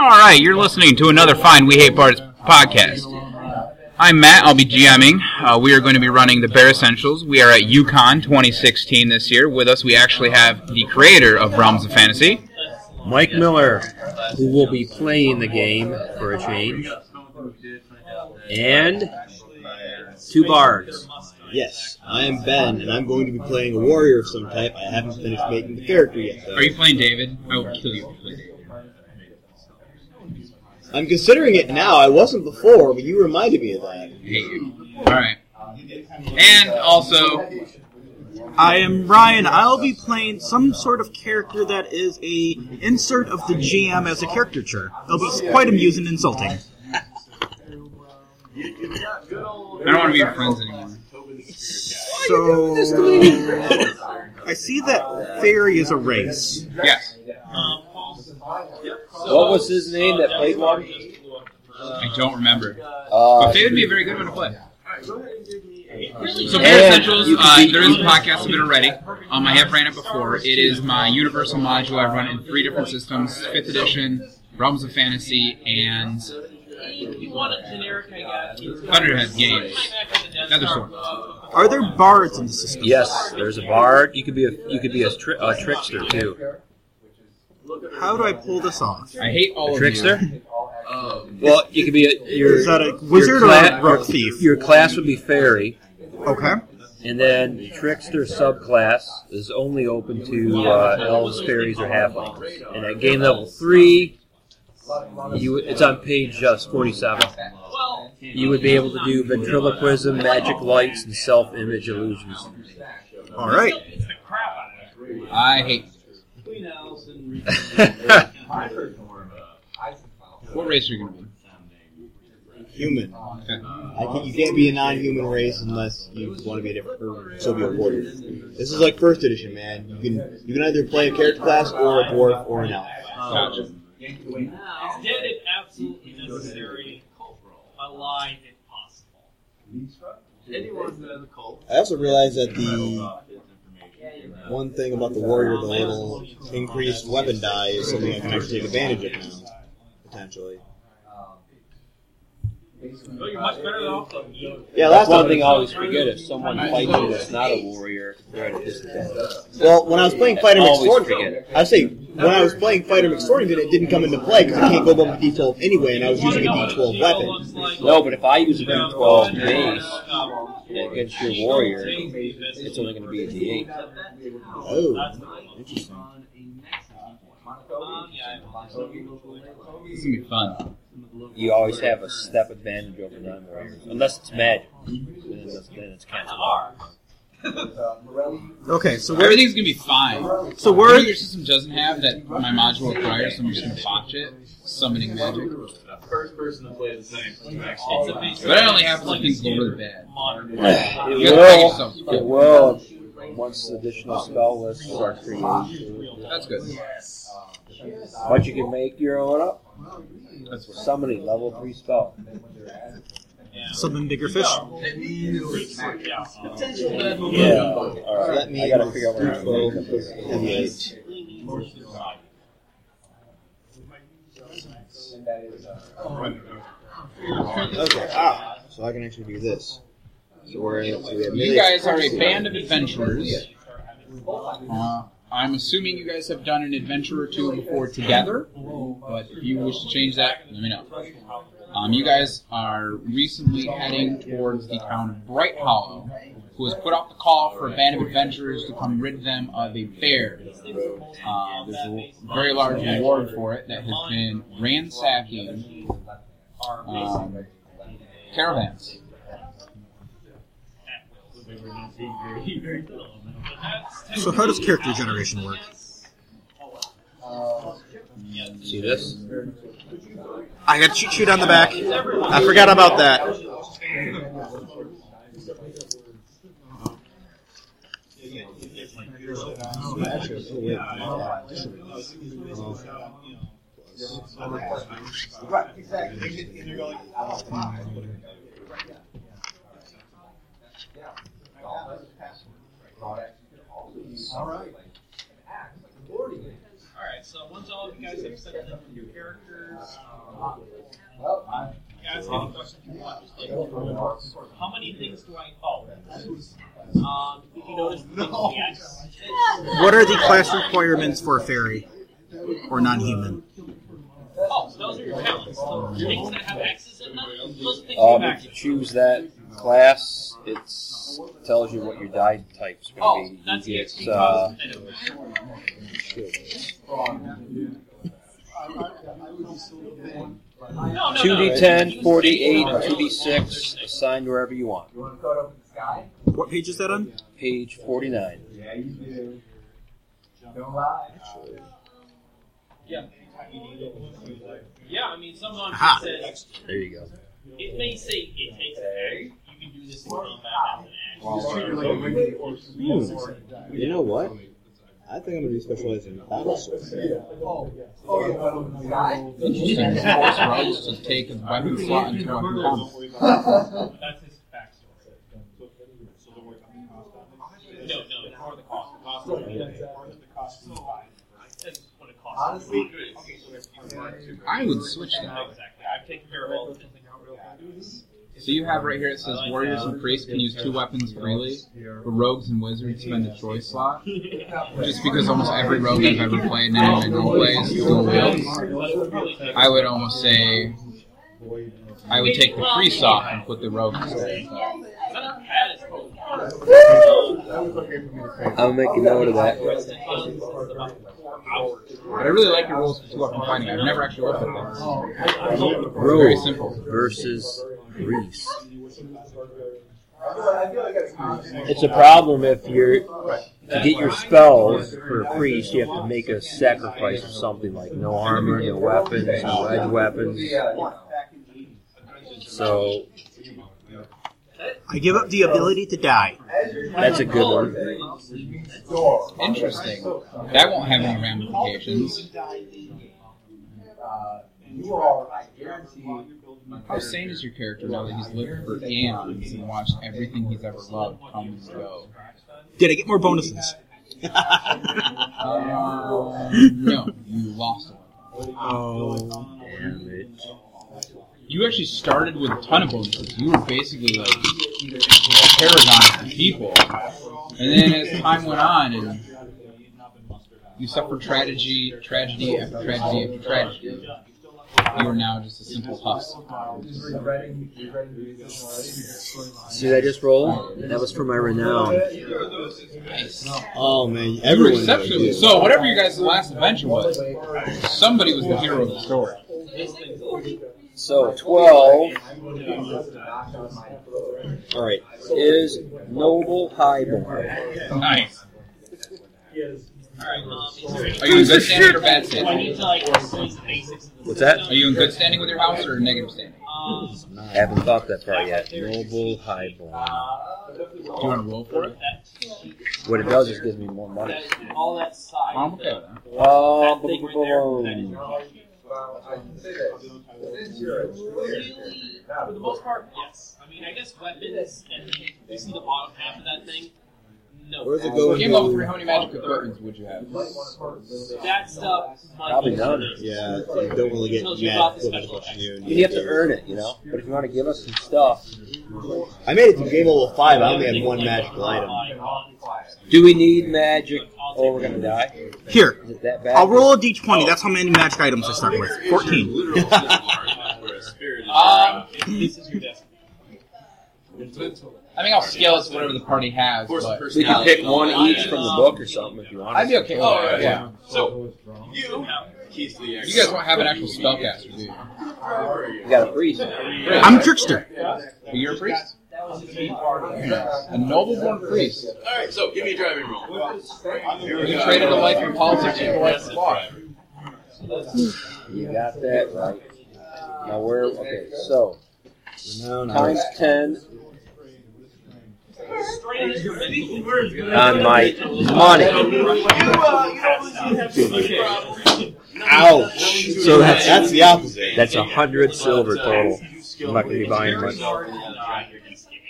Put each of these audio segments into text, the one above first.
All right, you're listening to another fine We Hate Bards podcast. I'm Matt. I'll be GMing. Uh, we are going to be running the Bear Essentials. We are at U-Con 2016 this year. With us, we actually have the creator of Realms of Fantasy, Mike Miller, who will be playing the game for a change, and two bards. Yes, I am Ben, and I'm going to be playing a warrior of some type. I haven't finished making the character yet, though. Are you playing David? I will kill you if you play David. I'm considering it now. I wasn't before, but you reminded me of that. Hate you. All right. And also, I am Ryan. I'll be playing some sort of character that is a insert of the GM as a caricature. It'll be quite amusing and insulting. I don't want to be your friends anymore. So I see that fairy is a race. Yes. Um, What was his name that played one? I don't remember. Uh, But they would be a very good one to play. So, Bear And Essentials, uh, there is a podcast of it already. Um, I have ran it before. It is my universal module. I've run it in three different systems: Fifth Edition, Realms of Fantasy, and Thunderhead Games. Another sort. Are there bards in the system? yes, there's a bard. You could be a you could be a, tri- a trickster too. How do I pull this off? I hate all A of trickster. you. Well, you could be a your Is that a wizard your or a rogue thief? Your class would be fairy, Okay. and then the trickster subclass is only open to uh, elves, fairies, or halflings. And at game level three, you it's on page uh, forty-seven. You would be able to do ventriloquism, magic lights, and self-image illusions. All right. I hate. What race are you going to be? Human. I can, you can't be a non-human race unless you want to be a different, or so a warrior. This is like first edition, man. You can you can either play a character class or a dwarf or an elf. Gotcha. Instead, if absolutely necessary, a lie if possible. I also realized that the one thing about the warrior, the little increased weapon die, is something I can actually take advantage of now, potentially. Oh, you're much better off than you. Yeah, That's last one thing I always forget. If someone fights you that's not a warrior, they're at a disadvantage. Well, when I was playing Fighter Always McSword. I say when I was playing Fighter McSword, it didn't come into play because I can't go above a D12 anyway, and I was using a D12 weapon. No, but if I use a D12 base against your warrior, it's only going to be a D8. Oh, interesting. This is going to be fun. You always have a step advantage over non-warriors, unless it's magic. Then it's, then it's canceled. Okay. So where? Everything's going to be fine. So What where? your system doesn't have that my module requires, so I'm just going to botch it. Summoning magic. First person to play the same. But that only happens when things go really bad. It You gotta fight yourself. will. It will. Once additional spell lists are created, That's good. but you can make your own up. That's Summoning level three spell. Something bigger fish. Yeah. All So right. that I gotta figure out where I'm going to D12 and the eight. Okay, ah, so I can actually do this. So we're in, so we have You guys are a band of adventurers. Uh, I'm assuming you guys have done an adventure or two before together, but if you wish to change that, let me know. Um, you guys are recently heading towards the town of Bright Hollow, who has put out the call for a band of adventurers to come rid them of a bear. Uh, there's a very large reward for it that has been ransacking um, caravans. So how does character generation work? See this? I got cheat sheet on the back. I forgot about that. Alright, so once all all of you guys have sent in your characters. Guys, any questions you want? Just like, how many things do I? Oh, um, did you notice the things yes? What are the class requirements for a fairy or non-human? Oh, those are your talents. The things that have X's in them, those things you Um, have if you choose that class, it tells you what your die type's Oh, going to be. that's the You get, uh, cost. I know. No, no, Two no. D10, 48, 2D6 assigned wherever you want. What page is that on? Page 49. Yeah. Yeah, I mean, sometimes Aha. it says There you go. It may say it takes a You can do this in combat as an action. You know what? I think I'm gonna be specialized in battle sword. Interesting. Force rogues to take his weapon slot into weapon combat. That's his backstory. No, no, it's more the cost. The cost of the cost of That's what it costs. I would switch that. Exactly. I've taken care of all of it. So you have right here it says warriors and priests can use two weapons freely, but rogues and wizards spend a choice slot. Just because almost every rogue I've ever played and I know plays dual wields, I would almost say I would take the priest off and put the rogue. That is cool. I'll make a note of that. But I really like your rules for two weapon fighting. I've never actually looked at this. Very simple. versus priest. It's a problem if you're to get your spells for a priest. You have to make a sacrifice of something like no armor, no weapons, no edge weapons. So I give up the ability to die. that's a good one. Interesting. That won't have any ramifications. How sane is your character now that he's lived for eons and watched everything he's ever loved come and go? Did I get more bonuses? Uh, no, you lost one. Oh. Damn it. You actually started with a ton of bonuses. You were basically like a paragon of people. And then as time went on and you suffered tragedy, tragedy after tragedy after tragedy, you are now just a simple husk. See that just rolled? That was for my renown. Nice. Oh man, everyone knows exceptionally you. so. Whatever your guys' last adventure was, somebody was the hero of the story. So twelve All right. is noble highborn. Nice. Alright, um, is there any- Are you in good standing or bad Do I standing? need to like explain the basics of the What's that? Are you in good standing with your house or negative standing? Um, Haven't thought that far yet. Noble highborn. Do you want to roll for it? that, What it does is gives me more money. that, all that side. I'm okay with that. Oh, that thing right there, that is boom, Really, for the most part, yes. I mean, I guess weapons and you see the bottom half of that thing. No, Where's it going? Game level three, how many magic equipments would you have? that stuff. might Probably be none. nice. Yeah, you don't really get Tells you mad the special you. effects. You have to earn it, you know. But if you want to give us some stuff, I made it to game level five. I only had one magical item. do we need magic or we're gonna die? Here, Is it that bad? I'll roll a d20. That's how many magic items I start with. 14. Um, This is your destiny. I mean, I'll scale it to whatever the party has, but We can pick one each from the book or something if you want. I'd be okay with oh, that. Yeah. So you Keys to the You guys won't have an actual spellcaster, do you? You got a priest. I'm a trickster. Are you a priest? A noble-born priest. Alright, so give me a driving roll. You traded a life in politics for a life in law. You got that right. Now we're Okay, so No, no. times ten straight as your on my money. Uh, Ouch. So that's That's the opposite. that's a hundred silver total. I'm not gonna be buying much.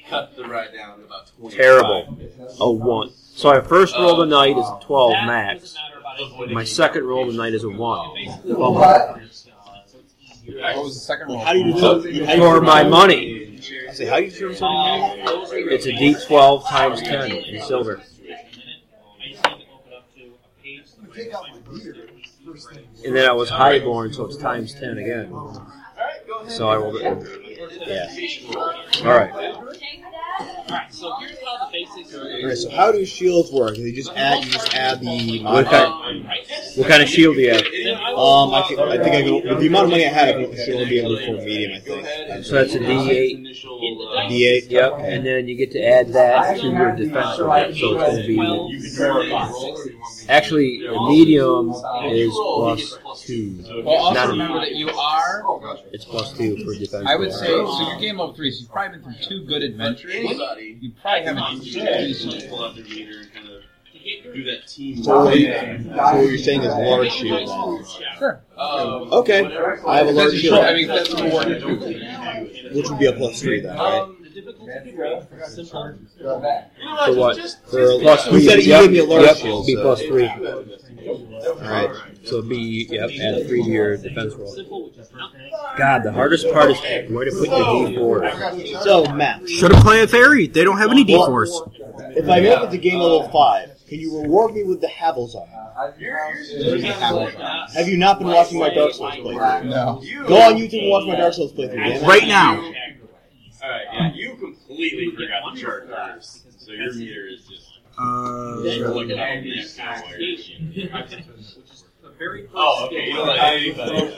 Cut the ride down to about Terrible. A one. So I first rolled a knight is a twelve max. My second roll the tonight is a one. Well, What was the second roll? How do you do for my money, I say, how you determine something? it's a D12 times 10 in silver. And then I was highborn, so it's times 10 again. So I will. Yeah. All right. Alright, so here's how the basics are. Okay, so how do shields work? Do they just add? You just add the. What kind, what kind of shield do you have? Um, I think I think I can. With the amount of money I had, I should only be able to afford medium. I think. So that's a D8. D8. Yep. And then you get to add that to your defense roll. So it's going to be. Actually, the medium is plus two. Well, also Not a- remember that you are. It's plus two for defense. I would say so. Your game level three. So you've probably been through two good adventures. You probably haven't. pull out their meter and kind of do that team. So what, you, so what you're saying is large shield. then. Sure. Um, Okay, I have a large That's shield, I mean, that's what we're two. which would be a plus three then, right? um, The difficulty roll, simple. For what? For a, Plus you three. said you gave me a large yep, shield. Be so- plus three. All right. So it'd be yep, add three to your defense roll. Simple, which is not. God, the hardest part is where to put your D4. So Matt, Should have played a fairy. They don't have any D4s. if I make it to game level five, can you reward me with the Havels on? Have you not been watching my Dark Souls playthrough? No. Go on YouTube and watch my Dark Souls playthrough. Damn it. Right now. Alright, yeah, you completely forgot the chart first. So your meter is just. Uh, You're looking at the next hour. A very first Oh, okay. You skill. don't like anybody.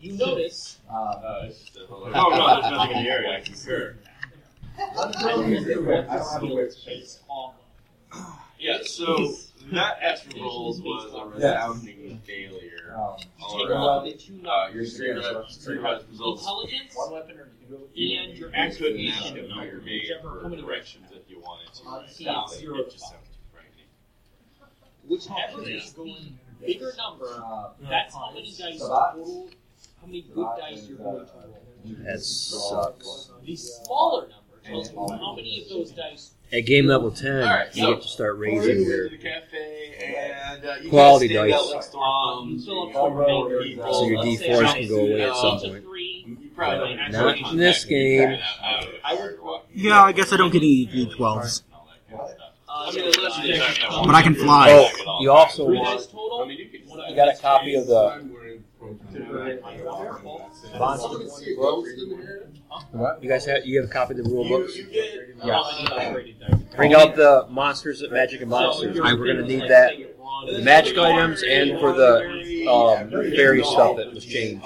You notice Uh, it's just a. Oh, no, there's nothing in the area. I concur. is awful. Yeah, so that extra rolls was a resounding failure. All Take around. off the two Uh, numbers. your stream stream results. Intelligence and your You couldn't ask activation. a number made Whichever, how for many corrections if you wanted to. See, it's zero It just sounds too frightening. Whichever is the bigger number, that's how many dice total, how many good dice you're going to roll. That sucks. The smaller number tells you how many of those dice At game level 10, Alright, you so- get to start raising your. go to the cafe and uh, you Quality dice. out Um, cones. fill up You your remainder. people, So your D4s can go away at some point. three. You probably don't Not in this game. yeah, I guess I don't get any D12s. I mean, unless you just have to- But I can fly. Oh, you also three want. total. I mean, you got a copy of the. What? You guys have you have a copy of the rule books? You get. How many upgraded dice? Bring out the monsters, of Magic and Monsters. We're gonna need that. The magic items and for the um, fairy stuff that was changed.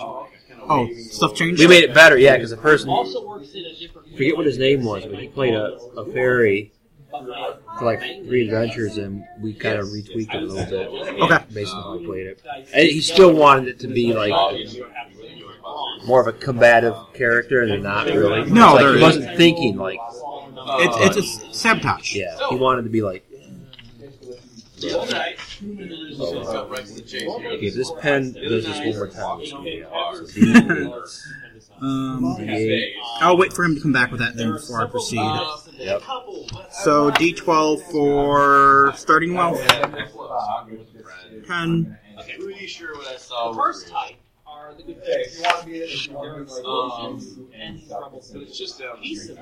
Oh, stuff changed? We made it better, yeah, because the person Also works in a different. forget what his name was, but he played a, a fairy for like three adventures, and we kind of retweaked it a little bit Okay. based on how he played it. Uh, and he still wanted it to be like more of a combative character, and not really. No, like there- he wasn't thinking like It's, it's a s- sabotage. yeah. He wanted to be like The other night, just cut right to the chase here. okay, this pen does this one more time, it's gonna be out. So D8, Um, I'll wait for him to come back with that then before I proceed. Yep. So D12 for starting wealth. 10. Pretty sure what I saw The first type are the good dice. Um, And trouble. it's just down the These street.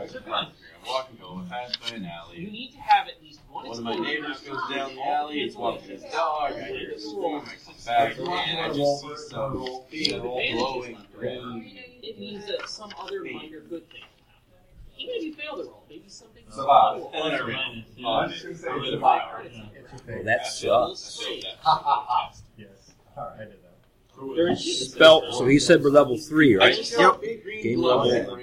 Symbols are good. I'm walking over, pass by an You alley. need to have at least one. One of my neighbors goes down the alley, it's cancel walking his dog. I hear a scream, I come back, and I just see some big glowing green. It means that some other minor good thing will happen. Even if you fail the roll, maybe something And small. then I ran. Uh, just a bit of power. Oh, that sucks. Spell. So he said we're level three, right? Yep. saw a green Game level.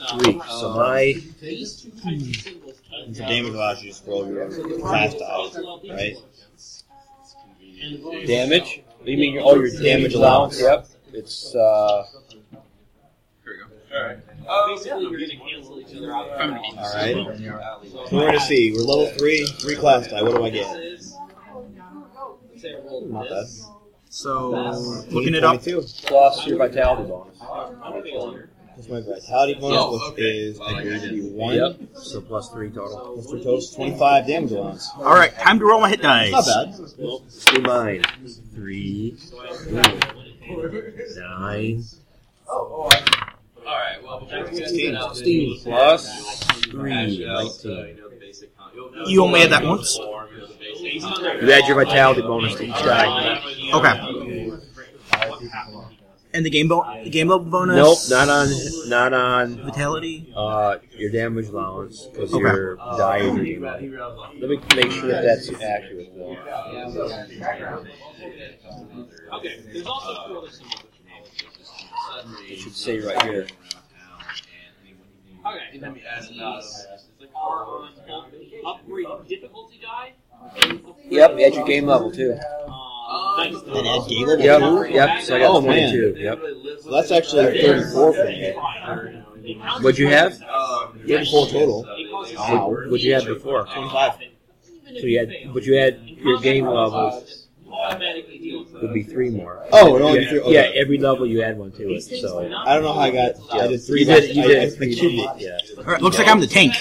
And ran. and, uh, Three. So my These two types of symbols can For damage allows you to scroll your class die, right? damage. You mean your, oh your damage allowance? Yep. It's uh. Alright. Oh, Basically, you're going to cancel each other out. Alright. So we're gonna see. We're level three, three class die. What do I get? Say I rolled Not bad. So, looking it up. 22. Plus your vitality bonus. I'm a failure. What's my vitality bonus? Which is I believe to be one. Yep. So plus three total. Plus three totals, twenty-five damage allowance. All right, time to roll my hit dice. Not bad. Let's do mine. Three. Nine. Oh, Alright, well, before we get Sixteen. to plus three. You only had that once. You add your vitality bonus to each die. Okay. And the game bo- the game level bonus. Nope, not on, not on vitality. uh, your damage allowance because Okay. your die is your game. Let me make sure that that's accurate though. Okay, there's also two other symbols. It should say right here. Okay, Let me ask about are on upgrade difficulty die. Yep, add your game level too. Uh, dice And add game. Yep, yep. So I got Oh, man. twenty-two. Yep. So that's actually thirty-four for me. What'd you have? Thirty-four total. What, what'd you have before? Twenty-five. So you had, but you had your game level automatically deals would be three more. Oh, it only yeah, three- okay. yeah, every level you add one to it. So I don't know how I got. I did three. you did, you did I, it three. I it. Yeah. All right, looks like I'm the tank.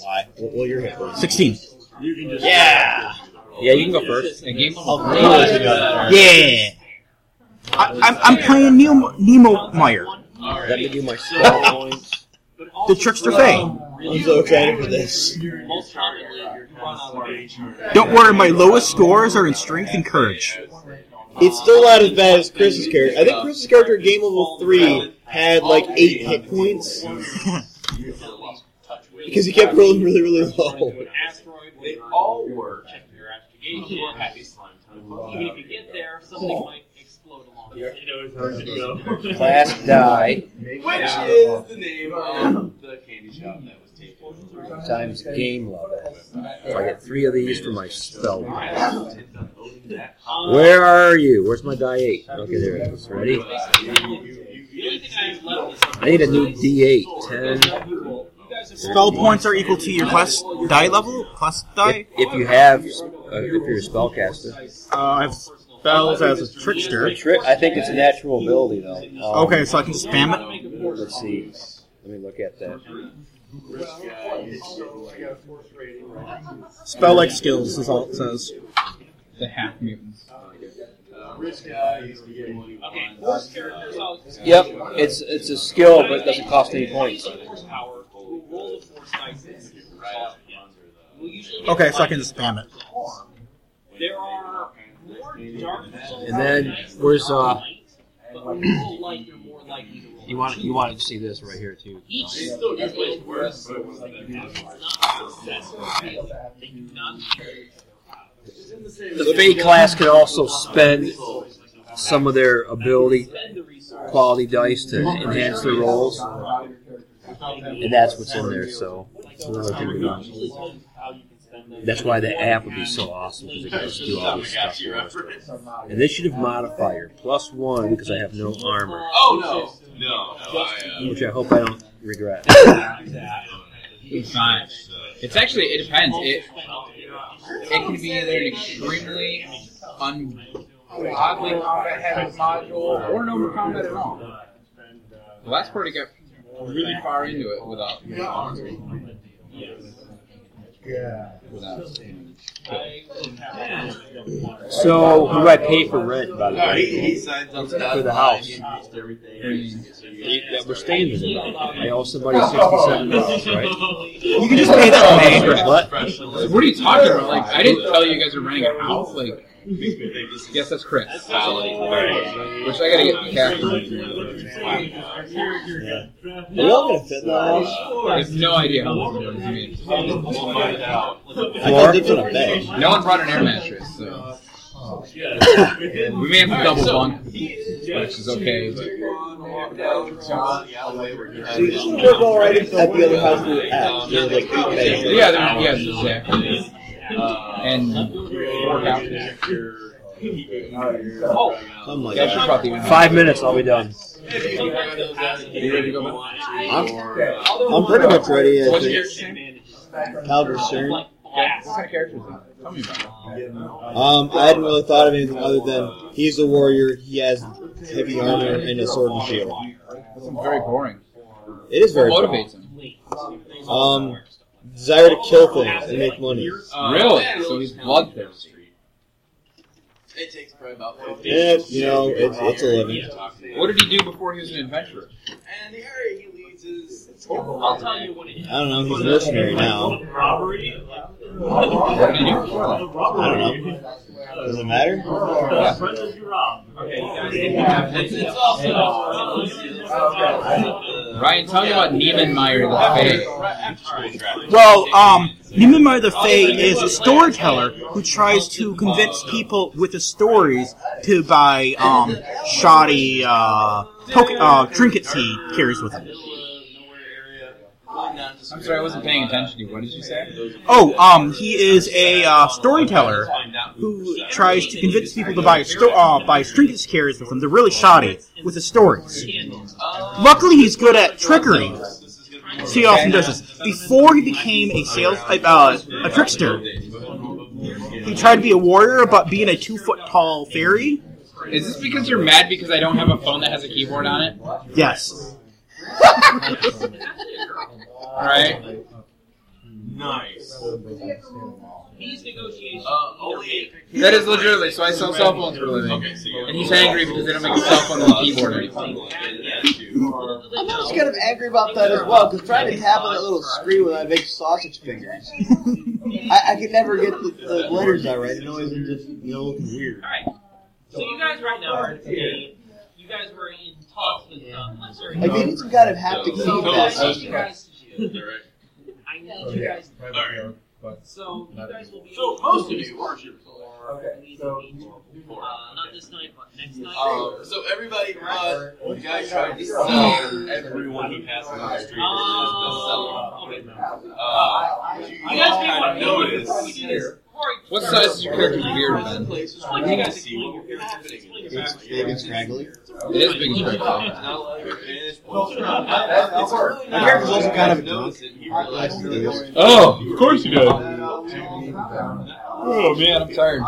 Why? Well, well, you're hit first. Sixteen. Yeah. Yeah, you can go first. A game of Oh, yeah. Yeah. I, I'm, I'm playing Nemo, Nemo Meyer, Let me do my spell points. the trickster Fae. I'm so excited for this. most commonly run on Don't worry, my lowest scores are in strength and courage. It's still not as bad as Chris's character. I think Chris's character at game level three had like eight hit points because he kept rolling really, really low. They all work. Happy slime if you get there, something oh. might explode along the way. You know. Class die. Which is the name of the candy shop that was taken. Times game level. So I get three of these for my spell. Where are you? Where's my die eight? Okay, there it is. Ready? I need a new D8. 10, Spell points are equal to your class die level, class If, die. if you have, uh, if you're a spellcaster. Uh, I have spells as a trickster. Tri- I think it's a natural ability though. Um, Okay, so I can spam it. Let's see. Let me look at that. Spell like skills is all it says. the half mutants. Okay, force characters. I'll Yep, it's it's a skill, but it doesn't cost any points. force power. Who roll the force dice. We'll usually get Okay, so I can just spam it. There are more dark And then where's uh? you roll light, you're more likely to roll. You want you wanted to see this right here too. Each still gets way worse, but it's not successful. They do not. The Fey class can also spend some of their ability Spend the resource. quality dice to enhance their rolls, and that's what's in there. So That's why the app would be so awesome because it can just do all this stuff. for us. Initiative modifier plus one because I have no armor, Oh no, no, no. Uh, Which I hope I don't regret. It's fine. It's actually it depends. It it can be either an extremely un oddly combat heavy module or no combat at all. The last party got really far into it without without. So who do I pay for rent by the no, way? he signs up For the house. That we're staying in. I owe somebody sixty-seven dollars, right? You can just pay that to me. What? What are you talking about? Like I didn't tell you you guys are renting a house. Like yes, that's Chris. Which I gotta get Catherine. Are you all gonna fit in the house? I have no idea how this is going to be. We'll find out. I got dipped on a bed. No one brought an air mattress, so we may have to double bunk, which is okay. But So you should work all right at the other house we were at. There like eight beds. yeah, there, yes, exactly. And four couches. Something like Yeah, that. probably Five minutes, I'll be done. You ready to go back? I'm, I'm pretty much ready. I What's your think. Calvin Stern. What kind of characters? is it? Tell me about it. Um, I hadn't really thought of anything other than he's a warrior. He has heavy armor and a sword and shield. That's very boring. It is very What cool. motivates him? Um, desire to kill things and make money. Really? So he's bloodthirsty. It takes probably about 50 Yeah, you know, it's, it's a living. What did he do before he was an adventurer? And the area he leads is. It's I'll tell you what it is. I don't know, he's a mercenary now. Robbery. What did he do before that? I don't know. Does it matter? Friends as you rob. Okay, you guys. It's, it's also. Ryan, tell me about Niemannmeyer the Fey. Well, um, Nimemar the Fae is a storyteller who tries to convince people with his stories to buy um, shoddy uh, token, uh, trinkets he carries with him. I'm sorry, I wasn't paying attention to you. What did you say? Oh, um, he is a uh, storyteller who tries to convince people to buy sto- uh, buy trinkets he carries with him. They're really shoddy with his stories. Luckily, he's good at trickery. So he often does this. Before he became a sales uh, a trickster, he tried to be a warrior, but being a two foot tall fairy. Is this because you're mad because I don't have a phone that has a keyboard on it? Yes. Alright. Nice. These negotiations. Uh, only. That is legitimately, so I sell cell phones for a living. Okay, so you're. And he's angry because they don't make a cell phone with a keyboard anymore. I'm just kind of angry about that as well, because trying to tap on that little screen with my big sausage fingers, I, I can never get the, the letters out right. It always ends up, you know, looking weird. Alright. So you guys right now are a, you guys were in talks with um, sorry. Like, they need some kind of haptic So what feedback need you system. guys to do, I need you guys. Alright. So you guys will be. So, most of you, what was your result? Uh, not this night, but next night. Um, so everybody but the guy tried to sell everyone he passes on the street. Oh, okay. Uh, you, You guys may kind want of to notice. Before we do this, before we- What size is your character's beard, Ben? places Why where don't you you can guys see explain what your was character? happening. It's big and scraggly. It is big and straight. Now, and My character's also kind of a drunk. Likes to do this. Oh, of course you do. Oh man, I'm tired.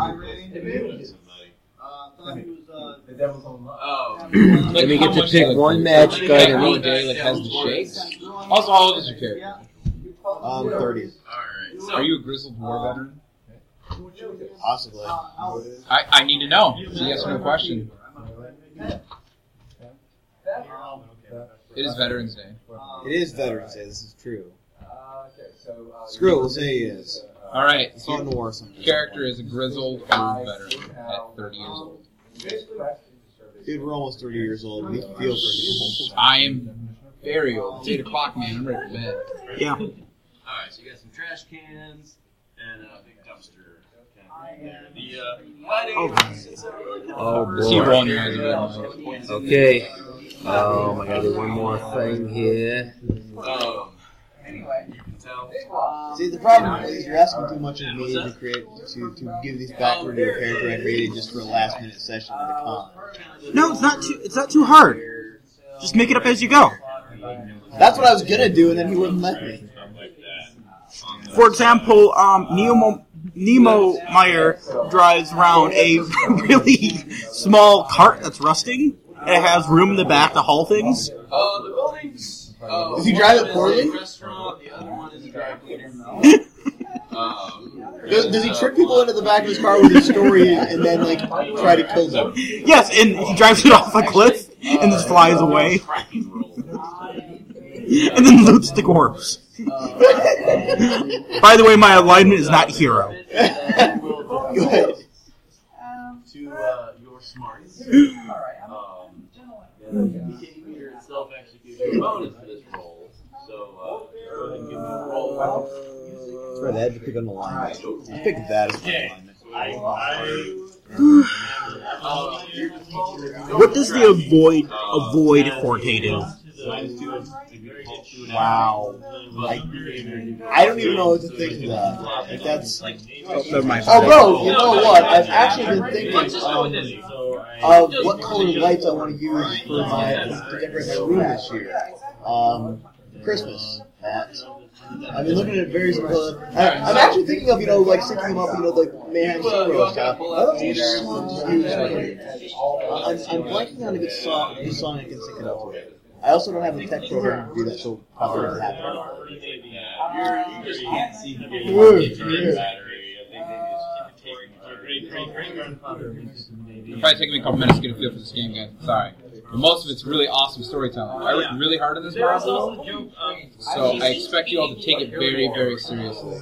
Oh. Like, we get to pick one magic like, item one each. day that has the shakes. Also, how old is your character? Um, 30. Alright. So, Are you a grizzled war veteran? Possibly. I, I need to know. It's a yes or no question. It is Veterans Day. It is Veterans Day, this is true. Screw it, we'll say he is. All right, Fought so in the war or something. your character is a grizzled war veteran at 30 years old. Dude, we're almost 30 years old. We feel pretty old. I am very old. It's 8 o'clock, man. I'm ready for bed. Yeah. alright, so you got some trash cans and a big dumpster. kind of thing there. The uh, lighting. Oh. it's a really good Oh See you boy. rolling your eyes a. Okay. Um, I gotta one more thing here. Um, you can tell. See, the problem is you're asking too much of me to create to, to give these background to a character I created just for a last minute session at a con. No, it's not too. It's not too hard. Just make it up as you go. That's what I was gonna do, and then he wouldn't let me. For example, um, Nemo Nemo Meyer drives around a really small cart that's rusting. It has room in the back to haul things. Uh, the buildings. Uh, Does he drive it poorly? Restaurant. The other one is a dry cleaner. Um, Does, does he trick people into the back of his car with his story and then like try to kill them? Yes, and he drives it off a cliff and just flies away, and then loots the corpse. By the way, my alignment is not hero. Go ahead. to uh, your smarts. Um, you gave me your self-execution bonus for this roll. So, uh, go ahead and give me a roll. That's right, I had to pick on alignment. I picked that as my alignment. What does the avoid avoid forte do? Wow. I, I don't even know what to think of that. Like that's. Oh, never mind. Although you know what, I've actually been thinking Let's just um, of what colored lights I want to use for my to decorate my room this year. Um, Christmas. Matt. I've been looking at various. Uh, I, I'm actually thinking of you know like syncing them up, you know, like Mayhem Hero stuff. I don't know which song to use. I'm, I'm blanking on a good song, good song I can sync it up with. I also don't have a tech program to do that, so probably doesn't happen. You just can't seem to get your battery. I think they just keep taking your Great, great, great grandfather. It'll probably take me a couple minutes to get a feel for this game, guys. Sorry. But most of it's really awesome storytelling. I worked really hard on this There was puzzle, also a joke of so I expect you all to take it very, very seriously.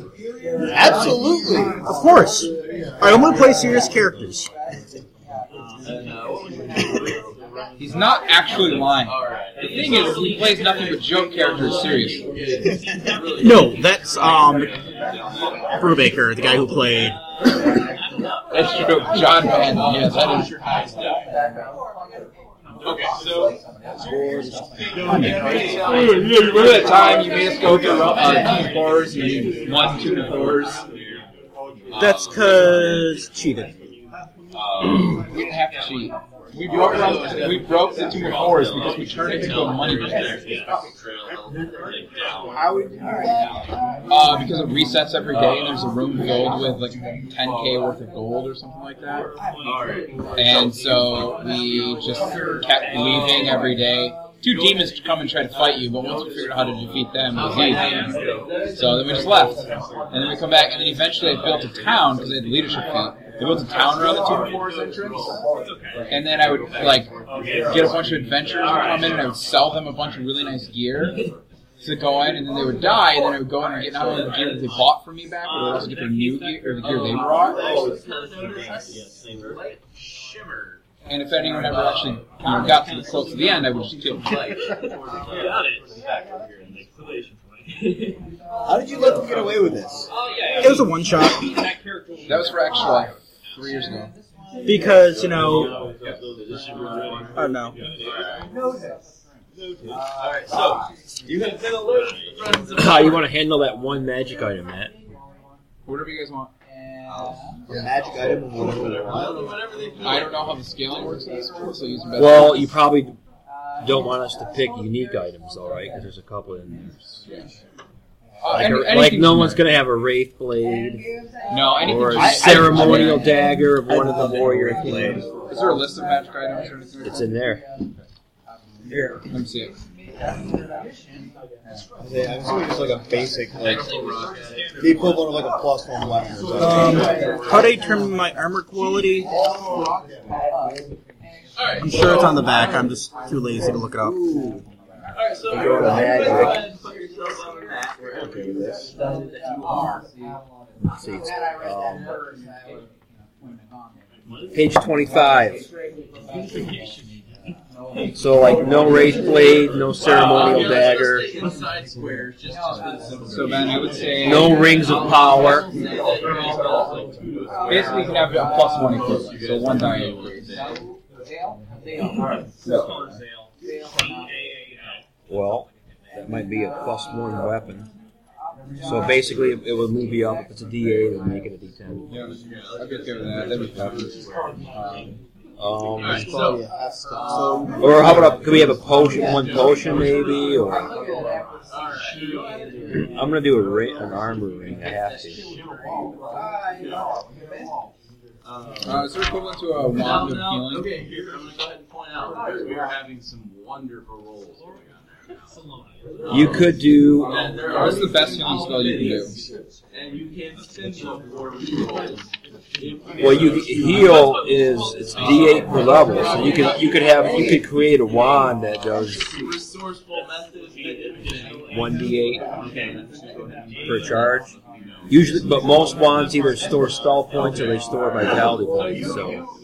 Absolutely. Of course. I only play serious characters. Uh, He's not actually lying. The thing is, he plays nothing but joke characters seriously. No, that's um Brubaker, the guy who played. That's true. John Van, yeah, that is. Okay, so Remember that time you made us go through uh, two fours and you won two fours? That's cause cheated. We didn't have to cheat. We broke, them- we broke the two two fours because we turned it into a money game. Uh, because it resets every day and there's a room filled with like 10k worth of gold or something like that. And so we just kept leaving every day. Two demons come and try to fight you, but once we figured out how to defeat them, it was easy. So then we just left. And then we come back, and then eventually I built a town because I had leadership feat. I built a town around the two fours entrance. And then I would like get a bunch of adventurers to come in, and I would sell them a bunch of really nice gear to go in, and then they would die, and then I would go in and get not only the gear that they bought from me back, but I would also get their new gear or the gear they brought. Shimmer. And if anyone ever actually you know, got to the close to the end, I would just kill them. Got it. How did you let them get away with this? Oh yeah. It was a one shot That was- for actually like three years ago. because you know I don't know. Alright, so you can say the list, friends of How you want to handle that one magic item, Matt? Whatever you guys want. Uh, the magic item of whatever. whatever they. I don't know how the scaling works in this one, so use better. Well, you probably don't want us to pick unique items, all right? Because there's a couple in there. Uh, Like, any- a- like no from one's gonna have a wraith blade No, anything. or a from- I- I- ceremonial dagger of one of the I- warrior I- kings. Is there a list of magic items or anything? It's in there. Here. Let me see it. I'm assuming it's like a basic, like the equivalent of like a plus one weapon. Um, how do I determine my armor quality? I'm sure it's on the back. I'm just too lazy to look it up. Alright, so Go to go magic. put yourself on the map where Okay with this. that you are. Let's see, it's, um, page 25. So, like, no wraith blade, no ceremonial dagger, Side squares, just to So Ben, I would say no rings of power. Basically, you can have a plus one equivalent, so one die. Increase. Well, that might be a plus one weapon. So basically, it would move you up. If it's a D8, it would make it a D10. Yeah, I'd be okay with that. That'd be fabulous. Um, Um, So, yeah, that's the- so or how about a, could we have a potion, one potion maybe? Or I'm gonna do a ring, an armor ring. I have to. uh, is there equivalent to a wand of healing? okay, here, I'm going to go ahead and point out that we're having some wonderful rolls going on there. You could do. What's the best healing spell you can do? Well, you heal is it's D8 per level, so you could you could have you could create a wand that does one D8 per charge. Usually, but most wands either store spell points or they store vitality points. So,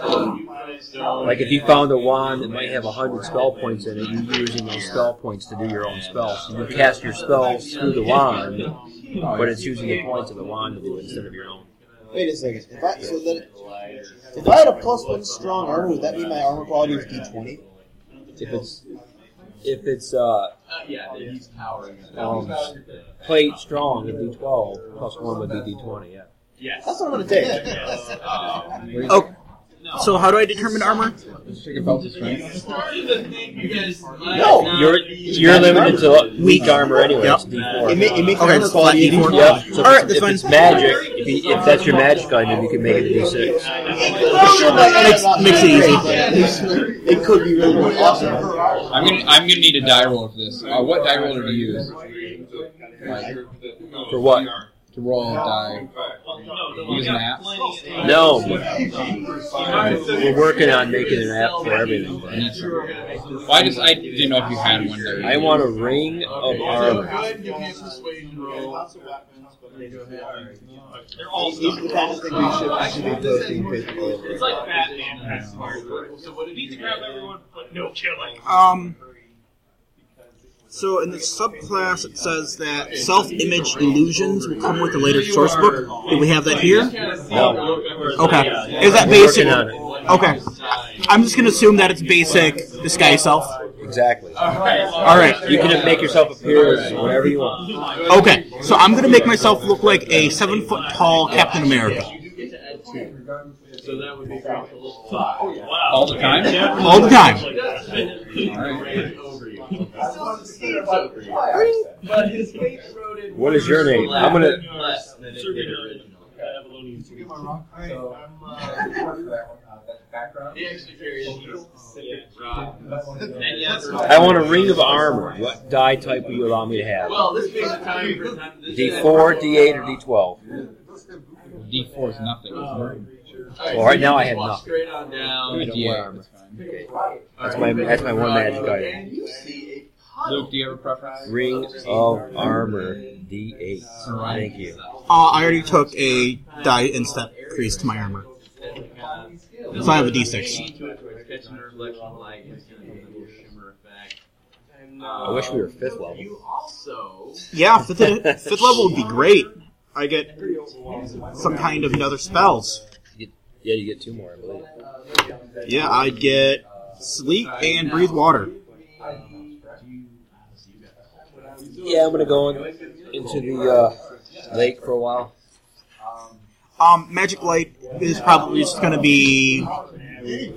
like if you found a wand that might have a hundred spell points in it, you're using those spell points to do your own spells. So you cast your spells through the wand, but it's using the points of the wand to do it instead of your own. wait a second. If I so that if I had a plus one strong armor, would that mean my armor quality was D twenty? If it's if it's uh, yeah, he's powering. um, plate strong, it'd be 12 plus one would be D20. Yeah. Yes. That's what I'm gonna take. Uh, Oh, So how do I determine armor? Take a belt of strength. No, You're you're limited to weak armor anyway. Yep. It's D4. it, ma- it makes Okay, armor so quality D4. D4. Yep. So All right, if, that's if it's magic, if, you, if that's your magic item, you can make it a D6. Makes, makes it easy. It could be really, really awesome. I'm gonna I'm gonna need a die roll for this. Uh, what die roller do you use? Like For what? To roll a die. Use an app. No. We're working on making an app for everything. I need some. Well, I just I didn't know if you had one there. I want a ring of armor. They're all These are the kind of things we should actually be posting It's like Batman. So what need to grab everyone, but no killing. Um. So in the subclass, it says that self-image illusions will come with the later source book. Do we have that here? No. Okay. Is that basic? on it. Okay. I'm just gonna assume that it's basic disguise self. Exactly. All right. You can make yourself appear as whatever you want. Okay. So I'm gonna make myself look like a seven foot tall Captain America So that would be all the time. all the time. What is your name? I'm gonna. less than it did originally. He actually carries a specific rock. And yes, I want a ring of armor. What die type will you allow me to have? well, this being the time for D4, D8, or D12? D four is nothing. Well, right now I have Walk nothing. Straight on down. don't Yeah, wear armor. that's fine. That's my that's my one magic item. Luke, do you have a preference? Ring of armor, D8. Thank you. Uh, I already took a die instant increase to my armor. So I have a D6. Catching a reflection of light, it's gonna give it a little shimmer effect. And, I wish we were fifth level. You also Yeah, fifth, fifth level would be great. I get some kind of another spells. Yeah, you get two more, I believe. Yeah, I'd get sleep and breathe water. Yeah, I'm gonna go in, into the uh, lake for a while. Um, magic light is probably just going to be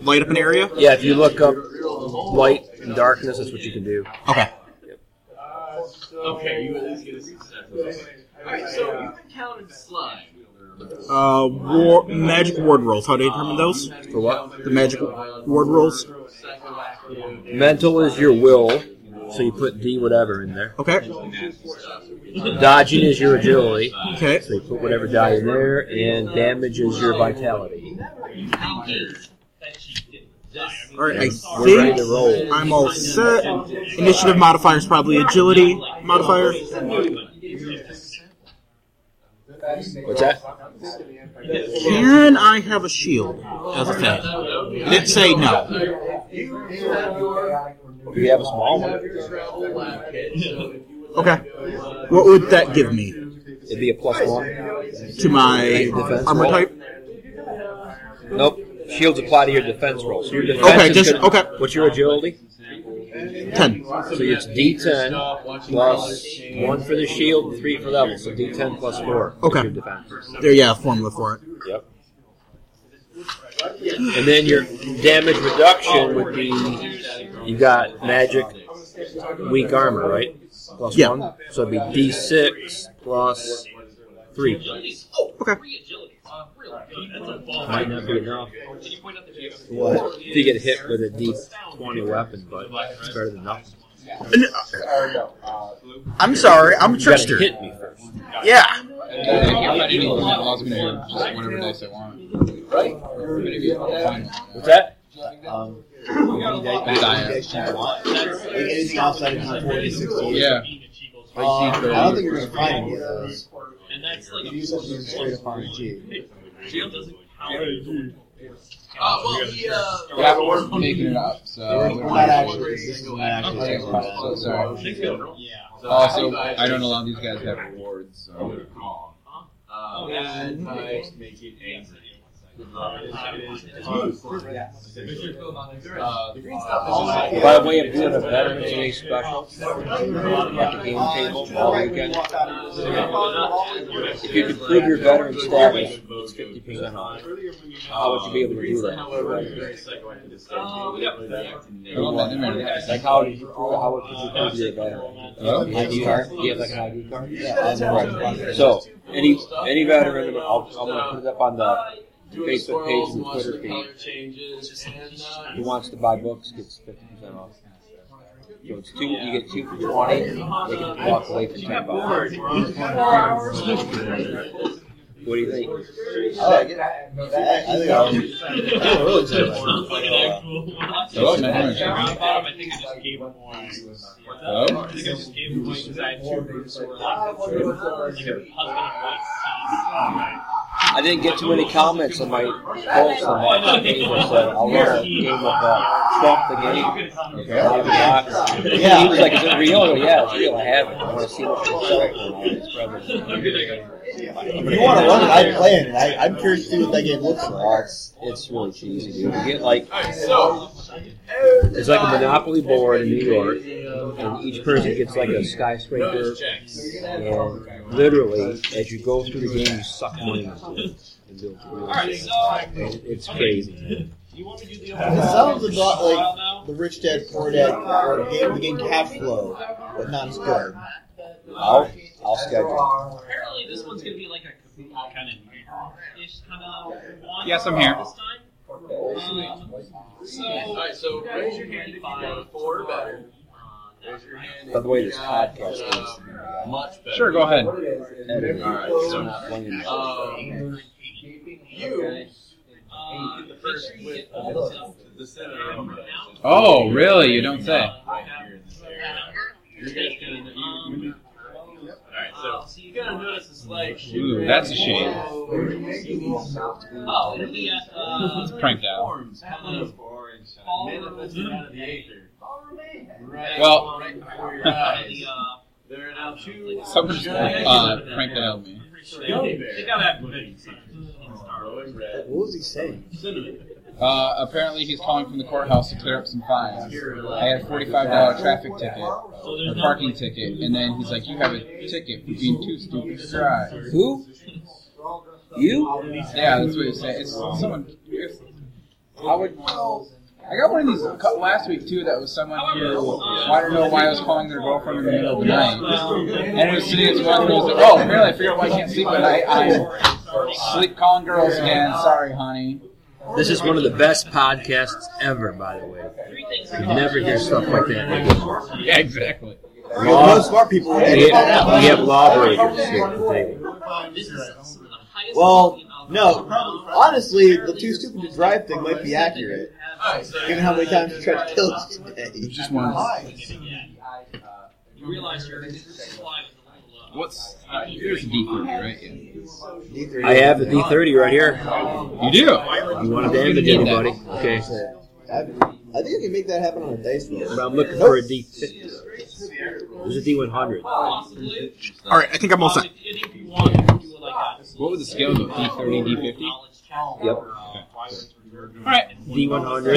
light up an area. Yeah, if you look up light and darkness, that's what you can do. Okay. okay, you at least get a success. Alright, so you've encountered slime. Uh, war, magic ward rolls. How do you determine those? For what? The magic ward rolls. Mental is your will, so you put D whatever in there. Okay. Dodging is your agility, Okay. so you put whatever die in there, and damage is your vitality. All right. I We're ready to think roll. I'm all set. Initiative modifier is probably agility modifier. What's that? Can I have a shield as a thing? Didn't say no. Do you have a small one? Okay. What would that give me It'd be a plus one. to my Defense armor type? Nope. Shields apply to your defense roll. So your defense Okay, is just- gonna- okay. What's your agility? Ten. So it's D10 plus one for the shield, three for level. So D10 plus four. is Okay. Your defense. There, yeah, formula for it. Yep. And then your damage reduction would be you got magic weak armor, right? Plus Yeah. one. So it'd be D6 plus three. Okay. Might not be enough. What? If you get hit with a D20 weapon, but it's better than nothing. And, uh, I'm sorry, I'm a trickster. hit me first. Yeah. I can't find anything that allows me to do just whatever dice I want. Right? What's that? Um, Die. like anything outside of D4 60 Yeah. Um, I don't think you're going to find any of those. And that's like You use something straight up on G. Shield doesn't count. Uh, well, he, uh, Yeah, but we're making it up, so. We're don't know. actually, this is not actually Okay, saying so that. sorry. Also, I don't allow these guys to have rewards, so. uh, bad types make it angry. By the way of doing a Veterans Day special at the game table all weekend, if you could prove your veteran status, it's fifty percent off. How would you be able to do that? Like how did you prove? How would you prove you're a veteran? ID card? Do you have like an ID card? Yeah, right. So any any veteran, I'll, I'm gonna put it up on the Facebook page and the Twitter page. Who wants to buy books gets fifty percent off. So it's two. You get two for twenty. They can walk away for ten bucks. What do you think? I like it. I, I think I'm, I'm really excited about it. Hello, man. I think I just gave him one. Hello? I think I just gave him one because I had two groups who were like, like a husband and wife ah, team. I didn't get too many comments on my post on that page. Said I'll run a game of uh, Trump the game. Out of. Yeah. He was like, "Is it real?" Yeah, it's real. I have it. I want to see what it's selling for now. It's probably- If you want to run it, I'd play it. I, I'm curious to see what that game looks like. It's it's really cheesy, dude. You get like it's like a Monopoly board in New York, and each person gets like a skyscraper, and literally, as you go through the game, you suck money into it. and build real Alright, estate. so And It's crazy. man. you want to It sounds a lot like the Rich Dad Poor Dad or game, the game Cash Flow, but not as good. I'll I'll schedule. Apparently, this one's going to be like a kind of ish kind of one. Yes, I'm here. This time. Um, so, Alright, so raise your hand if you got four or better. Raise your hand. By the way, this podcast is to Much better. Sure, go ahead. edited, Alright, so so. Um, you uh, get the first with get all this up. the center of it. Oh, really? You don't say. Right here in this area. You guys gonna you, Alright, so you gotta notice it's like Ooh, that's a shame. Oh, it'll be at uh, It's pranked out. manifested out of the acre. Right, Well- right before your the eyes. uh, There are now two Someone just uh, pranked out me. they gotta have good glowing red What was he saying? cinnamon. Uh, apparently, he's calling from the courthouse to clear up some fines. I had a forty-five dollar traffic ticket, a parking ticket, and then he's like, "You have a ticket for being too stupid to drive." Who? You? Yeah, that's what he's saying. It's someone. It's, I would. I got one of these last week too. That was someone who I don't know why I was calling their girlfriend in the middle of the night, and it was sitting at one was like, "Oh, apparently I figured out why I can't sleep at night. I'm sleep calling girls again. Sorry, honey." This is one of the best podcasts ever, by the way. You never hear stuff like that anymore. Yeah, exactly. Law, Most smart people we, have, we have lawbreakers here at the table. This is some of the highest Well, no. Honestly, the too stupid to drive thing might be accurate, Alright, so given how many times you tried to kill us today. You just one. You realize your supply What's uh, there's a D thirty, right? Yeah. D3. I have the D30 right here. You do. You want to damage Need that. anybody? Okay. I, I think I can make that happen on a dice roll. But I'm looking for a D50. There's a D one hundred. All right, I think I'm all set. If, if you want to do it like a What would the scale go? D thirty, D fifty. knowledge check. Yep. All right. D100.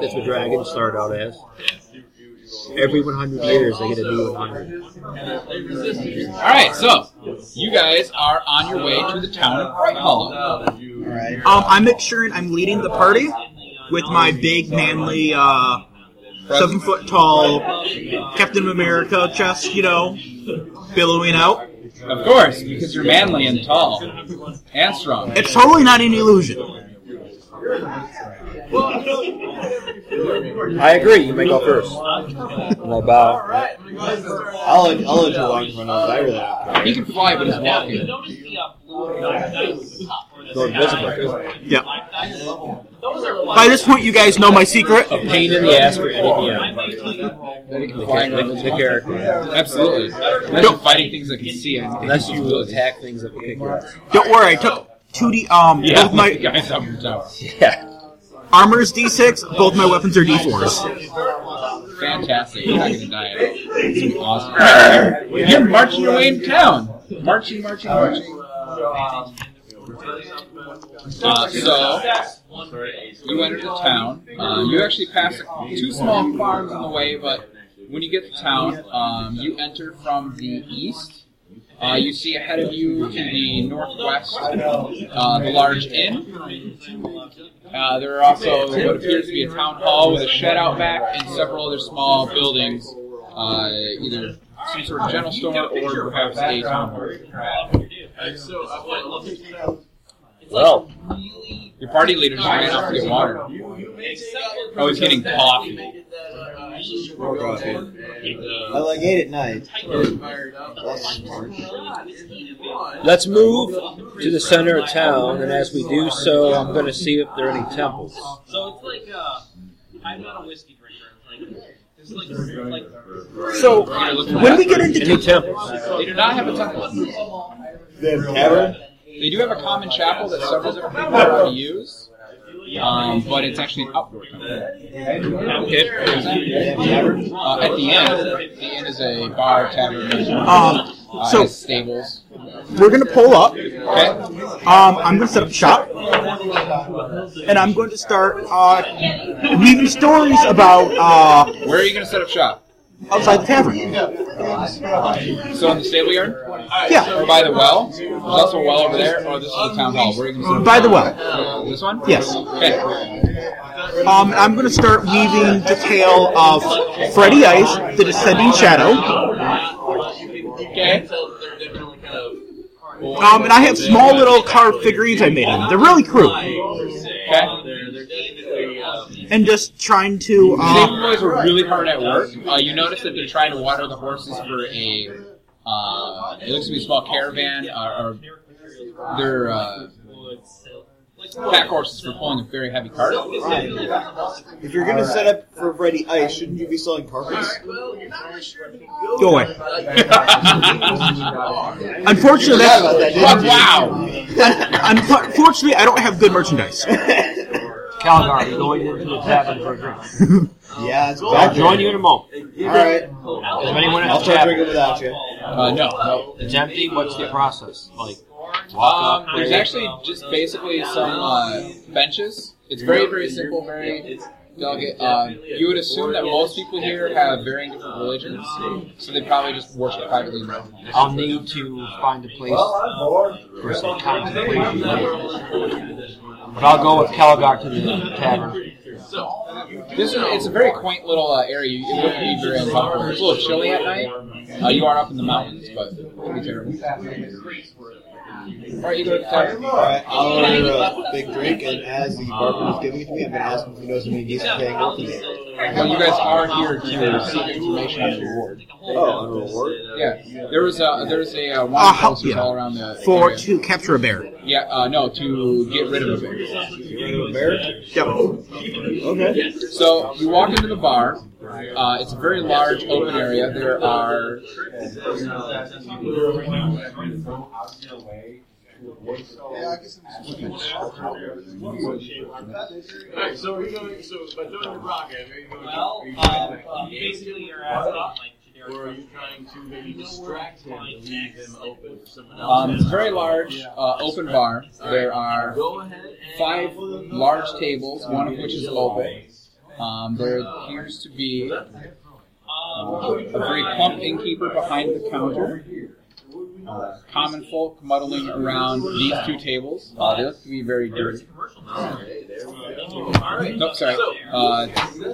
That's what dragons start out as. Every 100 years, they get a new 100. All right, So you guys are on your way to the town of Bright Hollow. Um, I'm Mick Sheeran. I'm leading the party with my big, manly, uh, seven foot tall Captain America chest, you know, billowing out. Of course, because you're manly and tall and strong. It's totally not an illusion. I agree. You may go first. And I bow. I'll, let- I'll let you walk in front of. I really don't care. He can fly, but he's walking. Notice the blue dice at the top. where it Go invisible. Yeah. black dice. Those are By this point, you guys know my secret. A pain in the ass for any I DM. may tell you Then he can The, character. Absolutely. Unless you're fighting things that can see. I Unless you ability. attack things that will kick your ass. Don't worry, I took 2D, um, Yeah, both the my guys up in the tower. Yeah. armor's D6, both my weapons are D4s. Fantastic. You're not going to die at all. It's going to be awesome. You're marching your way into town. Marching, marching, marching. Uh, so, you enter the town. Uh, you actually pass two small farms on the way, but when you get to town, um, you enter from the east, Uh, you see ahead of you to the northwest uh, the large inn. Uh, there are also what appears to be a town hall with a shed out back and several other small buildings, uh, either some sort of general store or perhaps a town hall. Well, Your party leader just ran off to get water. Oh, he's getting coffee. I like eight at night. let's move to the center of town, and as we do so, I'm going to see if there are any temples. So it's like uh, I'm not a whiskey drinker. Like it's like like So when we get into Any temples? They do not have a temple. The tavern? They do have a common chapel that several different people are to use, um, but it's actually an outdoor temple. Okay. Uh, at the end, the end is a bar, tavern, um, uh, so stables. we're gonna pull up. Okay. Um, I'm going to set up shop, and I'm going to start uh, weaving stories about uh, Where are you going to set up shop? Outside the tavern. So in the stable yard? Yeah, Or by the well? There's also a well over there, or this is the town hall. Where are you going to by the well. This one? Yes. Okay. Um, I'm going to start weaving the tale of Freddy Ice, the Descending Shadow. Okay. they're definitely kind of. Um, and I have small little carved figurines I made them. They're really crude. Okay. They're, they're definitely. Um, And just trying to. Stable Uh, boys are really hard at work. Uh, you notice that they're trying to water the horses for a. Uh, it looks to be a small caravan, uh, or they're uh, pack horses for pulling a very heavy cart. If you're gonna set up for Freddy Ice, shouldn't you be selling carpets? go away. Unfortunately, that's, that, Wow! unfortunately, I don't have good merchandise. Calgar, you're going into the tavern for a drink. Yeah, it's I'll back join you in a moment. All right, Is there anyone I'll else start tavern? drinking without you. Uh, no, no. It's empty. What's the process? Like, walk Um, up. there's pray? actually just basically some uh, benches. It's very, very simple, very delicate. Uh, you would assume that most people here have varying different religions, so they probably just worship privately in their own. I'll need to find a place for some contemplation. But I'll go with Calgar to the tavern. This is it's a very quaint little uh, area. It wouldn't be very uncomfortable. It's a little chilly at night. Uh, you are up in the mountains, but it wouldn't be terrible. All right, you go to the tavern. All right, I'll order a big drink, and as the bartender's giving it to me, I'm gonna ask him if he knows any decent paying work to do. Well, you guys are here to receive information on the reward. Oh, on a reward? Yeah, there was a there's a uh, Uh, wine how- posters yeah. all around the For area. to capture a bear. Yeah, uh, no, to get rid of a bear. You rid of a bear? Yep. Okay. So you walk into the bar. Uh, it's a very large open area. There are Alright, so are you going? So by joining the rocket, are you going? well, are you uh, trying to uh, engage basically you're or- asking like generic. Or are you trying to maybe distract him and leave him open for someone else? um, it's a very large uh, open bar. There are Go ahead and five large tables, one of which is open. Um, there appears to be uh, a very plump innkeeper behind the counter. Uh, common folk muddling around these two tables. Uh, they look to be very dirty. Nope, sorry. Uh,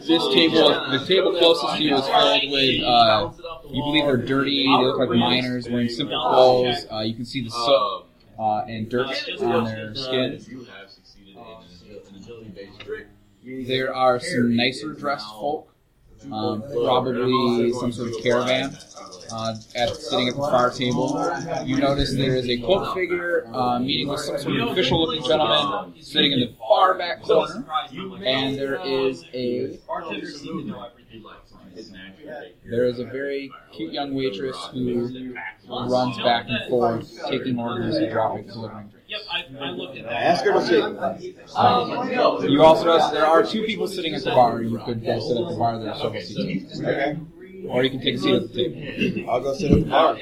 this table, the table closest to you is filled with, uh, you believe they're dirty, they look like miners wearing simple clothes. Uh, you can see the soot uh, and dirt on their skin. You have succeeded in an agility-based trick. There are some nicer dressed folk, um, probably some sort of caravan, uh, at, sitting at the fire table. You notice there is a cloaked figure uh, meeting with some sort of official looking gentleman sitting in the far back corner, and there is a Bartender seemed to know everything. there is a very cute young waitress who runs back and forth, taking orders and dropping, delivering drinks. Yep, I, I looked at that. Ask her to sit. Um, you also notice there are two people sitting at the bar. You could go sit at the bar. There are several seats, Okay. or you can take a seat at the table. I'll go sit at the bar.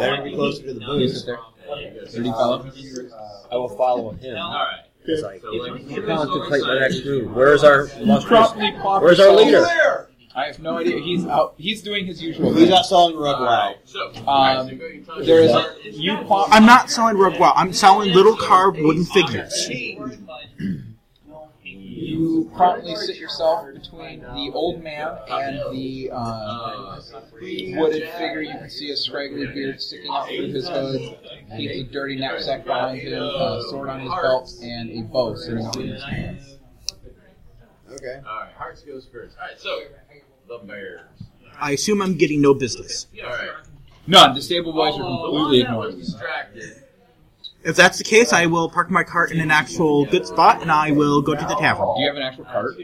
That'll be closer to the You sit booze. there. Dirty fellow. I will follow him. Alright. It's like, contemplate my next move. Where's our illustrious? Where's our leader? I have no idea. He's out. He's doing his usual. He's thing. out selling rug wow? So, Um, there is a you. Pop, I'm not selling rug wow. I'm selling little carved wooden figures. You promptly sit yourself between the old man and the uh, wooded figure. You can see a scraggly beard sticking out through his hood. Keeps a dirty knapsack behind him, a sword on his belt, and a bow sitting on his hand. Okay. Alright, Hearts goes first. Alright, so, the Bears. I assume I'm getting no business. Alright. None. The stable boys are Oh, the one completely that was ignored. distracted. If that's the case, I will park my cart in an actual good spot, and I will go to the tavern. Do you have an actual cart?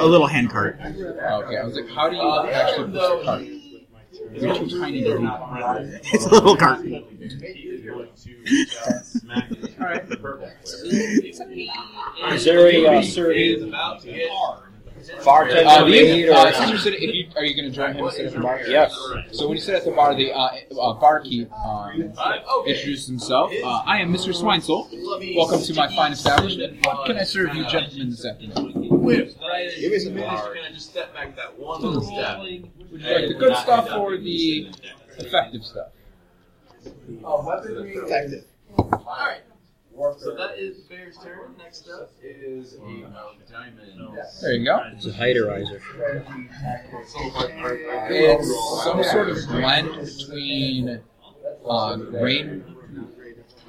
A little hand cart. Okay, I was like, how do you actually push a cart? You're too tiny to do that. It's a little cart. Is there a uh, serving About to get bartender Uh, you, uh, since you're sitting, if you, are you going to join him and sit at the bar? Yes. So when you sit at the bar, the uh, uh, barkeep um, introduces himself. Uh, I am Mr. Swinesel. Welcome to my fine establishment. What can I serve you gentlemen this afternoon? whip. Give me some You're bar. gonna just step back that one little step. Would you like the good stuff or the effective stuff? Effective. Alright. So that is Bear's turn. Next up is a diamond. There you go. It's a heighterizer. It's some sort of blend between uh, grain,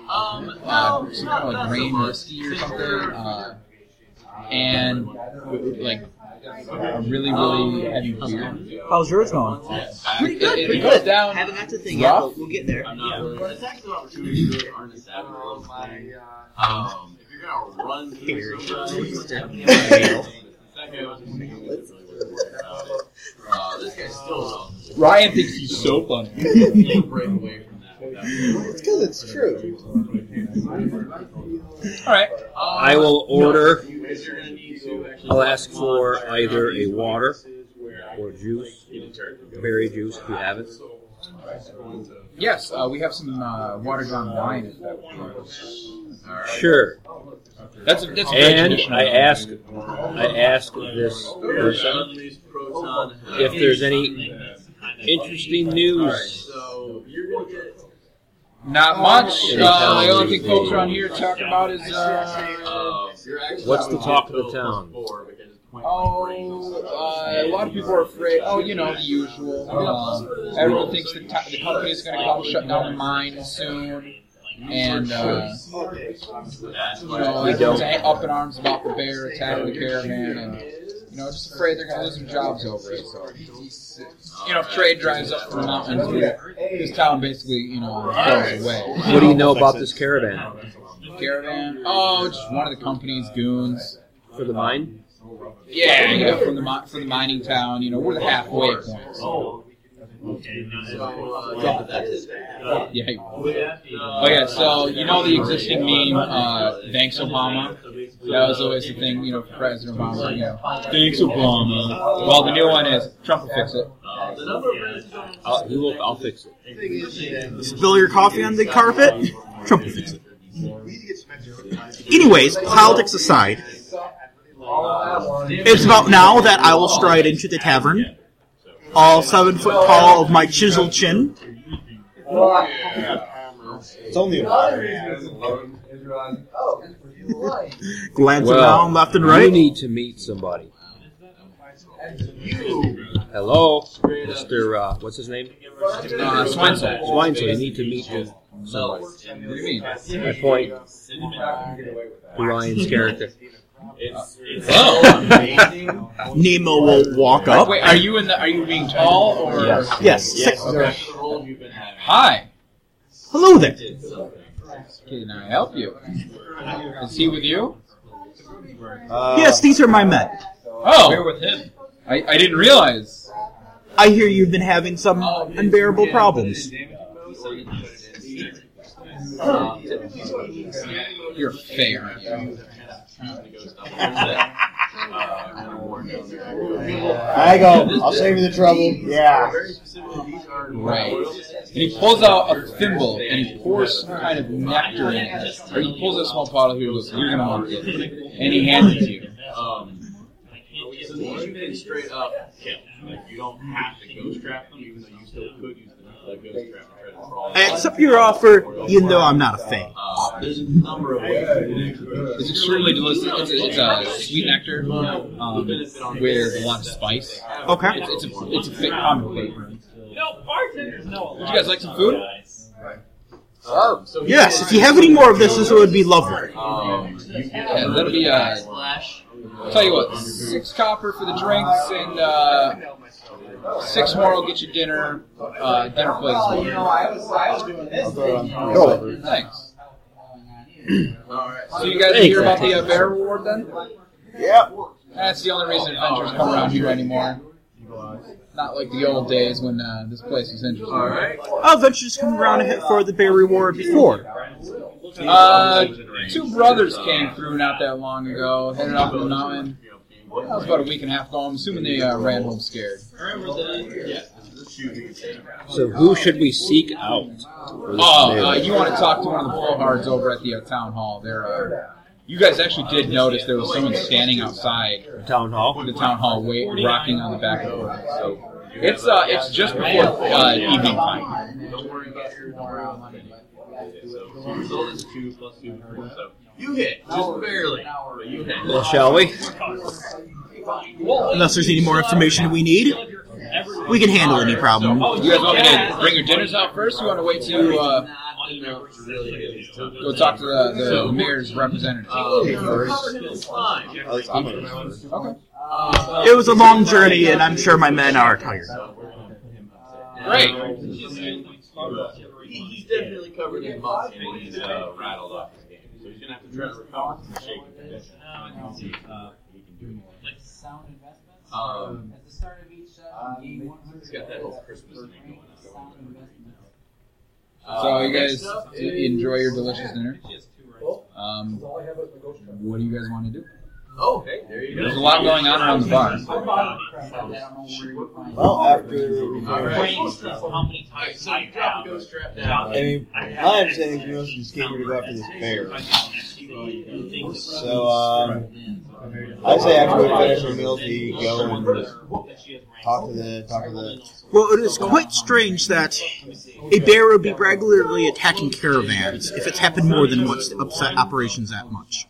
Um, uh, no, some not, kind of like not grain so much. whiskey or something, uh, and like a really really heavy beer. How's yours going? Pretty good. It, it goes down. Haven't got the thing rough. yet, but we'll get there. I'm not. The attacks of opportunity aren't established. Um, if you're gonna run through somebody, this guy's still wrong. Ryan thinks he's so funny. Can't break away from that. It's because it's true. All right. I will order. Because you're gonna need to actually. I'll ask for either a water or juice, berry juice if you have it. Yes, uh, we have some uh, watered down wine. If that would Sure. That's a, that's a very And traditional. I ask, I ask this person if there's any interesting news. So you're gonna get. Not much. Uh, the only thing folks around here talk about is uh, Uh, What's the talk of the town? plus four because it's point oh, blank range. uh, a lot of people are afraid. Oh, you know the usual. Um, everyone thinks the, t- the company is going to come shut down the mine soon, and uh, That's you know why- everyone's up in arms about the bear attacking the caravan, and you know just afraid they're going to lose some jobs over it. So. You know, trade drives up from the mountains, this town basically, you know, goes away. What do you know about this caravan? Caravan? Oh, just one of the company's goons. For the mine? Yeah, you know, from the mi- from the mining town. You know, we're the halfway point. So, So, uh, yeah, that's his bad. yeah. Oh yeah. So you know the existing meme, uh, "Thanks Obama." That was always the thing, you know, for President Obama. You know, "Thanks Obama." Well, the new one is Trump will fix it. Uh, the number of I'll, he will, I'll fix it. Spill your coffee on the carpet? Trump will fix it. Anyways, politics aside, it's about now that I will stride into the tavern, all seven foot tall of my chiseled chin. It's only a water. Glance Well, around left and right. you need to meet somebody. Hello, Mr. Uh, what's his name? Uh, Swinson. Swine, so you need to meet him. somebody. What do you mean? I point to Ryan's character. Oh. Nemo will walk up. Wait, are you in the? Are you being tall or? Yes. Yes. Yes. Okay. the role you've been having. Hi. Hello there. Can I help you? Is he with you? Uh, Yes, these are my men. Oh, we're with him. I, I didn't realize. I hear you've been having some unbearable problems. You're fair. aren't you? I go. I'll save you the trouble. Yeah. Right. And he pulls out a thimble and he pours some kind of nectar in it. Or he pulls a small bottle here and goes, You're gonna want this. And he hands it to you. Um, can straight up kill. Like you don't have to ghost trap them, even though you still could use the, the ghost trap to try to crawl. I accept your offer, even though I'm not a fan. Uh, there's a number of ways to do it. It's extremely delicious. It's a, it's a sweet nectar um, with a lot of spice. Okay. It's, it's a it's a fit common flavor. Know, bartenders know. Would you guys like some food? Um, so Yes, if you have any more of this, this would be lovely. Um, Yeah, that'll be uh, tell you what, six copper for the drinks and uh, six more will get you dinner. Uh, dinner plate. Cool. Thanks. All right. So you guys Thanks, hear about the uh, bear reward then? Yeah. That's the only reason adventurers come around here anymore. Not like the old days when uh, this place was interesting. All right. I'll venture just come around and hit for the bear reward before. Uh, two brothers came through not that long ago, headed up the mountain. That was about a week and a half ago. I'm assuming they uh, ran home scared. So who should we seek out? for this Oh, melee? uh, you want to talk to one of the blowhards over at the uh, town hall? They're, uh, you guys actually did notice there was someone standing outside town hall. the town hall, wait, rocking on the back of the So it's uh, it's just before uh, evening time. Don't worry about your So the result is two plus two. So you hit just barely, but you hit. Well, shall we? Unless there's any more information we need, we can handle any problem. You guys want me to bring your dinners out first? You want to wait to uh, go talk to the, the mayor's representative? It's. At least Okay. It was a long journey, and I'm sure my men are tired. Great. He's definitely covered in muck and he's uh, rattled off his game, so he's gonna have to try to recover from the shaky condition. Sound investments. Um, At the start of each session, gain one hundred. he's got that whole Christmas thing going on. Sound investments. So you guys enjoy your delicious dinner. Um, what do you guys want to do? Oh, hey, there you go. There's a lot going on around the bar. I don't know where you find. Well, after we All right. finish, How many times I you drop ghost trap down. I mean, my understanding is we mostly just came here to go after this bear. So, um, I say after we finish our meals, we go and talk to the talk to the. Well, it is quite strange that a bear would be regularly attacking caravans if it's happened more than once to upset operations that much.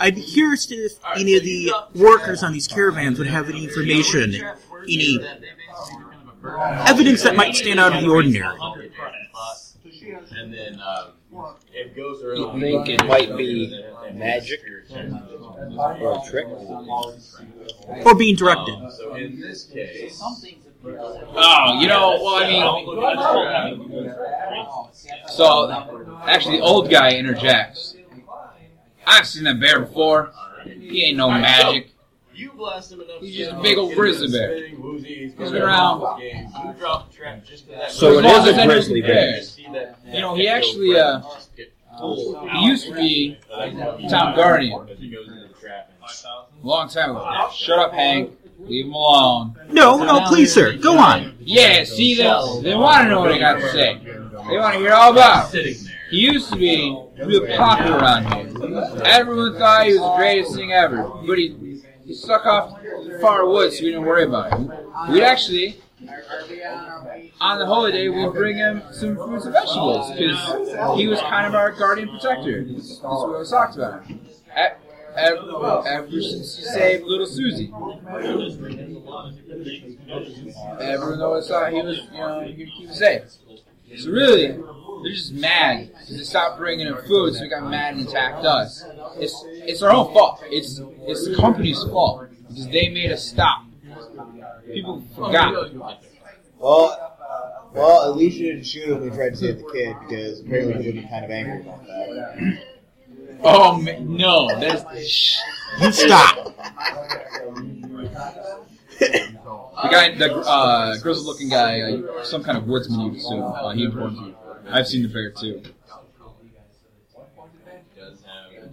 I'd be curious if any of the workers on these caravans would have any information, any evidence that might stand out of the ordinary. And then um, if ghosts are You think it might be magic or a trick? Or being directed. So in this case, Oh, you know, well, I mean, so actually, the old guy interjects. I've seen that bear before. He ain't no magic. you blast him enough. He's just a big old grizzly bear. spinning, woozy, he's He's been around. have games. You drop the trap just to that. So it As long is as a I know grizzly bear. You know, he actually, uh, he used to be town guardian He goes into the trap and a long time ago. Shut up, Hank. Leave him alone. No, no, please, sir, go on. Yeah, see, they, they want to know what I got to say. They want to hear all about it. He used to be real popular around here. Everyone thought he was the greatest thing ever, but he, he stuck off the far woods, so we didn't worry about him. We'd actually, on the holiday, we'd bring him some fruits and vegetables because he was kind of our guardian protector. That's what we talked about Ever, ever since he saved little Susie. Everyone always thought he was, you know, he, he was safe. So really, they're just mad because they stopped bringing in food, so they got mad and attacked us. It's it's our own fault. It's it's the company's fault because they made us stop. People forgot. Well, well, at least you didn't shoot him when you tried to save the kid because apparently he would be kind of angry about that. Oh ma- no, that's shh. You stop. the guy, the uh, grizzled-looking guy, uh, some kind of woodsman you assume. Uh, he informs you. I've seen the bear too. Does have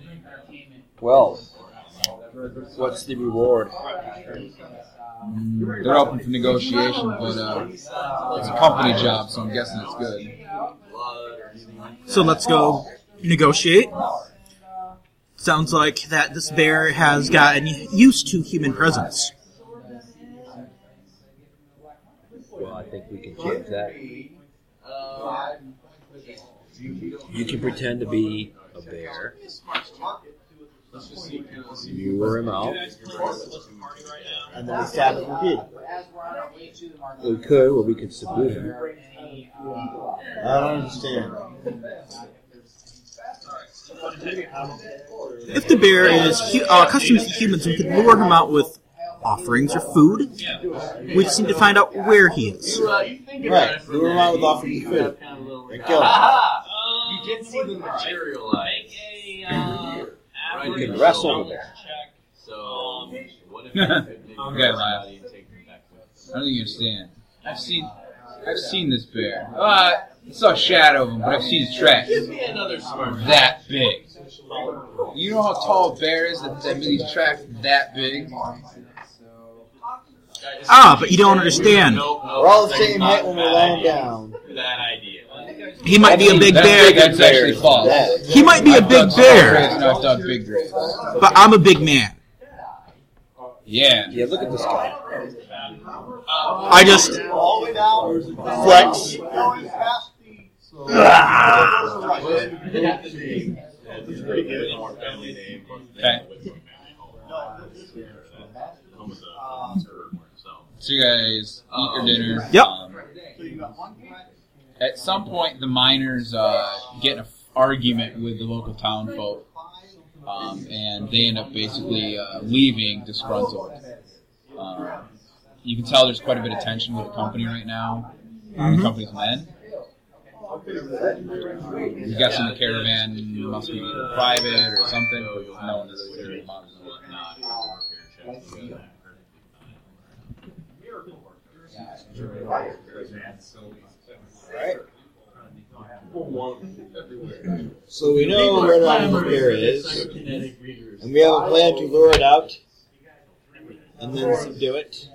Well, what's the reward? Mm, They're open for negotiation, but uh, it's a company job, so I'm guessing it's good. blood or anything like So let's go negotiate. Sounds like that this bear has gotten used to human presence. Well, I think we can change that. You can pretend to be a bear. let's just see. Kind of see. Lure him out. And then we stab it for kid. As we're on our way to the market. We could, or we could subdue him. I don't understand. If the bear is hu- uh, accustomed to humans, we could lure him out with offerings or food. We just need to find out where he is. You, you think about Right, lure him out with minute, offering food. have kind of a little- And kill him. Aha! Um, You did see the materialize. Make a uh, Right, You can wrestle the bear. check. So, what if you could maybe Okay, somebody and take them back with I don't think you understand. I've seen, I've seen this bear. Uh, I saw a shadow of him, but I've seen his tracks. Give me another smart That big. You know how tall a bear is that, that made these tracks that big? Ah, but you don't understand. Nope, nope, We're all the same height when we're bad laying down. Bad idea. He might be a big That's bear, That's actually false. He might be a I've big dug small graves bear, I've dug big graves. but I'm a big man. Yeah. Yeah, look at this guy. I just Flex. It's pretty good. More family name. Okay. So you guys eat your dinner. Yep. Um, at some point, the miners uh, get in an argument with the local town folk, um, and they end up basically uh, leaving disgruntled. Um, you can tell there's quite a bit of tension with the company right now. um, The company's men. I'm guessing the caravan must be either private or something. No one is really about it. So we know where the animal bear is, and we have a plan to lure it out, and then subdue it.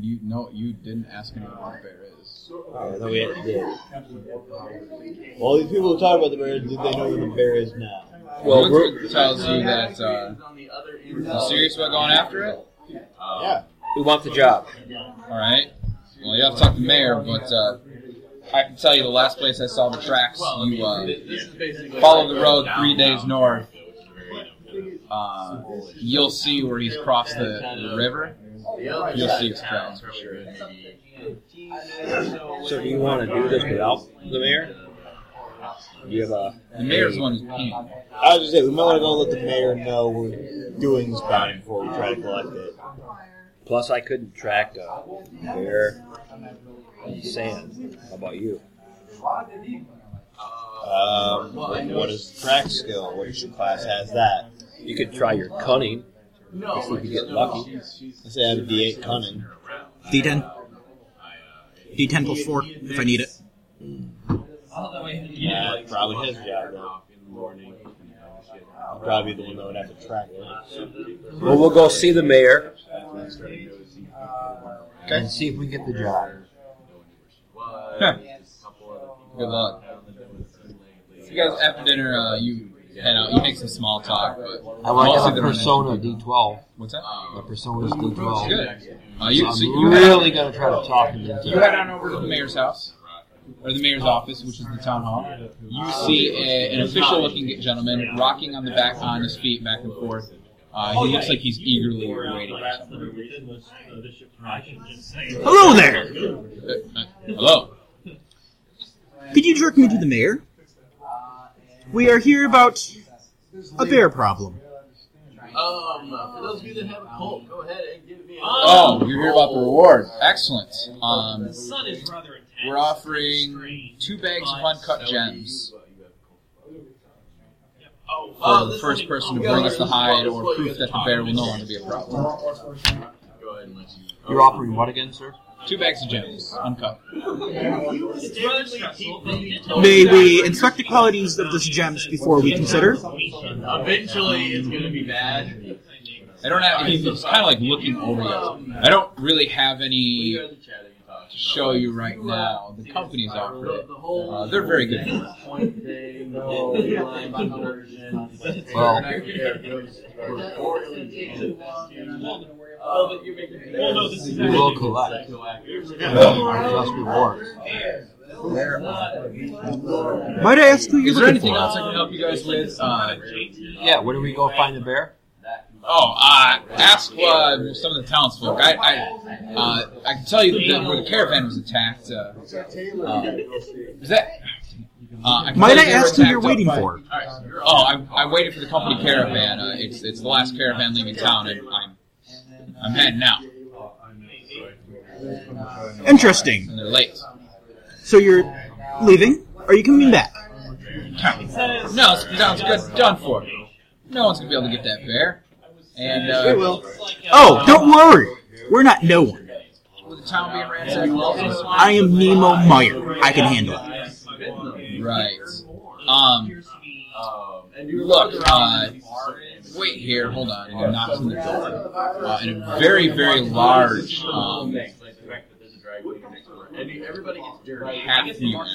You no, you didn't ask me what the bear is. I thought we had did. All these people who talk about the bear, did they know where the bear is now? Well, Well, Brooke tells you that uh, you serious about going after it. Yeah. We want the job. All right. Well, you have to talk to the mayor, but uh, I can tell you the last place I saw the tracks. You uh, follow the road three days north. Uh, you'll see where he's crossed the, the river. You'll see his tracks for sure. So do you want to do this without the mayor? Do you have a The mayor's one is peeing. I was just saying, we might want to go let the mayor know we're doing this bounty before we try to collect it. Plus, I couldn't track a bear in sand. How about you? Um, what is track skill? Which class has that? You could try your cunning. No, If you could get lucky. I say I have a D8 cunning. D10. D10 plus 4 if I need it. Yeah, probably his job though. I'll probably be the one that would have to track it. Well, we'll go see the mayor and see if we can get the job. Huh. Good luck. So you guys after dinner, uh, you head out. You make some small talk, but I like mostly a the persona D12. What's that? My persona's D12. Good. Uh, you, So so I'm you really gonna try to talk him into you head on over to the mayor's house, or the mayor's office, which is the town hall. You see a, an official-looking gentleman rocking on the back on his feet, back and forth. Uh, he looks like he's eagerly waiting for something. Hello there! Uh, uh, hello. Could you direct me to the mayor? We are here about a bear problem. Um, for those of you that have a cult, go ahead and give me a Oh, you're here about the reward. Excellent. Um, The sun is rather intense. we're offering two bags of uncut gems Oh, for the first person to bring us the hide or that's proof that the bear will guys no longer be a problem. Go ahead and let you. You're offering what again, sir? Two bags of gems, uncut. It's rather stressful. but you did tell May we inspect the qualities of this gems before we consider? Eventually, it's gonna be bad. I don't have. He's kind of like looking over you. I don't really have any guys are chatting and talking. to show you right now. The company's offered The, it. the whole Uh, they're very good. point thing, the whole line conversion. Well- Well, you're making. Well, no, this is You will collect. Plus rewards. Might I ask who you're Is there looking anything for? else I can help you guys with? Uh, Yeah, where do we go find the bear? Oh, uh, ask uh, some of the townsfolk. I, I, uh, I can tell you that where the caravan was attacked. Uh, uh, is that? Uh, I Might I you they were ask who you're waiting by- for? Oh, I'm, I'm waiting for the company caravan. Uh, it's it's the last caravan leaving town, and I'm I'm heading out, Interesting. and they're late. So you're leaving? Are you coming back? No, it's, town's good done for. No one's gonna be able to get that bear. And uh, Oh, don't worry. We're not no one. with the town being ransacked, I am Nemo Meyer. I can handle it. right? Um, look, uh, wait here, hold on. And he knocks on the door, uh, and a very, very large um, Everybody gets dirty. half mutant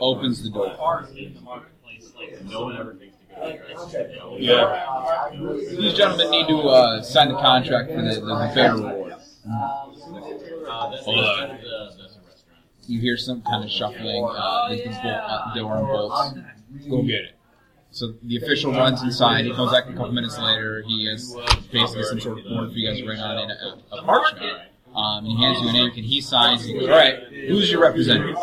opens the door. No one ever thinks to go there. Yeah. These gentlemen need to uh, sign the contract for the, the, the bear reward. Uh, Hold on. that's, uh, that's a restaurant. You hear some kind of shuffling. Uh, there's the bolt, uh, door unbolts. Go get it. So the official runs inside. He comes back a couple minutes later. He has basically some sort of form for you guys to write on in a, a parchment. Um, and he hands you an ink, and he signs. He goes, "All right, who's your representative?"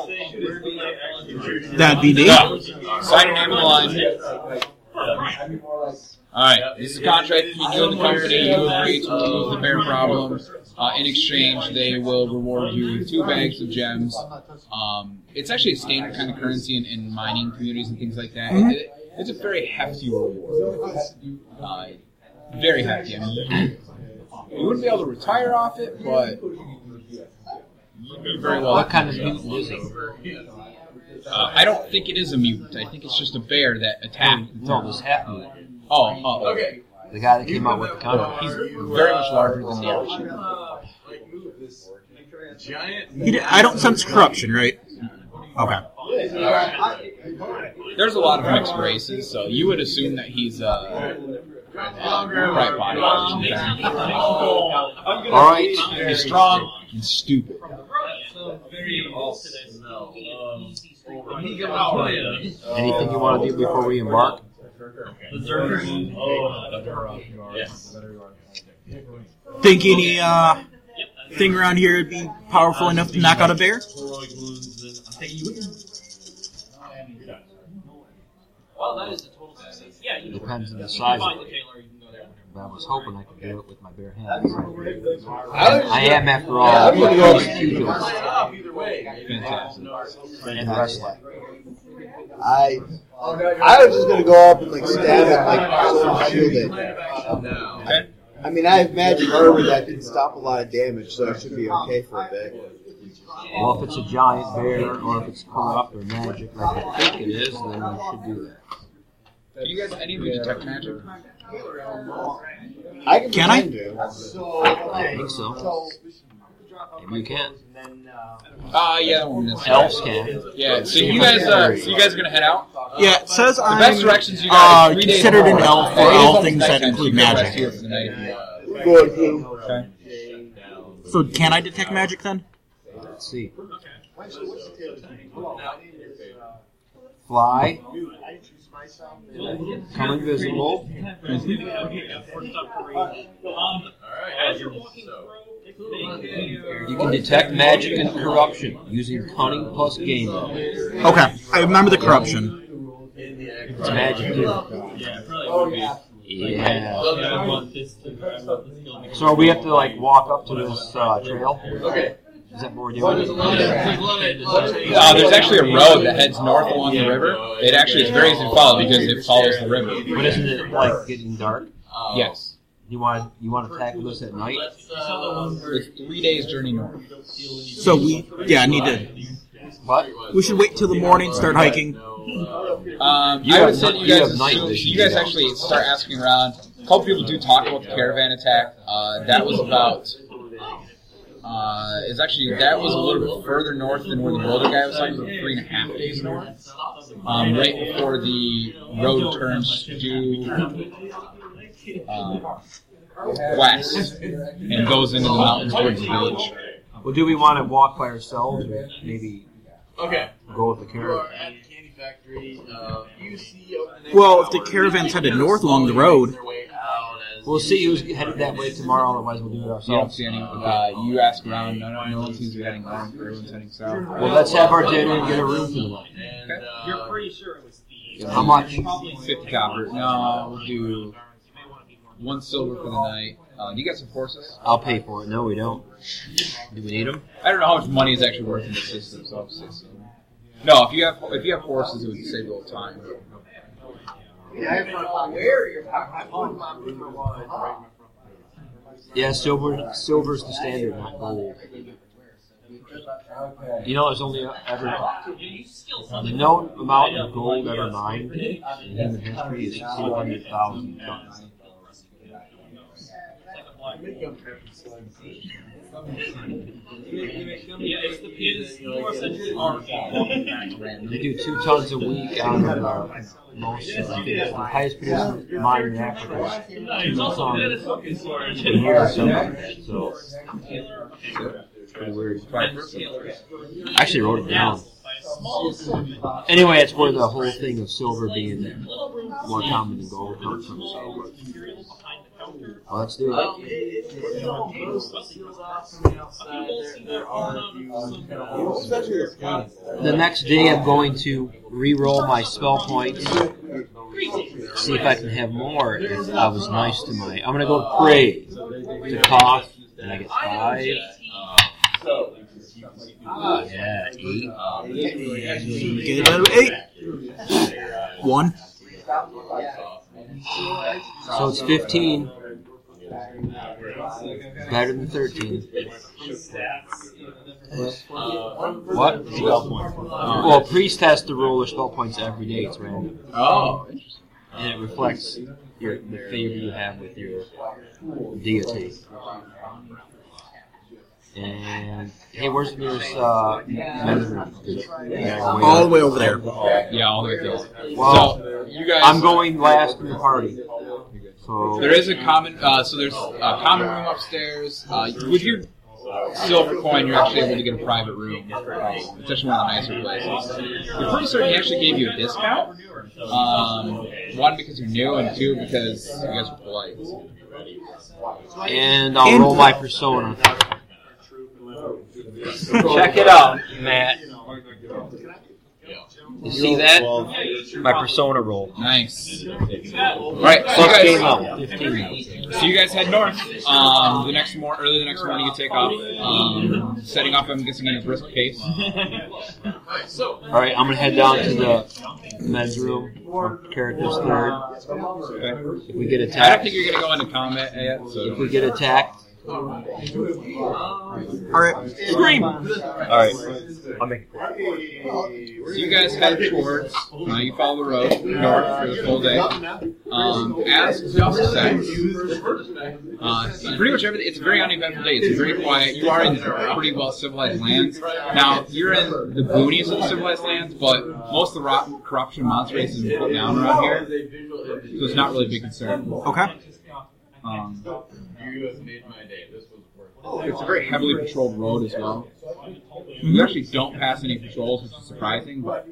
That'd be me. Yeah. Sign your name on the line. All right, this is a contract between you and the company. You agree to remove the bear problem. Uh, in exchange, they will reward you with two bags of gems. Um, it's actually a standard kind of currency in, in mining communities and things like that. It- it's a very hefty reward. Uh, very hefty. I mean, you wouldn't be able to retire off it, but you'd be very well. What kind of mutant is it? Uh, I don't think it is a mutant. I think it's just a bear that attacked. the No, town. this half mutant. Oh, oh, okay. The guy that came out with the contract. He's very much larger than the average. Giant. You d- I don't sense corruption, right? Okay. There's a lot of mixed races, so you would assume that he's uh, uh right body. All right. He's strong and stupid. Anything you want to do before we embark? Think any uh thing around here would be powerful enough to knock out a bear? Well, that is a total success. Yeah, you Depends on the size of it. But I was hoping I could do it with my bare hands. I I am, after all, I'm gonna go- a pugilist Either way. Fantastic. and wrestler. I, I was just gonna go up and like stab it, like sort of shield it. Okay. I mean, I have magic armor that can stop a lot of damage, so it should be okay for a bit. Well, if it's a giant bear or if it's corrupt or magic like I think it is, then I should do that. Do you guys any of you detect magic? I can, Can I? pretend to. I think so. Maybe you can. Uh, yeah, that won't necessarily. Elves can. Yeah, so you guys, uh, so you guys are gonna head out. Yeah, it says I'm The best directions you got. uh, is three considered an elf for all things that include so you can rest magic. here for the night. Go ahead, Blue. Okay. So can I detect magic then? Let's see. Fly. Come invisible. You can detect magic and corruption using cunning plus game. Okay, I remember the corruption. It's magic too. Yeah. So we have to like walk up to this uh, trail. Okay. Is that what we're doing? Uh, there's actually a road that heads north along the river. It actually is very easy to follow because it follows the river. But isn't it like getting dark? Yes. You want you want to tackle this at night? It's three days journey north. So we, yeah, I need to. What? We should wait till the morning, start hiking. Um, You I would say you you guys night assume, you guys actually start asking around. A couple people do talk about the caravan attack. Uh, that was about. Uh, it's actually that was a little bit further north than where the boulder guy was talking. About three and a half days north. Um, right before the road turns due. Um, west and goes into the mountains towards the village. Well, do we want to walk by ourselves or maybe Okay. go with the You caravan? at candy factory. Uh, you see over the next Well, if the caravan's headed north along the road- We'll see who's headed that way tomorrow. Otherwise, we'll do it ourselves. You don't ourselves. see any. Uh, you ask around. No, no, no one seems to be heading north. Everyone's heading south. Well, let's have our dinner and get a room for the night. And, uh, You're pretty sure it was the. How much? Fifty copper. No, we'll do one silver for the night. Uh, do you got some horses? I'll pay for it. No, we don't. Do we need them? I don't know how much money is actually worth in the system, so I'll so. No, if you have if you have horses, it would save a little time. Yeah, silver. Silver's the standard, not gold. You know, there's only ever the known amount of gold ever mined in human history is two hundred thousand tons. Yeah, it's the it's more essentially our walking back to Rand. They do two tons a week on uh, most. I think it's the highest producing mine in Africa. Two tons a year or something. So pretty weird. I actually wrote it down. Anyway, it's where the whole thing of silver being more common than gold comes from. So, well, let's do it. The next day, I'm going to re-roll my spell points, see if I can have more. If I was nice to my, I'm gonna go pray to cough, and I get five. Yeah, eight. Get it out of eight. One. So it's 15. Better than 13. What? Spell point. Well, priest has to roll their spell points every day. It's random. Oh, interesting. And it reflects your the favor you have with your deity. And hey, where's the nearest uh, men's room? Yeah, All the way over there. Yeah, all the way through. Well, so you guys, I'm going last in the party. So There is a common. Uh, so there's a common room upstairs. Uh, with your silver coin, you're actually able to get a private room. Uh, it's actually one of the nicer places. You're pretty certain he actually gave you a discount. Um, one because you're new, and two because you guys were polite. and I'll And- roll my persona. Check it out, Matt. You see that? My persona roll. Nice. All right, so you game guys, up. 15 now. so you guys head north. Um, the next mor- early the next morning, you take off. Um, setting off, I'm guessing in a brisk pace. Alright, I'm gonna head down to the men's room. Our character's third. Okay. If we get attacked. I don't attacked, think you're gonna go into combat yet. if So we get attacked, All right. scream! Alright, I'll make it. So you guys head towards, uh, you follow the road north for the full day. Um, as dusk sets, uh, pretty much everything, it's a very uneventful day. It's very quiet. You are in pretty well civilized lands. Now, you're in the boonies of the civilized lands, but most of the rot- corruption and monster been put down around here, so it's not really a big concern. Okay. Um, You have made my day. This was worth it. it's a very heavily patrolled road as well. You actually don't pass any patrols, which is surprising, but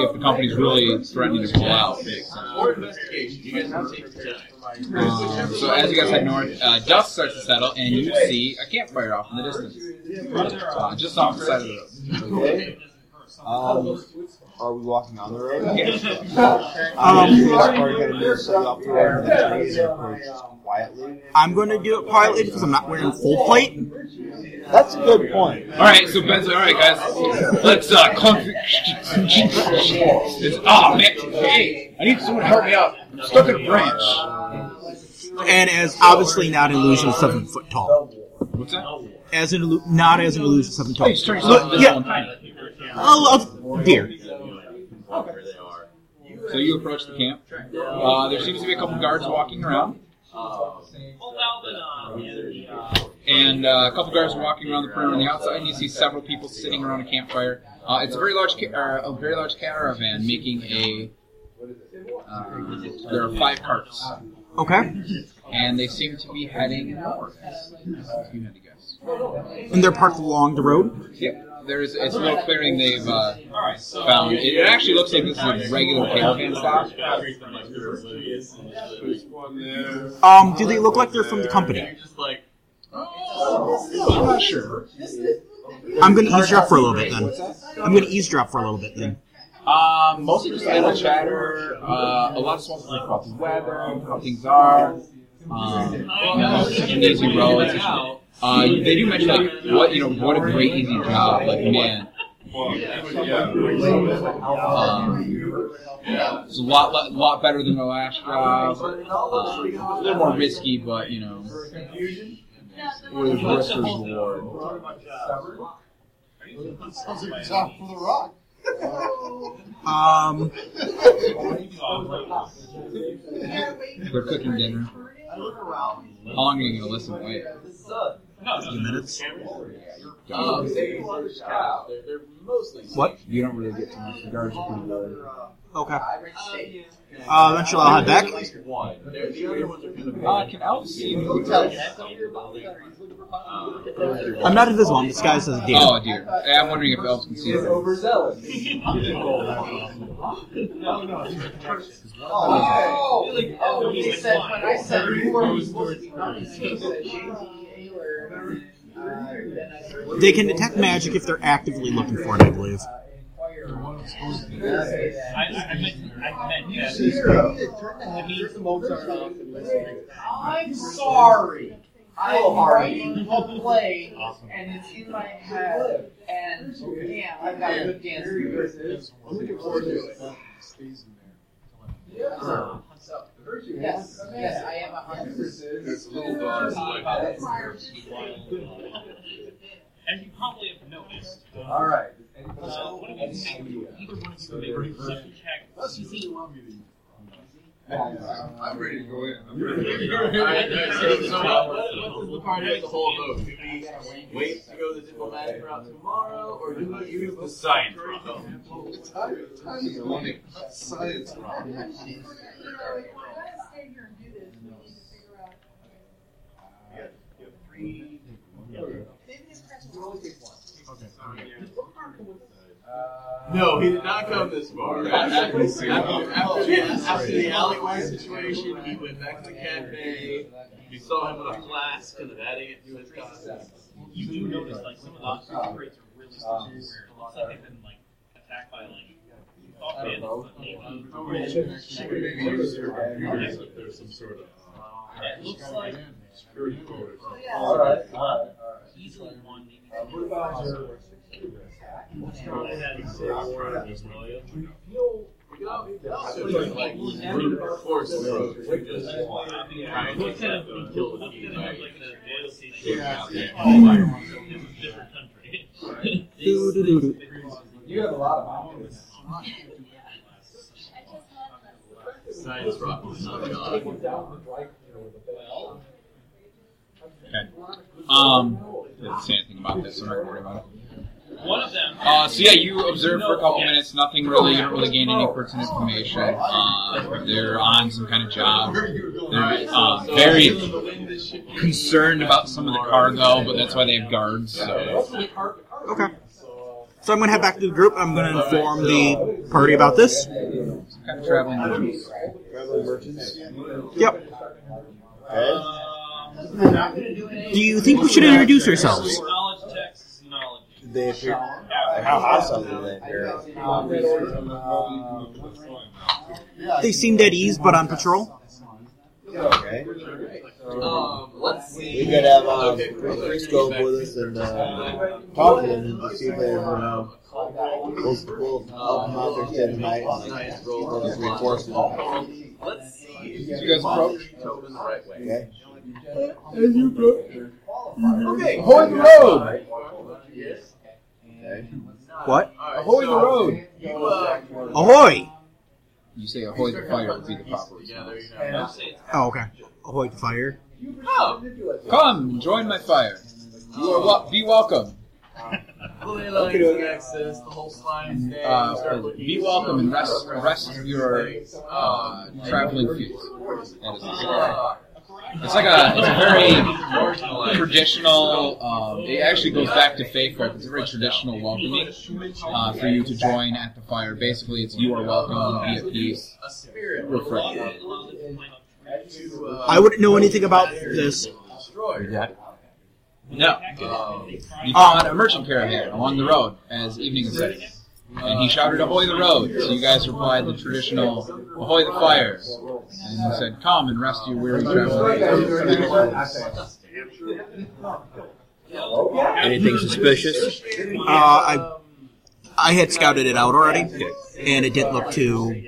if the company's really threatening to pull out, it makes sense. Or investigation. You guys can take your time. Um, so as you guys head north, uh, dusk starts to settle, and you see a campfire off in the distance, uh, just off the side of the road. Um, are we walking on the road? Um, I'm probably gonna move off the road and the trees and approach quietly. I'm going to do it quietly because I'm not wearing full plate. That's a good point. All right, so Ben's like, all right, guys, let's uh, clunk. It's, oh man, hey, I need someone to help me out. I'm stuck in a branch. And as obviously not an illusion seven foot tall. What's that? As an illu- not as an illusion of seven Oh, tall. you just turn yourself Look, invisible yeah. and tiny. Oh, oh. So you approach the camp. Uh, there seems to be a couple guards walking around. and uh, a couple guards are walking around the perimeter on the outside, and you see several people sitting around a campfire. Uh, it's a very large, ca- uh, a very large caravan making a. Uh, there are five carts. Okay. and they seem to be heading north. You had to guess. And they're parked along the road. Yep. There's it's a little clearing they've uh, found. It, it actually looks like this is a regular caravan stop. Um, do they look like they're from the company? I'm not sure. I'm gonna eavesdrop for a little bit then. I'm gonna eavesdrop for a little bit then. Um, mostly just idle chatter. Uh, a lot of small talk about the weather, how things are. Um, you know, some easy roads. Uh, they do mention like what you know, what a great easy job. Like man, um, it's a lot, lot, lot better than my last job. Um, a little more risky, but you know, with risk reward. Top for the rock. um, They're cooking dinner. How long are you gonna listen? Wait. A few minutes. um, they're, they're mostly. What? You don't really get too much. The guards are pretty low. Okay. Uh, eventually I'll head back. One. They're, the other ones are kind of. Uh, can Elf see you? I'm not invisible. I'm disguised as a deer. Oh dear. I'm wondering if elves can see you. Oh, oh, he said when I said you were supposed to be coming, he said JT They can detect magic if they're actively looking for it, I believe. I'm sorry. I'm writing a play, and it's in my head, and damn, I've got a good dance. So, yes, yes, I am a hundred percent. It's little dogs As you probably have noticed, All right. uh, one of you can make, either one of you can make a perception check. I'm ready to go in. I'm ready to go in. Alright, so, so what, what, what does the party as a whole vote? Do we wait to go the diplomatic route tomorrow, or do we use the science route? Science. No, he did not come this far. After, after, after, the, alleyway situation, he went back to the cafe. You saw him with a flask and adding it to his costume. You do notice, like, some of the operates are really small, where it looks like they've been, like, attacked by, like, thought bandits, but maybe. Maybe use your there's some sort of It looks like security code or something. All right, all right, easily one, maybe two. What about your? We could al- we could also do like brute force approach. We just try and What kind of, uh. You have a lot of options. Science rock is not God. Okay. Um, didn't say anything about this. I'm not worried about it. One of them. Uh, so yeah, you observe for a couple minutes. Nothing really. You don't really gain any pertinent information. Uh, they're on some kind of job. They're uh, very concerned about some of the cargo, but that's why they have guards. So Okay. So I'm gonna head back to the group. I'm gonna inform the party about this. some kind of traveling merchants. Traveling merchants. Yep. Okay. Do you think we should introduce ourselves? Knowledge text, knowledge. Did they appear? How hostile did they appear? They seemed at ease, but on patrol. Okay. Um, let's see. We could have um, free scope with us and uh, talk to them and just see if they, you know, we'll, we'll help them out there stay the and like, see if there's reinforcement. Let's see. Did you guys approach? Tobin the right way. Okay. Okay. Ahoy the road! Yes. Okay. What? Alright, Ahoy the so road! You, uh, Ahoy! You say ahoy the fire would be the proper together, response. you know. I'll say it's Oh, okay. Ahoy the fire. Oh, Come, join my fire. You are wel- be welcome. fully allowing access, the whole science day. Uh, start be welcome and rest rest your uh, traveling feet. That is Uh, It's like a, it's a very traditional. Um, it actually goes back to Faithful. It's a very traditional welcoming uh, for you to join at the fire. Basically, it's you are welcome, to be at peace, refresh. I wouldn't know anything about this. Yeah. No, you found a merchant caravan along the road as evening is setting. And he shouted, "Ahoy the road!" So you guys replied the traditional, "Ahoy the fire!" And he said, "Come and rest your weary traveler." Anything suspicious? Uh, I I had scouted it out already, and it didn't look too.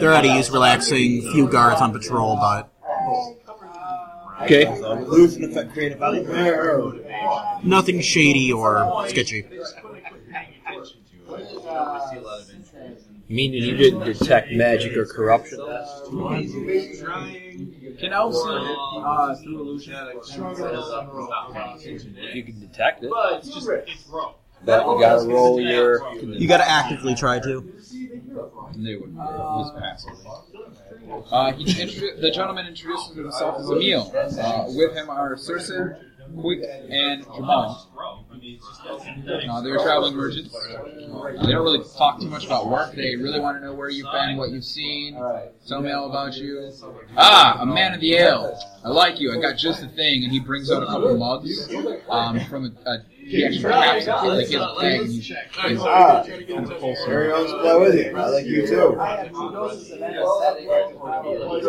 They're at ease, relaxing. Few guards on patrol, but Okay. Illusion effect created by nothing shady or sketchy. Meaning you didn't detect magic or corruption? Can elves see uh, through illusion? If you can detect it, But it's just it's wrong. but you gotta roll your. You got to actively try to. They would. He's passive. Uh, he the gentleman introduces himself as Emil. Uh, with him are Circe, Quick, and Jamal. Uh, they're traveling merchants. Uh, they don't really talk too much about work. They really want to know where you've been, what you've seen. Tell me all about you. Ah, a man of the ale. I like you. I got just the thing. And he brings out a couple mugs um, from a, a he actually taps like he has a bag and he he's Ah, kind of pulls it. Carry on to play with you. I like you too.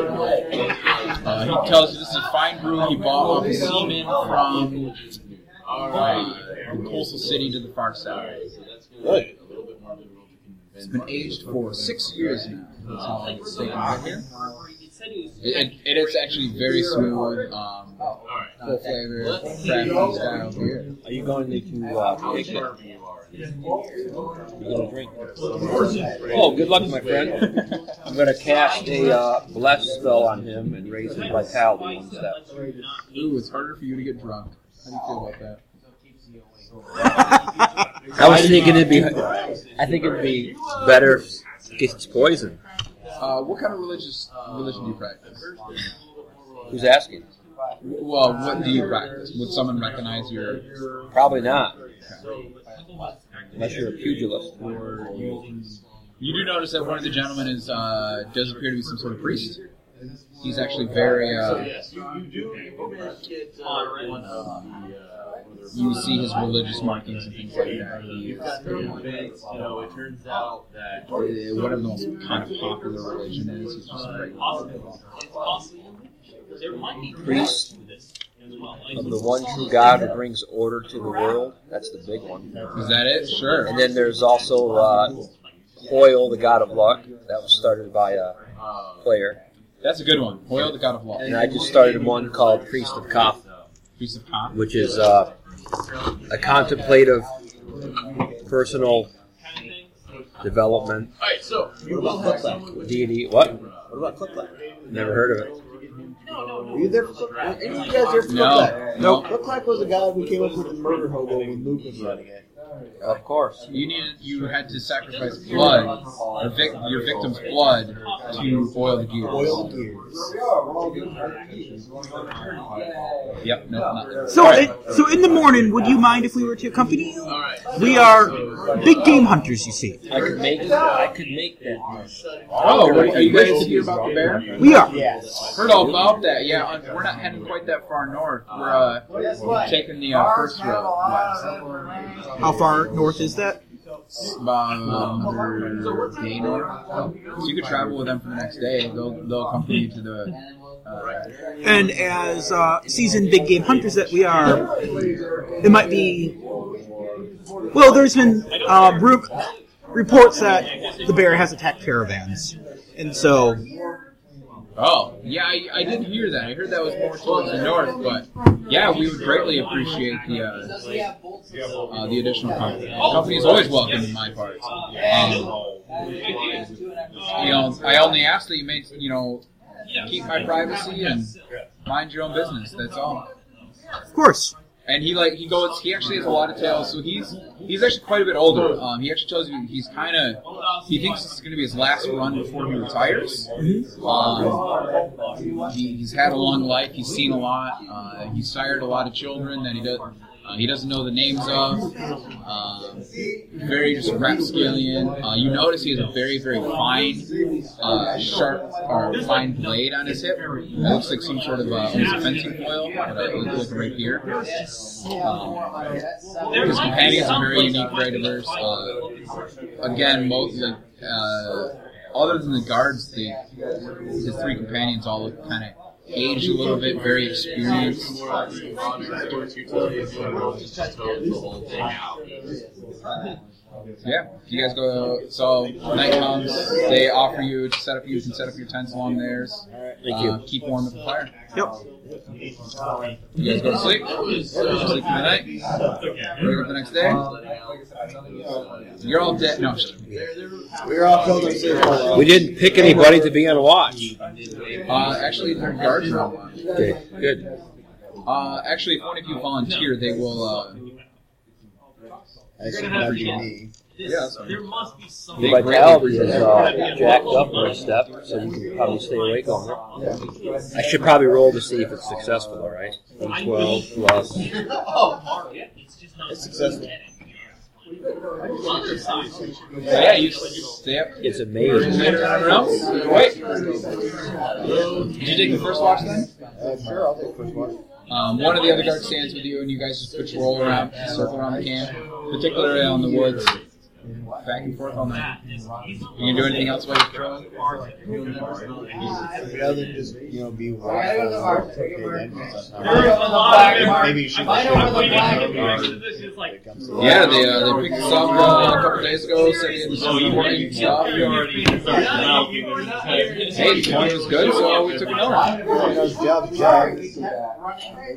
Uh, he tells you this is a fine brew he bought off a seaman from uh, the coastal city to the far south. Good. It's been aged for six years now. That's how long it's taken to here. It, it, it is actually very smooth, um, full flavor, crafty style beer. Are you going to uh, take it? You gonna drink? Oh, good luck, my friend. I'm gonna cast a uh, bless spell on him and raise his vitality one step. Ooh, it's harder for you to get drunk. How do you feel about that? I was thinking it'd be. I think it'd be better if it gets poisoned. Uh, what kind of religious religion do you practice? Who's asking? Well, what do you practice? Would someone recognize your Probably not. Unless you're a pugilist. You do notice that one of the gentlemen is uh, does appear to be some sort of priest. He's actually very. Uh, Yes, you, you do get uh, one of the. Uh, you see his religious markings and things like that. He You've got three events. You know, it turns out that uh, whatever the most kind of popular religion is, he's just very. It's possible. There might be Priest to this as well. Like, of the one true God who brings order to the world. That's the big one. Is that it? Sure. And then there's also uh, Hoyle, the God of Luck. That was started by a player. That's a good one. Hoyle, the god of Luck. And I just started one called Priest of Kaf, Priest of Khan. which is uh, a contemplative, personal development Alright, so What about Click Clack? deity. What? What about Click Clack? Never heard of it. Were you there for Click Clack? Any of you guys there for Click No. Clack? No. Click Clack was the guy who came up with the murder hobo when Luke was running it. Of course. You needed. You had to sacrifice blood, or vic, your victim's blood, to oil the gears. Oil gears. Yep. No. Not there. So, it, so in the morning, would you mind if we were to accompany you? alright. We are big game hunters, you see. I could make. I could make that. Oh, wait, are you guys to hear about the bear? We are. Yes. Heard all about that. Yeah, uh, we're not heading quite that far north. We're uh, taking the uh, first road west. How far north is that? About another day north. So you could travel with them for the next day. They'll they'll accompany you to the. Uh, And as uh, seasoned big game hunters that we are, it might be. Well, there's been uh, reports that the bear has attacked caravans, and so oh, yeah, I, I did hear that. I heard that was more towards the north, but yeah, we would greatly appreciate the uh, uh, the additional company. Company is always welcome in my parts. Um, you know, I only ask that you make you know keep my privacy and mind your own business. That's all. of course. And he like he goes. He actually has a lot of tales. So he's he's actually quite a bit older. Um, he actually tells you he's kind of he thinks this is going to be his last run before he retires. Um, he, he's had a long life. He's seen a lot. Uh, he's sired a lot of children that he does. Uh, he doesn't know the names of. Um, very just rapscallion. Uh, you notice he has a very, very fine, uh, sharp or fine blade on his hip. It looks like some sort of uh, fencing foil, but uh, it looks like right here. Um, his companions are very unique, very diverse. Uh, again, most uh, other than the guards, the his three companions all look kind of aged a little bit, very experienced. Yeah, you guys go. So night comes, they offer you to set up. You can set up your tents along theirs. Thank you. Uh, keep warm at the fire. Yep. You guys go to sleep. Sleep for the night. Wake up the next day. You're all dead. No, I'm just kidding. We're all filled up sleep. We didn't pick anybody to be on watch. Uh, actually, their guards are on watch. Okay, good. Uh, actually, if one of you volunteer, they will. That should be me. yeah, that's. There must be some. Your vitality is uh, jacked up for a step, so you can probably stay awake longer. I should probably roll to see if it's successful, all right? D12 plus. It's just not. It's successful. yeah, you stay up. It's amazing. Later, everyone else. Wait. Did you take the first watch then? Uh, sure, I'll take the first watch. Um, one of the other guards stands with you, and you guys just patrol around, circle around the camp, particularly on the woods, back and forth all night. Can you do anything else while you're patrolling? Rather than just, you know, be watchful and take the entrance. There's a lot of Maybe you should I know where the flag should- is. This is like. Yeah, they uh, they picked us up uh, a couple days ago, said they had Oh, some morning stuff. you already started milking and Hey, the morning was good, so we took it over. Job, job.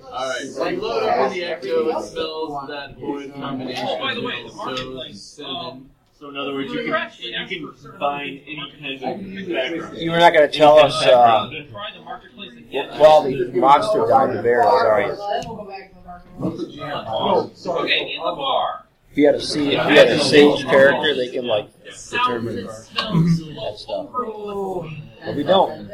Alright, so you load up in the Echo, it smells that horrid combination Oh, by the way, the marketplace, so cinnamon. um, So in other words, you can you can combine any kind of background. You were not going to tell us uh, the what quality monster died the bear is, are you? Okay, in the bar. If you had a sea, if you had a sage character, they can like determine Sounds that stuff. But we don't.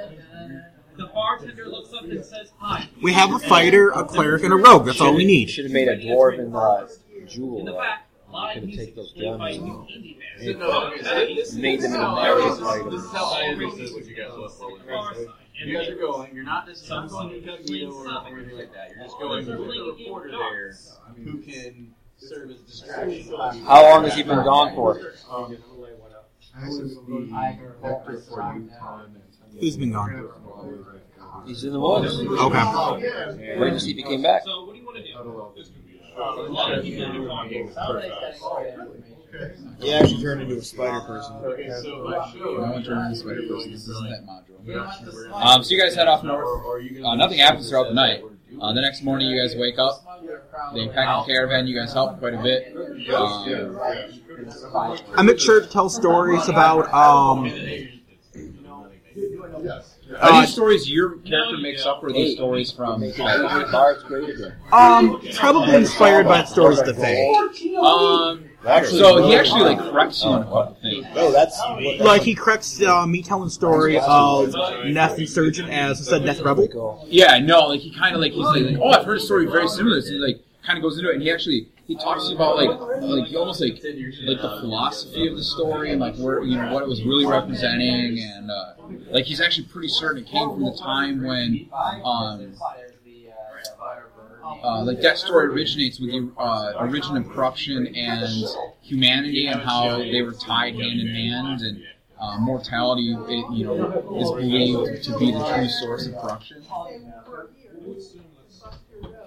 The bartender looks up and says hi. We have a fighter, a cleric, and a rogue. That's all we need. Should have made a dwarven uh, jewel. In the uh, back, Could've music take those played by gems. indie no, okay, this, this Made them how into I magic items. This is how I understood what you guys left with. You guys are going. You're not necessarily going incognito or anything like that. You're just going with a reporter there who can serve as distraction. How long has he been gone for? Who's been gone? He's in the woods. Okay. Wait to see if he came back. So what do you want to do? A lot of people are talking. He actually turned into a spider person. Okay, so my show. No one turned into a Spider Person. This isn't that module. Um, so you guys head off north. Uh, nothing happens throughout the night. Uh, the next morning, you guys wake up. They pack the caravan. You guys help quite a bit. Um, I make sure to tell stories about um. Are these stories your character makes up, or are these stories from? Bard's great again. Um, probably inspired by stories of the Fae. Um, so he actually like corrects you on a couple things. Oh, that's Like he corrects uh, me telling story of Neth Insurgent as instead Neth Rebel. Yeah, no, like he kind of like he's like, like, oh, I've heard a story very similar. So he like kind of goes into it, and he actually he talks about like like almost like like the philosophy of the story and like where you know what it was really representing, and uh, like he's actually pretty certain it came from the time when um, uh, like that story originates with the uh, origin of corruption and humanity and how they were tied hand in hand and uh, mortality it, you know is believed to be the true source of corruption.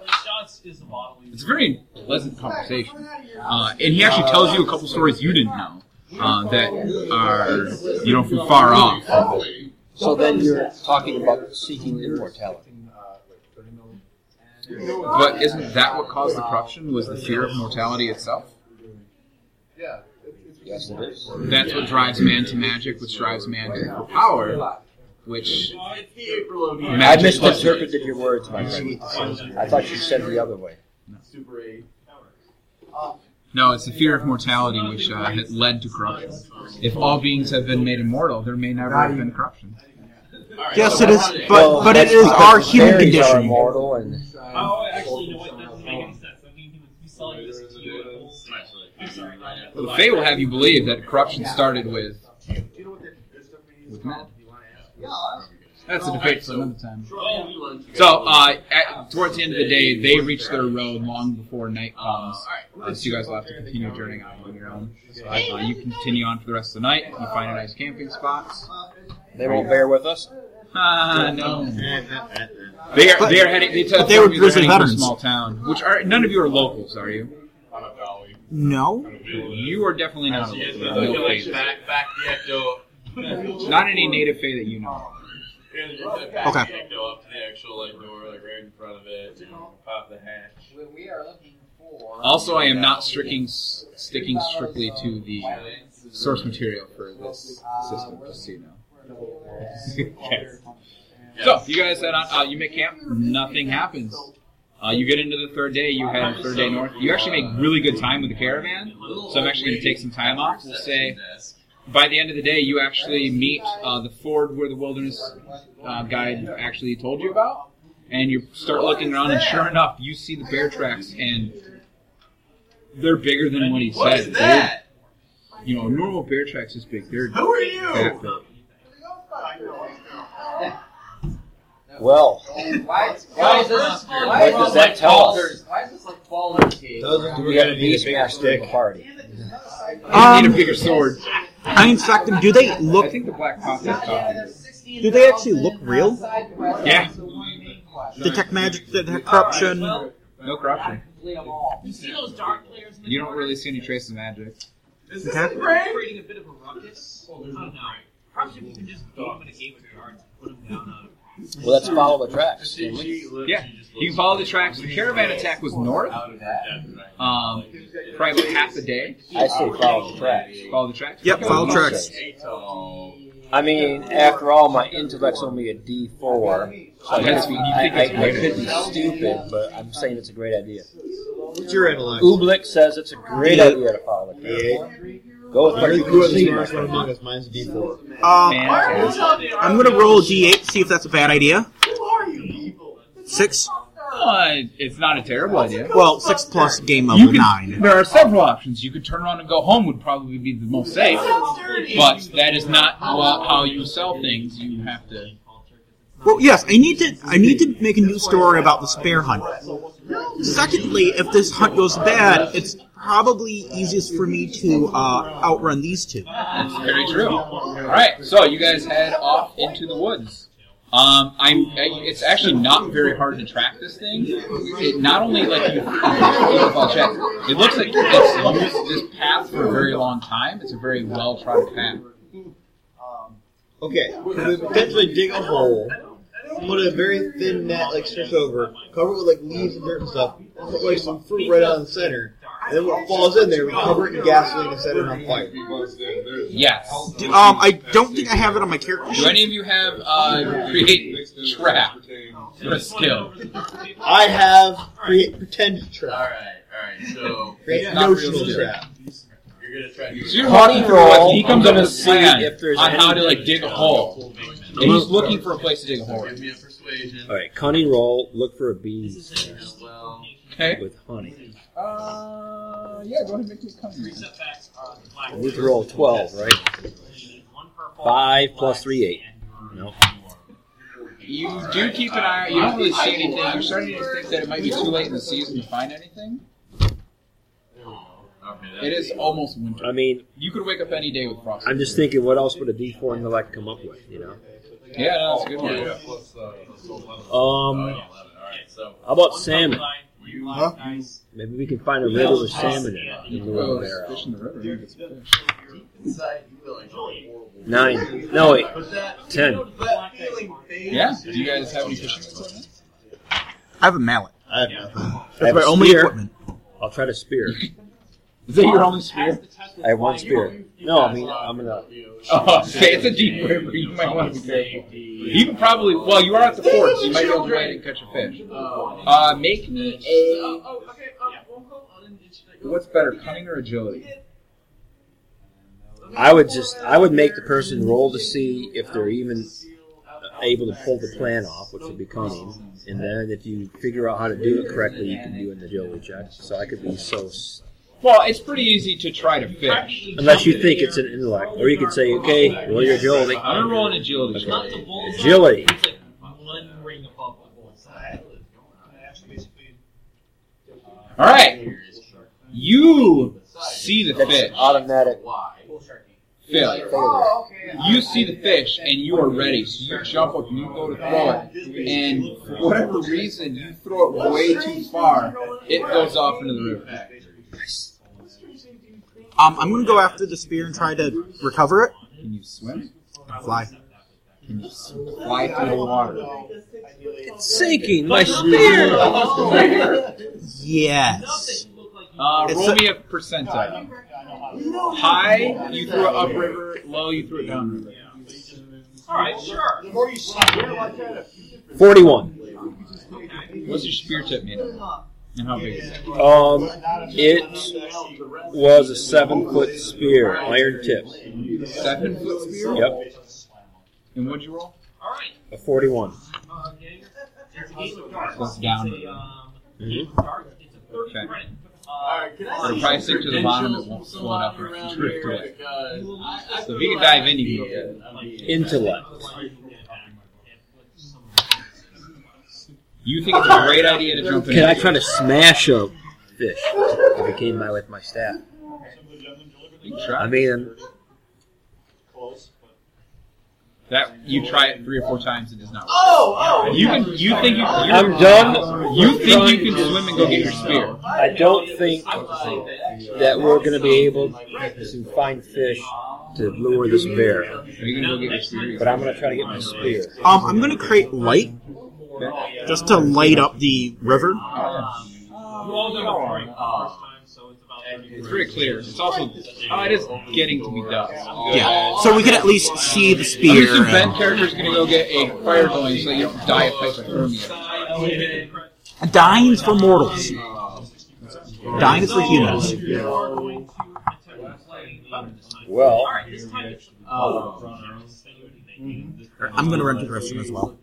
Shots is a bottle. It's a very pleasant conversation, uh, and he actually tells you a couple stories you didn't know uh, that are you know from far off. So then you're talking about seeking immortality. But isn't that what caused the corruption? Was the fear of mortality itself? Yes, it is. That's what drives man to magic, which drives man to power, which I magic plus misinterpreted your words, my friend. I thought you said the other way. Super No, it's the fear of mortality which uh, had led to corruption. If all beings have been made immortal, there may never have been corruption. Yes, it is, but Well, but it that's is because our human fairies Are condition. immortal and Oh, actually, you know what? That doesn't make any sense. I mean, he was he's selling this to you at full I'm sorry. Well, the Fae will have you believe that corruption started with with men. That's a debate for another time. So, uh, at, towards the end of the day, they reach their road long before night comes. Uh, so you guys will have to continue journeying on on your own. So, uh, you continue on for the rest of the night. You find a nice camping spots. they won't bear with us. Ah, no. They are they are heading. They, tell But they were me they're grizzly heading to a veterans. small town. Which are none of you are locals, are you? No. You are definitely not a local. we No can like Fae. back, back the ecto. Not any native Fae that you know. of. We're gonna Okay. the up to the actual like door, like right in front of it, and pop the hatch. We are looking for. Also, I am not sticking sticking strictly to the source material for this system, just so you know. okay. So, you guys head on. Uh, you make camp. Nothing happens. Uh, you get into the third day. You head third day north. You actually make really good time with the caravan. So I'm actually going to take some time off. We'll say by the end of the day, you actually meet uh, the ford where the wilderness uh, guide actually told you about, and you start looking around, and sure enough, you see the bear tracks, and they're bigger than what he What said. is that? They're, you know, normal bear tracks is big. They're Who are you? big. Well, Why, is- why is this? Why What is does that like tell us? Baldur's? Why is this like Baldur's Gate? Doesn't we have a beastmaster in the party. You Um, need a bigger sword. I in fact, do they I look? think the black coffee is. Do they actually look real? Yeah. Detect magic, detect corruption. No corruption. You see those dark players? You don't really see any trace of magic. Is this Okay. a brain? creating a bit of a ruckus. I don't know. Perhaps if you can just beat them in a game of cards and put them down on. Well, let's follow the tracks. She, she literally Yeah. Just You looks follow the tracks. The caravan attack was north. out of that. Um, probably about half a day. I say follow the tracks. Follow the tracks. Yep, follow tracks. I mean, after all, my intellect's only a D4. So I, That's- could be, you I, think I, it's I could be stupid, but I'm saying it's a great idea. What's your intellect? Ooblik says it's a great Yeah. idea to follow the tracks. Yeah. Go with what You're the can see. one among us. Mine's a D4. Um, I'm gonna roll a d8, to see if that's a bad idea. Who are you people? Six. Uh, it's not a terrible idea. Well, six plus game You level could, nine. There are several options. You could turn around and go home would probably be the most safe, but that is not wha- how you sell things. You have to. Well, yes, I need to. I need to make a new story about the spare hunt. Secondly, if this hunt goes bad, it's probably easiest for me to uh, outrun these two. That's very true. All right, so you guys head off into the woods. Um, I'm. I- It's actually not very hard to track this thing. It not only like you. It looks like it's used this path for a very long time. It's a very well trodden path. Okay, we potentially dig a hole, put a very thin net like stretch over, cover it with like leaves and dirt and stuff, put like some fruit right out in the center, and then what falls in there, we cover it in gasoline and set it on fire. Yes. Um, I don't think I have it on my character Do sheet. any of you have uh, create trap for a skill? I have create pretend trap. Alright, alright, so Create It's not notional real trap. you're gonna try to you're Honey walking through roll. he comes I'm up gonna with a see plan if there's on how to like dig a hole. And he's looking for a place to dig a hole. give me a persuasion. All right, cunning roll. Look for a bee as well. Okay. with honey. Uh, yeah, go ahead and make this come. Setbacks are black. I need to roll twelve, right? One purple. Five plus three, eight. No. You do keep an eye. You don't really see anything. You're starting to think that it might be too late in the season to find anything. Okay, It is almost winter. I mean, You could wake up any day with frost. I'm just thinking, what else would a D4 intellect come up with? You know. Yeah, no, that's a good one. Um, how about salmon? You Huh? Maybe we can find a river with salmon in it. In the little barrel. fish in the river. You get some fish. inside you feel horrible. Nine. No wait. Ten. that feeling fades. Yeah. Do you guys have any fishing equipment? I have a mallet. I have nothing. I That's have my a only spear. equipment. I'll try to spear. Is that your only spear? I have one spear. No, I mean I'm gonna. Oh, okay, it's a deep river. You might want to be careful. You can probably. Well, you are at the fort, so you might be able to ride and catch a fish. Uh, make me a. What's better, cunning or agility? I would just I would make the person roll to see if they're even able to pull the plan off, which would be cunning. And then if you figure out how to do it correctly, you can do an agility check. So I could be so. s- Well, it's pretty easy to try to fish. Unless you think it's an intellect, or you could say, okay, roll your agility. I'm gonna roll an agility check. Agility. One ring above the bullseye. All right, you see the fish. Automatic. Phil, Oh, you see the fish and you are ready. So you jump up and you go to throw it, and for whatever reason you throw it way too far. It goes off into the river. Um, I'm going to go after the spear and try to recover it. Can you swim? Fly. Can you fly through the water? Sinking my spear. Yes. Uh, It's roll a- me a percentile. High, you threw it upriver. Low, you threw it downriver. Alright, sure. Forty-one. What's your spear tip made of? And how big is it? Um, it was a seven-foot spear, iron tip. Seven foot spear. Yep, And what'd you roll? Alright. a forty-one. Uh, gang, it's a game of darts. That's down. It's a, darts. It's a 30 Okay. credit. Alright, can I It'll see probably some sink to the bottom, it won't float up or around drift here? away. Because I- I So if you can dive in, you can I'm go being- I'm being- Intellect. You think it's a great idea to jump in? Can I try to smash a fish if it came by with my staff? You can try. I mean, that you try it three or four times, it does not work. Oh, oh! You can. You think you? You're, I'm done. You think you can swim and go get your spear? I don't think that we're going to be able to find fish to lure this bear, Are you gonna go get your spear? but I'm going to try to get my spear. Um, I'm going to create light just to light up the river. You all done before the first time, so it's about 30 It's very clear. It's also. Oh, it is getting to be dusk. Yeah. So we can at least see the I'm spear. assuming Ben and- character's gonna go get a fire going so you don't die of hypothermia. Dying's for mortals. Dying is for humans. You are going to attempt to play the other this time. Um, well, Alright, this time it's I'm going to run to the restroom as well.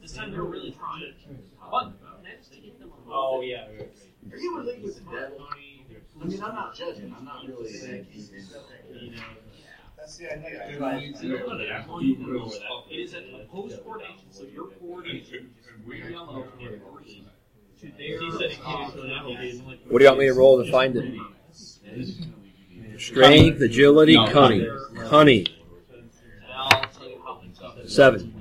This time they're really trying. But managed to get them. Oh yeah. Are you in league with the devil? I mean, I'm not judging. I'm not really. You know. That's the idea. It is an opposed coordination, so your coordination is yellow and green to their. what do you want me to roll to find it? Strength, agility, No, cunning. Cunning. I'll tell you how it's Seven.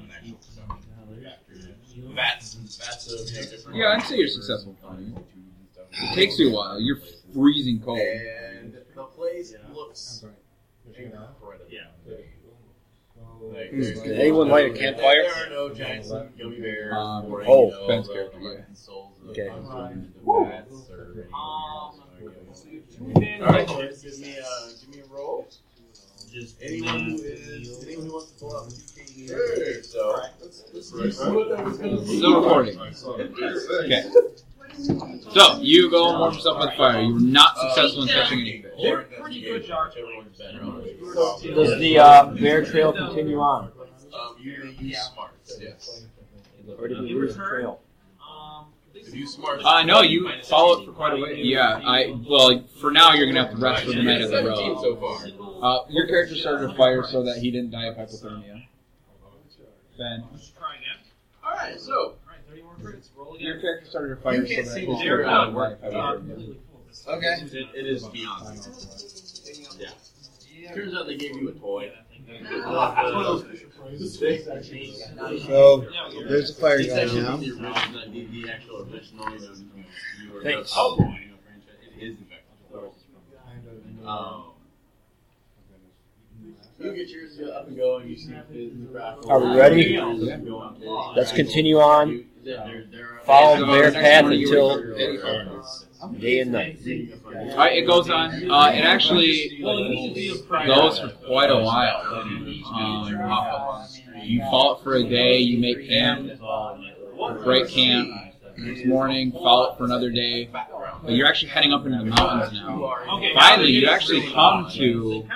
That's that's a different. Yeah, I'd say you're successful. It takes you a while. You're freezing cold. And the place looks incredible. Yeah. Like. Did anyone light a campfire? There are no giant gummy bears. Um, or, oh, you know, Ben's character, yeah. fucking souls of Okay. or. Um, Alright, boys, give me a give me a roll. Anyone who is anyone who wants to pull out the two Sure. So let's let's Still recording. Okay. So you go and warm yourself by the fire. You were not successful in catching any fish. They're pretty good sharks. Everyone's better on it. Does the uh, bear trail continue on? Um, you use smarts, yes. Or did we lose the trail? If you smarts, Uh, no, you follow it for quite a way. Yeah, I well, for now you're gonna have to rest for the night at the Seventeen road. so far. Uh, your character started a fire so that he didn't die of hypothermia. Ben, try again. All right, so Alright, 30 more crits. Roll again. your character started a fire You so can't that see his what didn't die of hypothermia. okay, it, it is beyond. Yeah. Turns out they gave you a toy. So there's a fire It's going now. the original, the, the actual original. You know, you were Thanks. Oh, franchise. It is effective. Um, you get yours up and going. You see Are we ready? Let's continue on. They're, they're, Follow So the bear path until wake- day and night. Uh, it goes on. Uh, it actually goes for quite a while. Um, you fall it for a day. You make camp, break camp. Next morning, follow it for another day. But you're actually heading up into the mountains now. Finally, you actually come to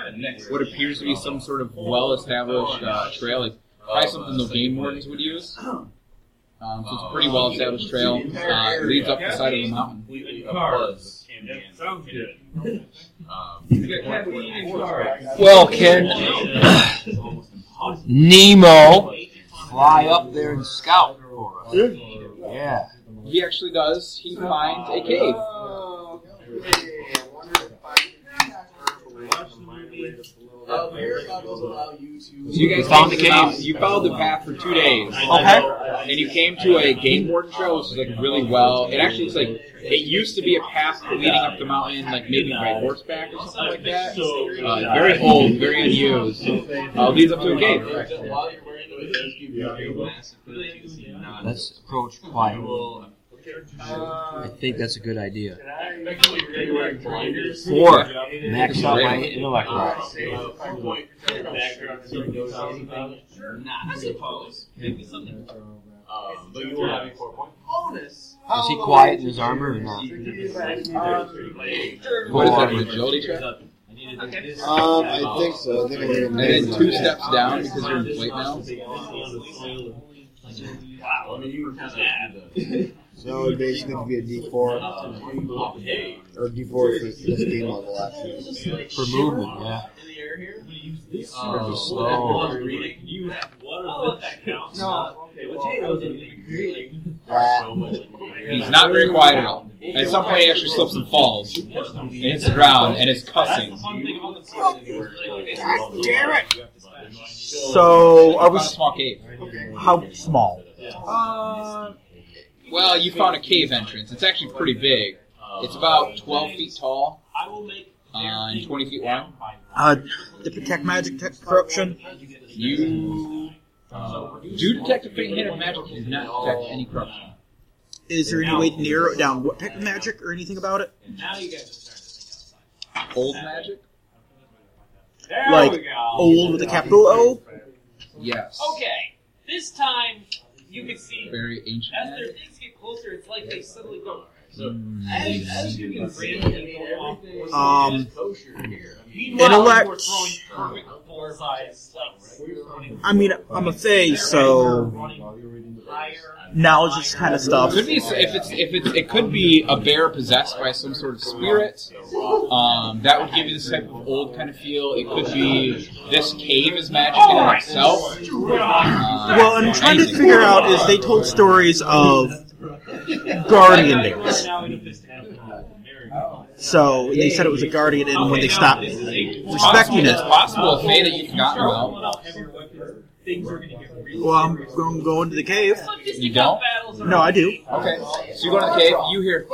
what appears to be some sort of well-established uh, trail, like probably something the game wardens would use. Um, so it's a pretty well-established trail. Uh, leads up the side of the mountain. Sounds good. Well, can Nemo fly up there and scout for us? Yeah. He actually does. He finds a cave. So you guys Found the cave. You followed the path for two days. Okay. And you came to a game warden trail, which is like really well. It actually looks like it used to be a path leading up the mountain, like maybe by horseback or something like that. Uh, very old, very unused. Uh, leads up to a cave. While you're wearing it, it does give you a massive ability to not- Let's approach quietly. I think that's a good idea. Four. Max out my intellect. Not, I suppose. Maybe something. Um, but you will have a four point bonus. Is he quiet in his armor or not? What is that, an agility check? Um, I think so. I think I hear him. And then two steps down because you're in plate now. Wow, I mean, you were kind. So it basically could be a D4 or Okay. D4 for this game level actually. For movement, yeah. In the air here? Um, slow. You have one of that. No. Okay, potatoes have been creating so much. He's not very quiet at all. At some point, he actually slips and falls. And hits the ground and is cussing. Damn it! So, are we? Found small cave. How small? Uh, well, you found a cave entrance. It's actually pretty big. It's about 12 feet tall I will make uh, and 20 feet wide. Uh, to protect magic te- corruption. You uh, do detect a faint hint of magic. You do not detect any corruption. Is there any way to narrow it down what type of magic or anything about it? Now you guys are starting to think Old magic? There Like we go. old with a capital O? Yes. Okay, this time you can see Very ancient as their things get closer, it's like they suddenly go. Mm. As, as you can see, they. Um, Meanwhile, intellect- you were throwing perfect bullseye like I mean, I'm a Fae, so higher. Knowledge kind of stuff. It Could be if it's if it's it could be a bear possessed by some sort of spirit. Um, that would give you this type of old kind of feel. It could be this cave is magic in itself. Uh, Well, I'm trying to figure out is they told stories of guardian days. So they said it was a guardian, and when they stopped respecting It's it, possible a fate that you've forgotten about. Things are going to get really well, I'm going to go into the cave. You don't? No, I do. Okay. So you go to the cave. You hear.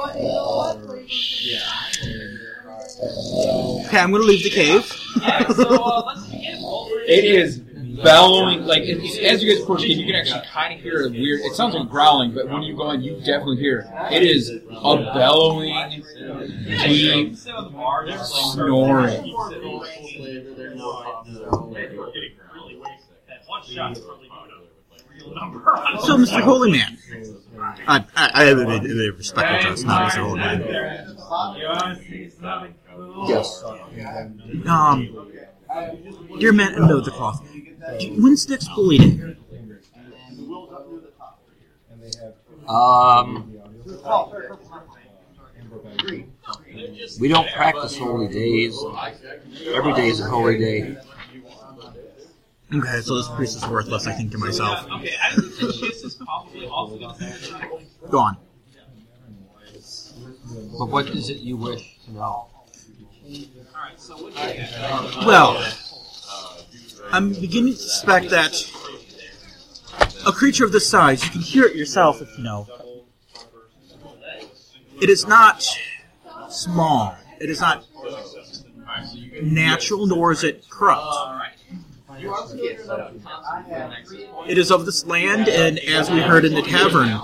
Okay, I'm going to leave the cave. Yeah, so uh, let's begin. It is bellowing like it's, as you guys approach the cave, you can actually kind of hear a weird. It sounds like growling, but when you go in, you definitely hear it. It is a bellowing, deep snoring. That one shot probably put a real number on So, Mr. Holy Man, I, I, I have a, a respect to us, not Mr. Holy Man. Yes. Um, dear man under the cloth, do- when's next holy day? Um, we don't practice holy days. Every day is a holy day. Okay, so this priest is worthless, I think to myself. Okay, I think the Chiss is probably also going to Go on. But what is it you wish to know? Alright, so what do you get? Well, I'm beginning to suspect that a creature of this size, you can hear it yourself if you know. It is not small. It is not natural, nor is it corrupt. Alright. It is of this land, and as we heard in the tavern, Can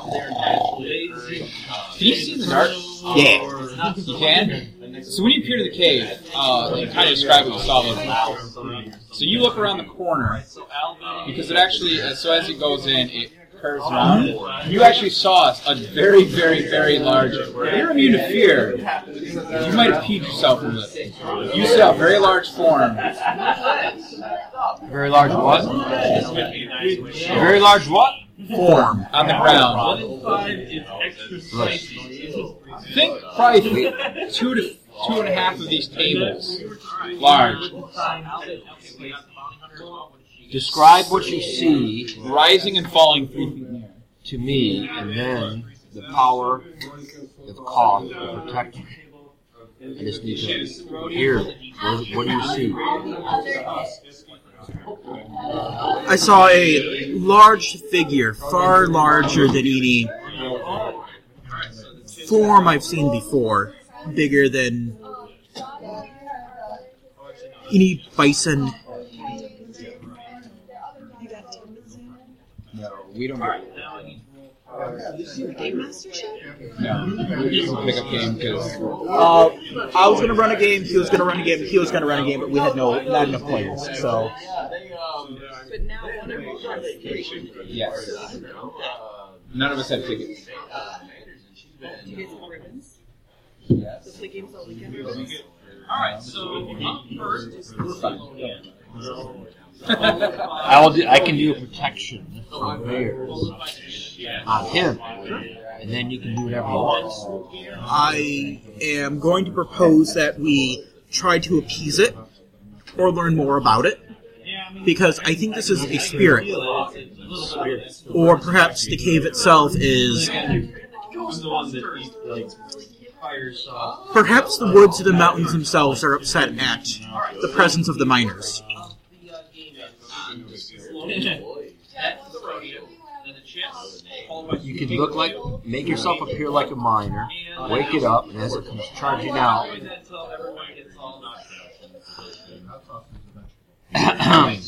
you see the dark? yeah. You can. So when you appear to the cave, uh, you kind of describe what you saw. With so you look around the corner because it actually, uh, so as it goes in, it curves around. You actually saw a very, very, very large. You're immune to fear. You might have peed yourself a little. You saw a very large form. Very large what? Very large what? Form on the ground. Think probably two to two and a half of these tables large, Describe what you see rising and falling three feet in the air. to me, and then the power of cough will protect you. I just need to hear. What, what do you see? I saw a large figure, far larger than any form I've seen before. Bigger than any bison. No, we don't. Get, Game Master show? no, this is a pickup game because Uh, I was gonna run a game. He was gonna run a game. He was gonna run a game, but we had no not enough players. So But now one of you has yes, none of us had tickets. Do you guys have ribbons? Yes. So play games all weekend? Alright, so up first is We're fine. I will. Do, I can do a protection for bears on him, and then you can do whatever you want. I am going to propose that we try to appease it or learn more about it because I think this is a spirit, or perhaps the cave itself is. Perhaps the woods of the mountains themselves are upset at the presence of the miners. You can look like, make yourself appear like a miner, wake it up, and as it comes charging out,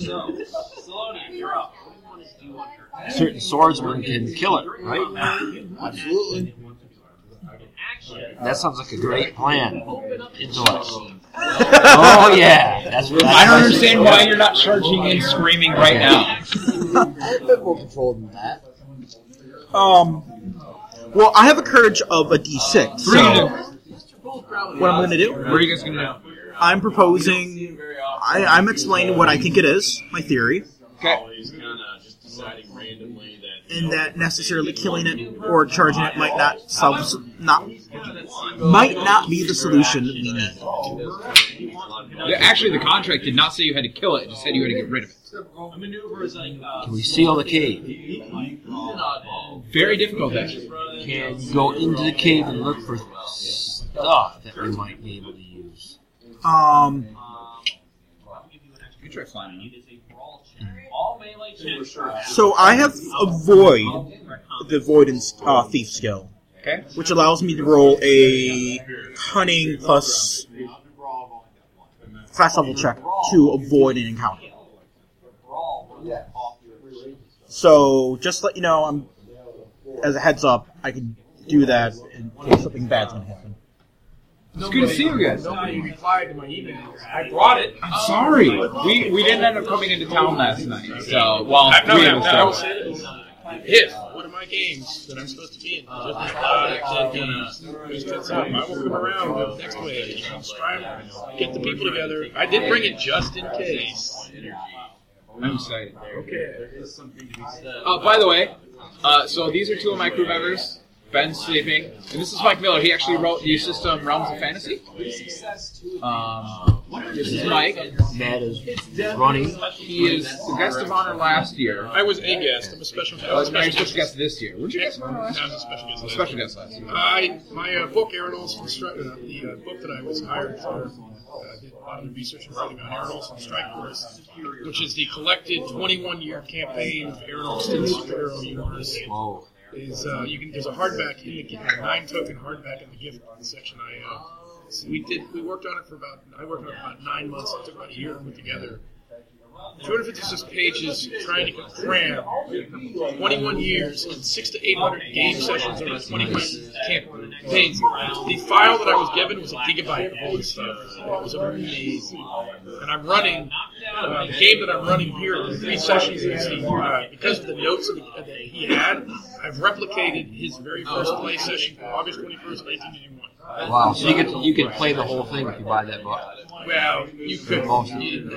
certain swordsmen can kill it, right? Absolutely. That sounds like a great plan. Intellect. Oh yeah, that's what. I don't understand why you're not charging and screaming right now. A bit more controlled than that. Um, well, I have a courage of a d6. What are you So gonna what I'm going to do? What are you guys gonna do? I'm proposing. I, I'm explaining what I think it is, my theory. Okay. Always kind of just deciding randomly that. necessarily killing it or charging it might not solve not might not be the solution that we need. Actually, the contract did not say you had to kill it; it just said you had to get rid of it. A maneuver is like Can we seal the cave? Very difficult, actually. Can you go into the cave and look for stuff that we might be able to use? Um, You try flying. All melee checks. so I have a void, the void and uh, thief skill, Okay. which allows me to roll a cunning plus class level check to avoid an encounter. So just let you know, I'm as a heads up, I can do that in case something bad's gonna happen. It's good to see you guys. Nobody replied to my email. I brought it. I'm sorry. We we didn't end up coming into town last night. So well, I, no, three no, of no, I will us. say this. If one of my games that I'm supposed to be in just uh, that just gets up, I will come around next week. Try and get the people together. I did bring it just in case. I'm excited. Okay. Uh, by the way, uh, so these are two of my crew members. Ben's sleeping, and this is Mike Miller. He actually wrote the system Realms of Fantasy. Um, this is Mike. Matt is running. He is the guest of honor last year. I was a guest. I'm a special guest. Oh, it's my special guest this year. Weren't you guest of honor last I was a special guest. Special guest last year. I my uh, book Aaron Allston Strike, uh, the uh, book that I was hired for. Uh, I did a lot of research and writing on Aaron Allston Strike Force, which is the collected 21-year campaign of Aaron Allston's superhero universe. Whoa. Is uh, you can there's a hardback in the gift, a nine token hardback in the gift section. I uh, so we did we worked on it for about I worked on it for about nine months. It took about a year to put together. 256 pages trying to cram 21 years and six to 800 game sessions over 20 campaigns. The file that I was given was a gigabyte of all this stuff. It was amazing. And I'm running uh, the game that I'm running here in three sessions the, uh, because of the notes that he- had. I've replicated his very first play session, August 21st, 1981. Wow. So you could you could play the whole thing if you buy that book. Well, you could,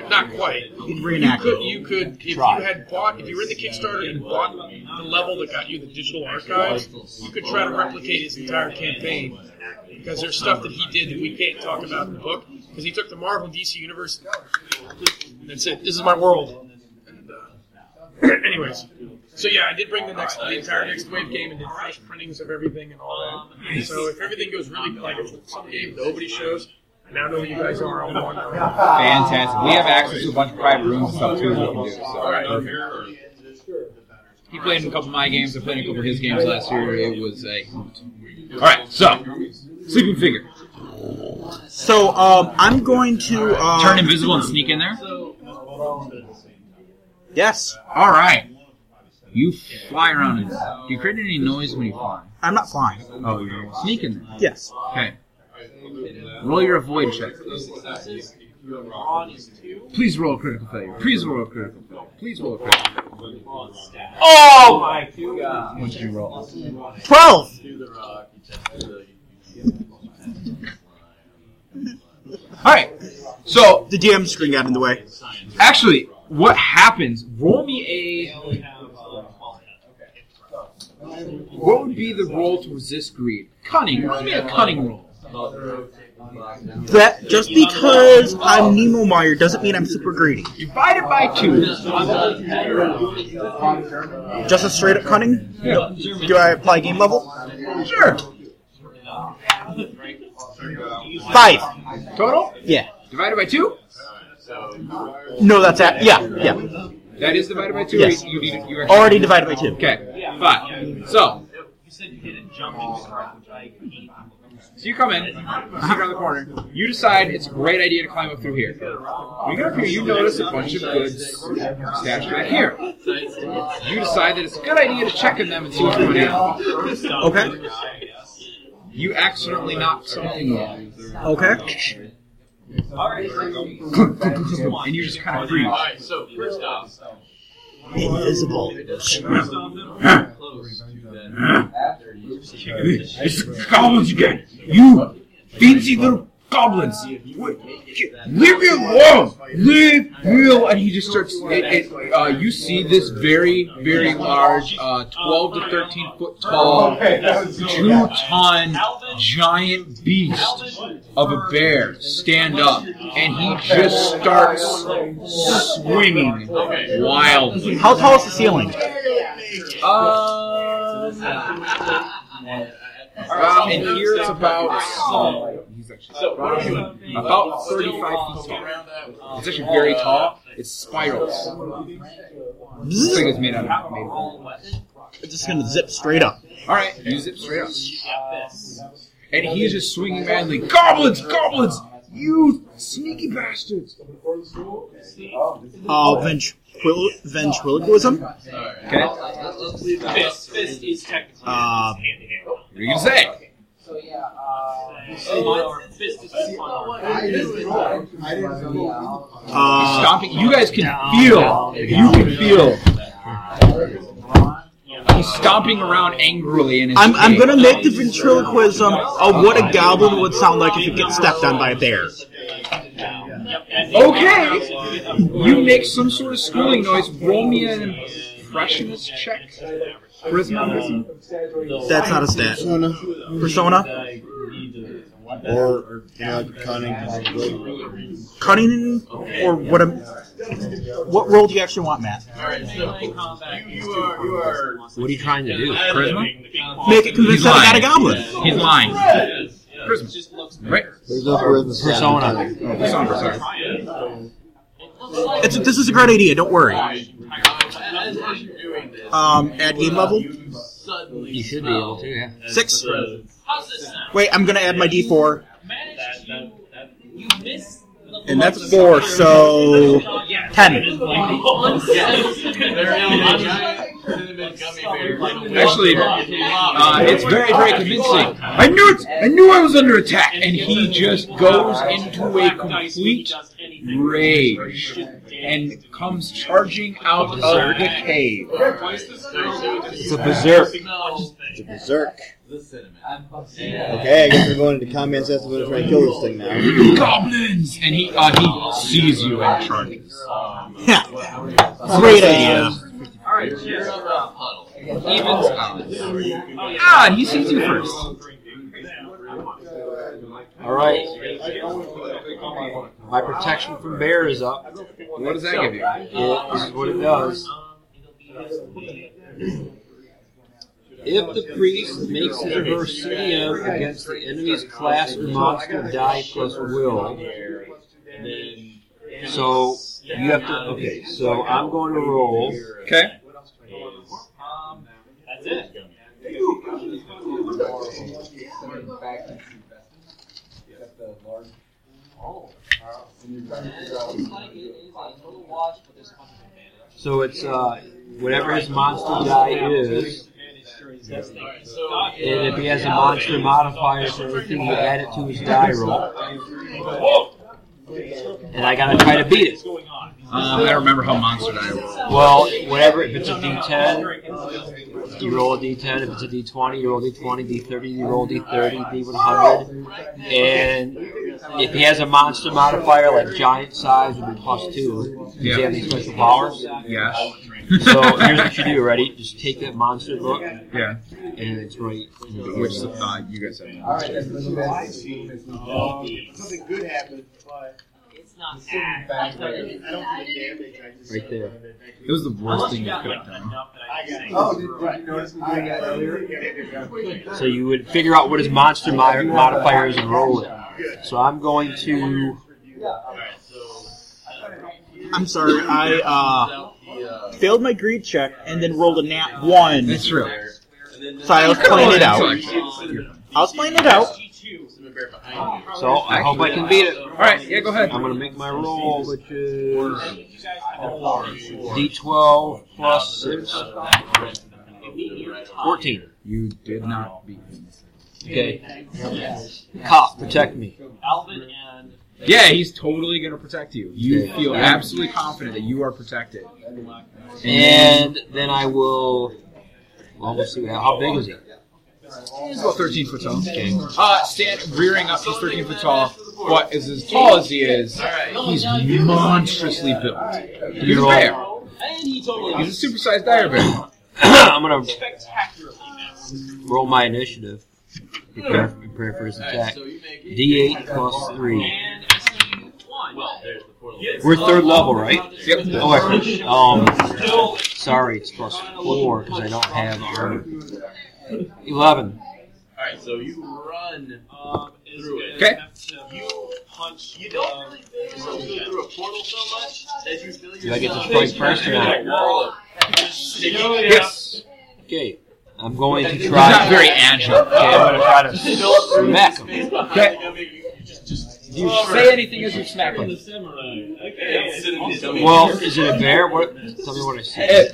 not quite. You reenact could, you could, if Try. you had bought, if you were in the Kickstarter and bought the level that got you the digital archives, you could try to replicate his entire campaign. Because there's stuff that he did that we can't talk about in the book. Because he took the Marvel and DC universe and said, "This is my world." And, uh, anyways, so yeah, I did bring the next, the entire next wave game and did fresh printings of everything and all that. So if everything goes really like if some game nobody shows, I now know who you guys are. I'll want. Fantastic. We have access to a bunch of private rooms and stuff too. we can do. All right. So. He played in a couple of my games. I played in a couple of his games last year. It was a. All right, so sleeping figure. So um, I'm going to uh, Turn invisible and sneak in there. Yes, All right. You fly around. And, do you create any noise when you fly? I'm not flying. Oh, you're sneaking there. Yes. Okay. Roll your avoid check. Please roll a critical failure. Please roll a critical failure. Please roll a critical failure. Oh my god! What did you roll? Twelve. All right. So The DM screen got in the way. actually, what happens? Roll me a. What would be the role to resist greed? Cunning. Roll me a cunning roll. That just because I'm Nemo Meyer doesn't mean I'm super greedy. Divided by two. Just a straight up cunning. Do I apply game level? Sure. Five. Total. Yeah. Divided by two. No, that's at yeah yeah. That is divided by two. Yes. You need. You Already divided by two. Okay. Fine. So. So you come in, you sneak around the corner. You decide it's a great idea to climb up through here. When you get up here, you notice a bunch of goods stashed back here. You decide that it's a good idea to check in them and see what's going on. Okay. You accidentally knock something off. Okay. and you just kind of freeze. Alright, so first off, Invisible. It's goblins again! You fancy little goblins! Leave me alone! Leave me alone! And he just starts. It, it, uh, you see this very, very large, uh, 12 to 13 foot tall, two ton giant beast of a bear stand up, and he just starts swinging wildly. How tall is the ceiling? Um, uh, and here it's about he's actually about 35 feet tall. It's actually very tall. It spirals. This thing is made out of made of. It's just gonna zip straight up. All right, you zip straight up. And he's just swinging madly. Goblins, goblins, you sneaky bastards! Uh, ventrilo- ventriloquism. Okay, fist, fist is technically Uh, hand to hand. What are you gonna say? Fist is uh, Stomping. You guys can feel. You can feel. He's stomping around angrily in his I'm, I'm gonna make the ventriloquism of what a goblin would sound like if it gets stepped on by a bear. Okay. You make some sort of squealing noise. Roll me an impressionist check. Charisma. That's not a stat. Persona. Persona, Or, you know, cunning, possibly. cunning, or what? A, what role do you actually want, Matt? Alright, so you, you are you are What are you trying to do? Charisma. Make it convinced He's that I got a goblin. He's lying. Charisma. Right. There's no charisma stat Persona. on cunning. Persona, sorry. It's, this is a great idea. Don't worry. as, as you're doing this, Um, add game level You should be able to, yeah. six. How's this sound? Wait, I'm gonna add my D4. You miss the And that's four, so ten. Actually, uh, it's very, very convincing. I knew it! I knew I was under attack! And he just goes into a complete rage and comes charging out of the cave. It's a berserk. It's a berserk. Okay, I guess we're going into combat sets. I'm going to try and kill this thing now. Goblins! And he uh, he sees you and charges. Yeah. Great idea. All right, cheers. Evens odds. Ah, and he sees you first. All right. My protection from bear is up. What does that give you? It, this is what it does. If the priest makes his or her CM against the enemy's class or monster, die plus will. Then so you have to. Okay, so I'm going to roll. Okay. That's it. So it's uh, whatever his monster die is. And if he has a monster modifier for everything, you add it to his die roll. And I gotta try to beat it. Um, I don't remember how monster die roll. Well, whatever. If it's a D10, you roll a D10. If it's a D20, you roll a D20. D30, you roll a D30. D100. And if he has a monster modifier like giant size, would be plus two. Does he have any special powers? Yeah. So here's what you do. Ready? Just take that monster book, Yeah. and it's right. in the Which roll. uh, you guys have. All right. Something good happened, but It's not bad. I don't feel damage. I just right there. It was the worst thing you could have done. Oh, did, did you notice me doing that earlier? So you would figure out what his monster mod- modifier is and roll it. So I'm going to. I'm sorry, I uh, failed my greed check and then rolled a nat one. That's true. So I was playing it out. I was playing it out. So I hope I can beat it. All right. Yeah. Go ahead. I'm going to make my roll, which is D12 plus 6. 14. You did not beat me. Okay. Cop, protect me. Yeah, he's totally gonna protect you. You feel absolutely confident that you are protected. And then I will. Well, we'll see. How big is he? He's about 13 foot tall. Uh, stand rearing up. He's 13 foot tall. But is as tall as he is, he's monstrously built. He's a bear. He's a supersized dire bear. I'm going to roll my initiative. Prepare, prepare for his attack. D8 plus 3. We're third level, right? Yep. Oh, I- um, sorry, it's plus 4 because I don't have armor. 11. Alright, so you run um, through it. Okay. You um, punch. You don't really feel yourself go through a portal so much as you feel Do I get to yourself strike first or a not? wall of sticky. Yes. Okay. I'm going to He's try. not very agile. Okay, I'm going to try to smack him. Okay. Do you say anything as you smack him? Well, is it a bear? What? Tell me what I see. It,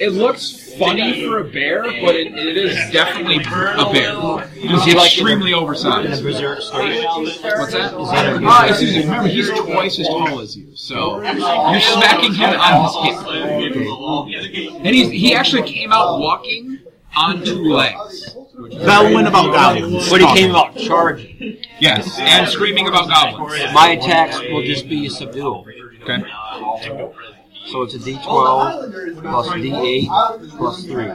it looks funny for a bear, but it, it is definitely a bear. He's he like extremely oversized. What's that a Ah, excuse me. Remember, he's twice as tall as you, so you're smacking him on his hip. And he's, he actually came out walking on two legs. Bellowing about goblins. When he came about charging, Yes, and screaming about goblins. my attacks will just be subdue. Okay. So it's a D12 plus D8 plus 3.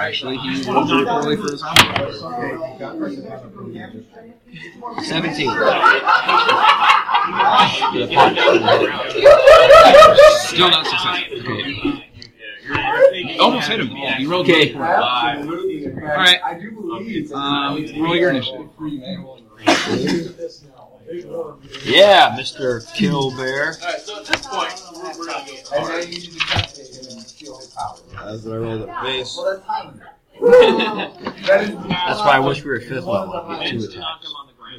Actually, he rolled very poorly for his armor. 17. Get a punch. Still not successful. Okay. Almost hit him. You rolled Okay. really poorly. All right. Um, roll your initiative. Yeah, Mr. Kill Bear. Alright, so at this point, we're, we're not going That's what I rolled at base. That's why I wish we were fifth level. Get two attacks. No,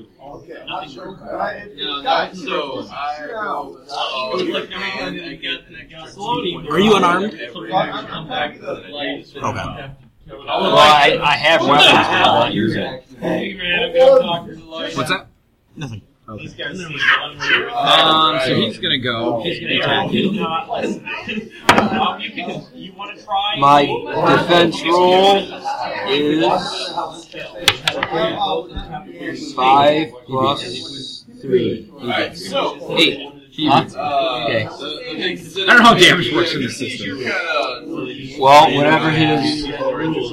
no, so I go. Oh, look, man, I get an extra. Are you unarmed? Okay. Okay. Well, I, I have weapons, but I'm not using it. What's that? Nothing. Um, so he's gonna go. He's gonna attack you. My defense roll is five plus three. Alright, so. Eight. Huh? Uh, Okay. the, the big I don't know how damage works in this system. Well, whatever his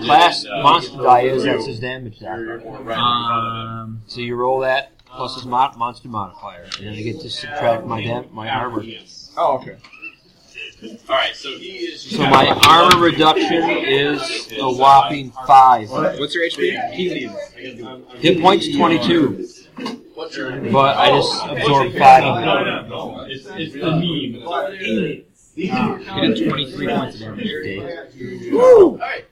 class monster die is, that's his damage die. Um, So you roll that plus his mod- monster modifier, and then I get to subtract my dam- my armor. oh, okay. Alright, so he is. So my armor reduction is a whopping five. What's your HP? Hit points twenty two, but I just absorbed five. it's You did 23 points of damage. Alright.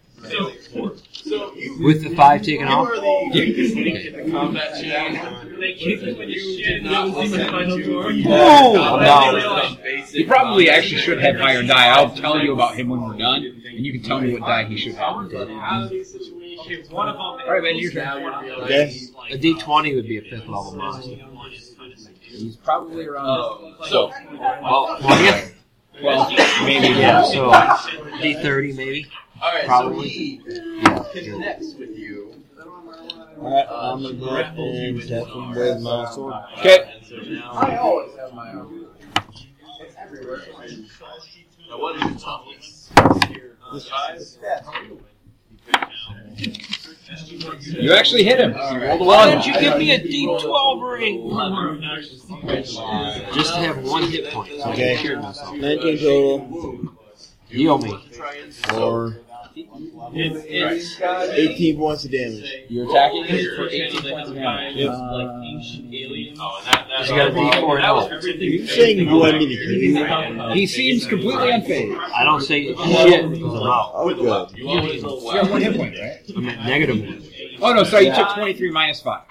So, so you. With the five taken off. are the weakest link in the combat chain. You did not listen to Oh, I'm. He probably actually should have higher die. I'll tell you about him when we're done, and you can tell me what die he should have. Alright, man, your turn. Okay. A D twenty would be a fifth level monster. He's probably around um, So, Well, well, well, maybe yeah. So D thirty maybe. Alright, so he Yeah. connects with you. Alright, uh, I'm gonna go and attack him with my sword. Okay. And so now. I always have my own. It's everywhere. now, what is your toughness? You actually hit him. You rolled a Why one. don't you give me a D twelve ring? Just to have one hit point. Okay. can cure myself. 19 total, Heal me. Or 18 points of damage. You're attacking him for 18 points of damage. Yep. Uh, He's got a D four health. Are you saying you want me to kill you? he seems completely unfazed. I don't say shit because I'm out. Oh, good. You always roll You have one hit point, right? I'm at negative one. Oh no, sorry, you took 23 minus 5.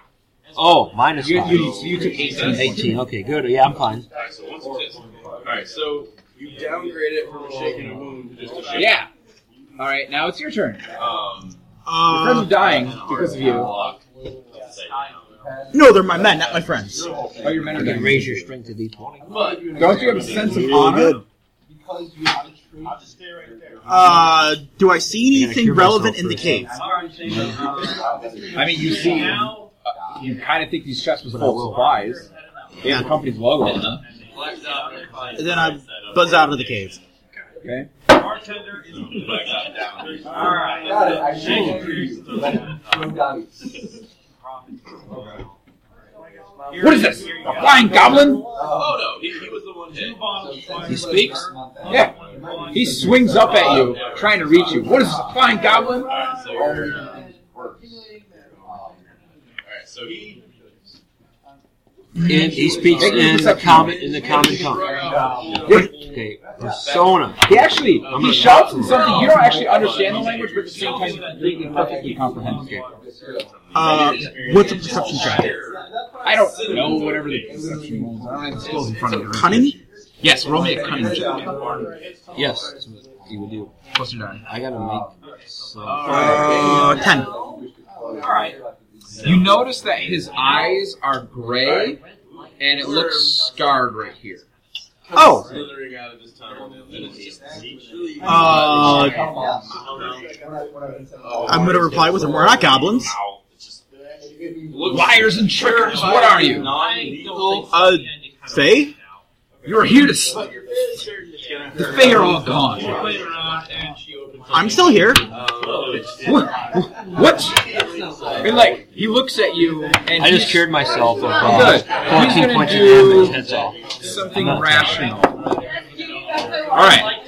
Oh, minus You, five. you, you took 18. 18. Okay, good. Yeah, I'm fine. Alright, so once it's this. Alright, so you downgrade it from a shaking a wound to just a shaking. Yeah. Alright, now it's your turn. Um, Your friends are dying because of you. no, they're my men, not my friends. Oh, your men are You can dying. raise your strength to D20. But Don't you have a sense of Really honor? good. Uh, do I see I gotta anything cure relevant myself in the first. cave? I mean, you see, uh, you kind of think these chests was full of supplies. They have the company's logo on them. Then I buzz out of the cave. Okay. bartender all right what is this? A flying goblin? Oh no, he, he was the one hit. He speaks? Yeah. He swings up at you, trying to reach you. What is this? A flying goblin? Alright, so. Uh, Alright, so he. And he speaks Make me a in the common in the common tongue. Okay, persona. He actually he shouts in something you don't actually understand the language, but at the same time you completely perfectly comprehend. Uh, what's a perception check? I don't know whatever the perception rolls. I don't have the skills in front of me. Cunning? Yes, roll me a cunning check. Yes, that's what he would do. Plus your die. I gotta make. So, Uh, ten. You notice that his eyes are gray, and it looks scarred right here. Oh, Slithering out of his tunnel, and it's just. uh, I'm gonna reply with, "We're not goblins." Liars and trickers, what are you? Uh, Fae? You're here to. S- the Fae are all gone. I'm still here. What? What? And like he looks at you, and I just he's cured myself of Good. uh, He's 14 gonna points of do- damage. That's all. something rational. All right.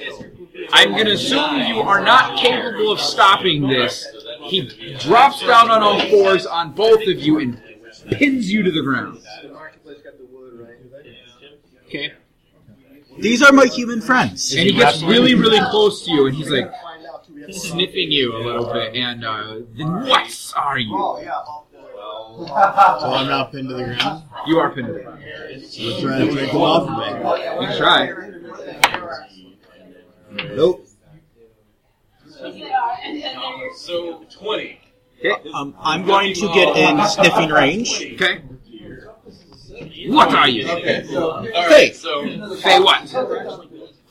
I'm going to assume you are not capable of stopping this. He drops down on all fours on both of you and pins you to the ground. Okay. These are my human friends. And he gets really, really close to you, and he's like sniffing you a little bit. And uh, then what are you? So I'm not pinned to the ground. You are pinned to the ground. We're trying to drink them off of me. You can try. Nope. So twenty. Um, I'm going to get in sniffing range. Okay. What are you? All Hey. right. So Say what?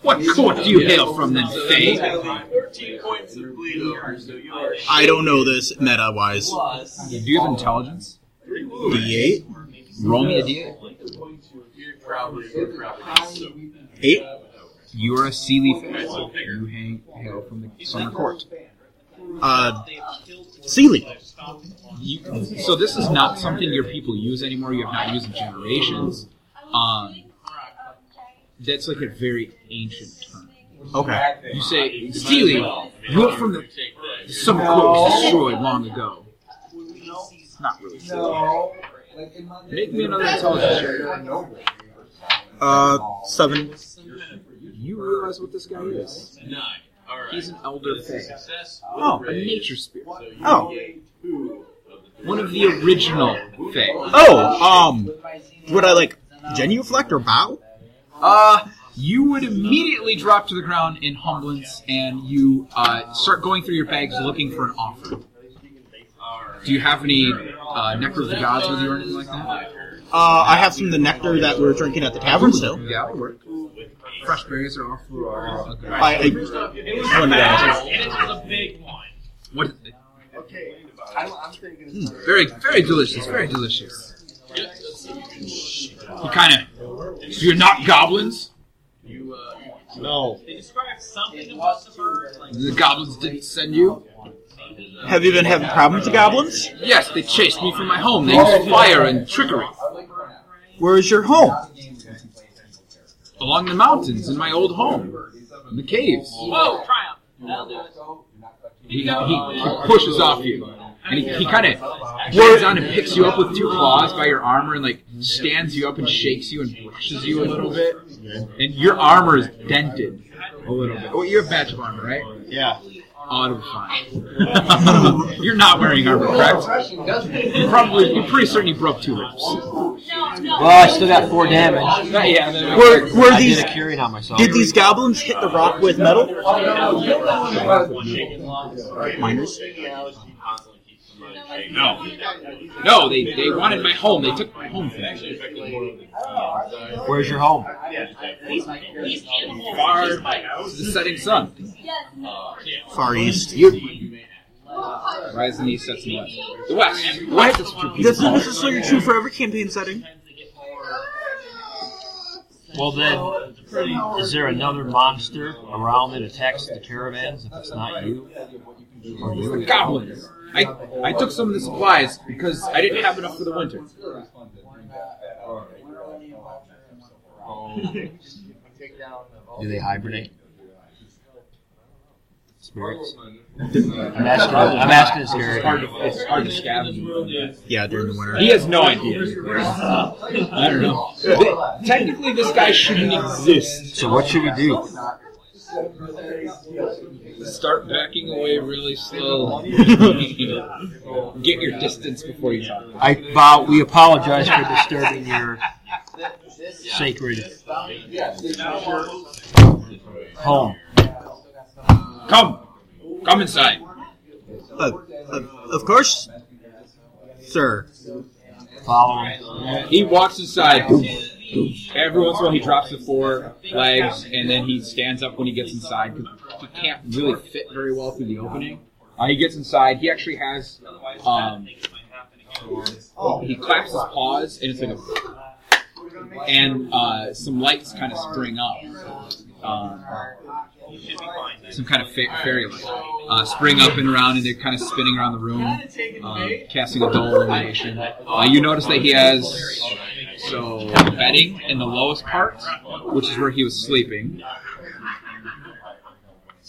What court do you hail from then, Fae? fourteen points of bleed over. So you are I don't know this meta wise. Do you have intelligence? D8, Roll me a d8. You're probably you're probably so. 8. You are a Seelie Fae. You hang, hail from the Summer Court. Uh, Seelie. You, so this is not something your people use anymore. You have not used in generations. Um, that's like a very ancient term. Okay. You say, Steely, you are from the, the Summer Court was destroyed long ago. Not really. No. Make me another intelligence check. Uh, 7. You realize what this guy is? Nine. All right. He's an elder fae, Success. Oh. a nature spirit, Oh. one of the original fae. Oh, um, would I like genuflect or bow? Uh, you would immediately drop to the ground in humblance, and you uh, start going through your bags looking for an offer. Do you have any uh, nectar of the gods with you or anything like that? Uh, I have some of the nectar that we are drinking at the tavern still. Yeah, that'll work. Fresh berries are also uh, a good. I, I one of the guys. What? Hmm, very, very delicious. Very delicious. He kind of. So you're not goblins? You. No. The goblins didn't send you? Have you been having problems with the goblins? Yes, they chased me from my home. They used fire and trickery Where is your home? along the mountains in my old home, in the caves. Whoa! Triumph. That'll do it. He, he, he pushes off you, and he, he kind of goes on and picks you up with two claws by your armor and like stands you up and shakes you and brushes you a little bit. And your armor is dented a little bit. Oh, you have a badge of armor, right? Yeah. It'll fine. You're not wearing armor, correct? You probably, you're pretty certain you broke two ribs. Well, I still got four damage. Not- yeah, then- Were, were I these did a curing on myself. did these goblins hit the rock with metal? Miners. No, no, they they wanted my home. They took my home from me. Where's your home? Far to the setting sun. Far east. Rising east, sets west. The west. The west is what your people Doesn't call it. necessarily true for every campaign setting. Well then, is there another monster around that attacks the caravans if it's not you? Or you? Goblins. I, I took some of the supplies because I didn't have enough for the winter. Do they hibernate? Spirits? I'm asking, I'm asking this It's hard to, it's hard to scavenge. Yeah, during the winter. He has no idea. I don't know. Technically, this guy shouldn't exist. So what should we do? Start backing away really slow. Get your distance before you talk. I vow we apologize for disturbing your sacred home. Come, come inside. Uh, uh, of course, sir. Follow him. He walks inside. Every once in a while, he drops the four legs, and then he stands up when he gets inside because he can't really fit very well through the opening. Uh, he gets inside. He actually has. Um, he claps his paws, and it's like a. And uh, some lights kind of spring up. Um, some kind of fa- fairy light uh, spring up and around, and they're kind of spinning around the room, um, casting a dull illumination. Uh, you notice that he has so bedding in the lowest part, which is where he was sleeping,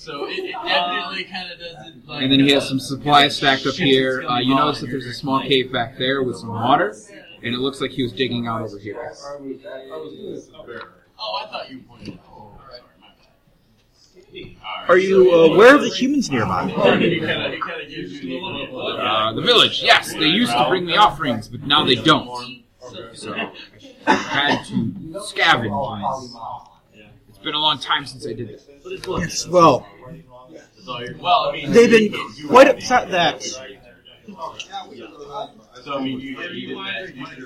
So it, it definitely kind of doesn't. Like, and then he has some supplies stacked up here. Uh, you notice that there's a small cave back there with some water, and it looks like he was digging out over here. Oh, I thought you pointed. Are you aware of the humans nearby? Uh, the village, yes, they used to bring the offerings, but now they don't. So I had to scavenge. It's been a long time since I did this. Yes, well, Well, I mean, they've been quite upset that. So I mean, you, you did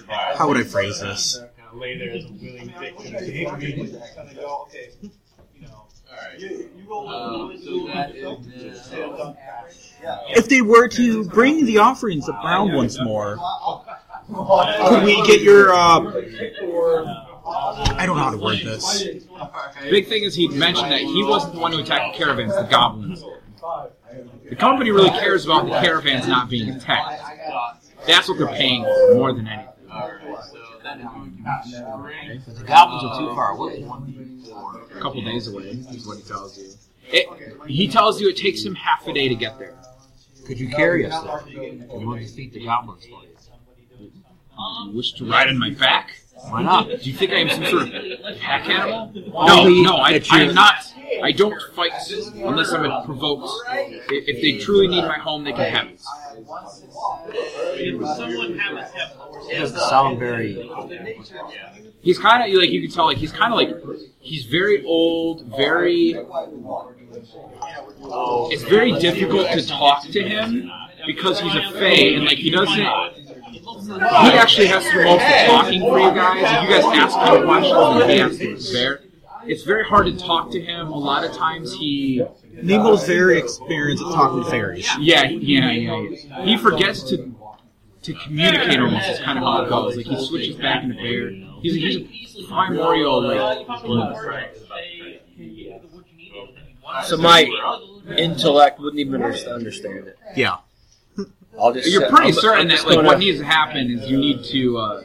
that. How would I phrase this? Lay there as a willing victim. Uh, so that is uh, If they were to bring the offerings around once more, could we get your? Uh, I don't know how to word this. Big thing is he mentioned that he wasn't the one who attacked the caravans, the goblins. The company really cares about the caravans not being attacked. That's what they're paying for more than anything. Alright, so that is going to be spring. The goblins are too far away. A couple days away is what he tells you. It, he tells you it takes him half a day to get there. Could you carry us there? And we'll defeat the goblins for you. You wish to ride on my back? Why not? Do you think I am some sort of pack animal? No, no, I, I am not. I don't fight unless I'm provoked. I- If they truly need my home, they can have it. It doesn't sound very. He's kind of like you can tell, like he's kind of like he's very old, very. It's very difficult to talk to him because he's a fae and like he doesn't. He actually has to do most of the talking for you guys. If you guys ask him questions, and he has to prepare. It's very hard to talk to him. A lot of times he Nemo's very experienced at talking to fairies. Yeah, yeah, yeah, yeah. He forgets to to communicate almost. Is kind of how it goes. Like he switches back into bear. He's a, he's a primordial like. So my intellect wouldn't even understand it. Yeah. I'll just. You're pretty I'm- certain I'm that like gonna- what needs to happen is you need to uh,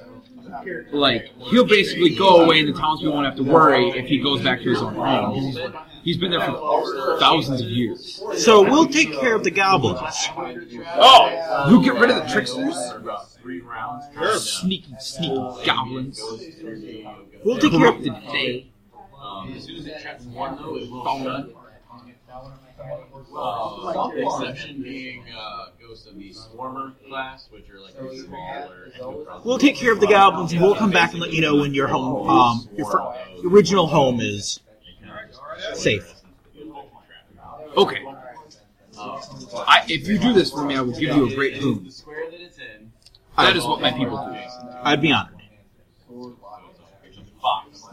like he'll basically go away and the townspeople won't have to worry if he goes back to his own home. He's, he's been there for thousands of years. So we'll take care of the goblins. Oh, you get rid of the tricksters, sneaky, sneaky goblins. We'll take care of Corrupted day. Um, as soon as it checks one, though, it will phone. Uh, the exception being uh, Ghost of the Swarmer class, which are like the smaller. We'll take care of the goblins, and we'll come back and let you know when your home, um, your fir- original home is safe. Okay. I, if you do this for me, I will give you a great boon. The square that it's in. That is what my people do. I'd be honored. Fox.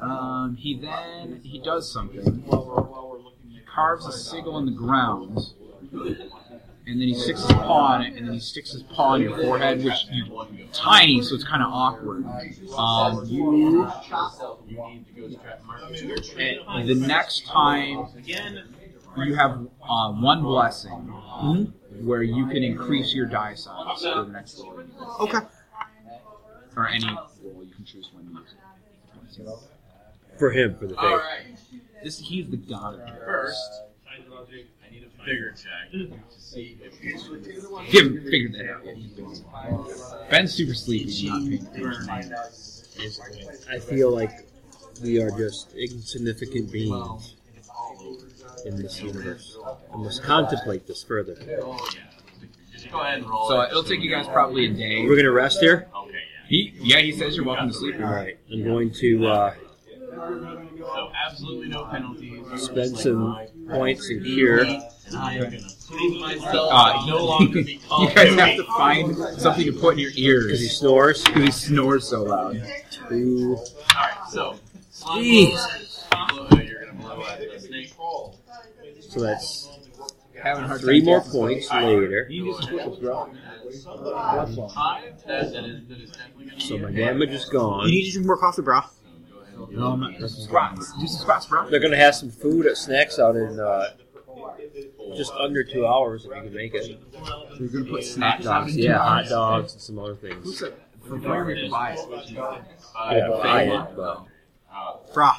Um, he then he does something. He carves a sigil in the ground, and then he sticks his paw on it, and then he sticks his paw on your forehead, which you tiny, so it's kind of awkward. Um, you and the next time you have uh, one blessing where you can increase your die size for the next roll, Okay. or any roll you can choose when you use it. for him for the All day. right. This he's the god of the First, I need a bigger check to see if he's Give him figured that out. Yeah, he's busy. Ben's super sleepy, not paying attention. I feel like we are just insignificant beings in this universe. I must contemplate this further. Go ahead and roll. So it. it'll take you guys probably a day. We're gonna rest here. Okay, yeah. He, yeah, he says you're welcome to sleep. All right. I'm going to uh, So absolutely no penalties. spend some points and cure. I am gonna prove myself. Uh, I no longer you become guys have to find something to put in your ears Because he snores. because he snores so loud. Two. Alright, so. Jesus. You're gonna blow at the snake. So that's Having a hard three time more guessing. points later. You just split with bro. Five. That, that is that is definitely gonna So be my it. damage is gone. You need to drink more coffee, bro. No, I'm. This is. Do some squats, bro. They're gonna have some food at snacks out in uh, just under two hours if you can make it. We're gonna put Hot snacks out dogs, in yeah, two hot hours. dogs and some other Who things. said for where we can buy it? Yeah, buy it, but Bro.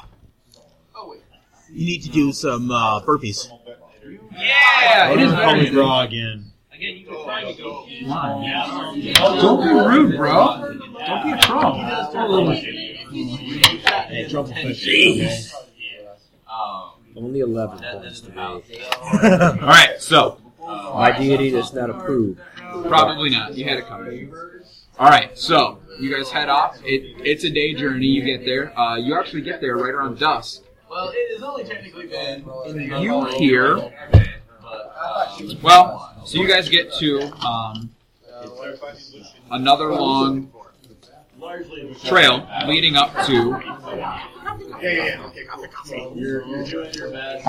You need to do some uh, burpees. Yeah, it is very bra again. Again, you can try to go. Don't be rude, bro. Don't be a troll. Um, Only 11 points to today. All right, so My deity does not approve. probably not. You had it coming. All right, so you guys head off. It, it's a day journey. You get there. Uh, you actually get there right around dusk. Well, it has only technically been. You hear. Well, so you guys get to um, another long trail leading up to.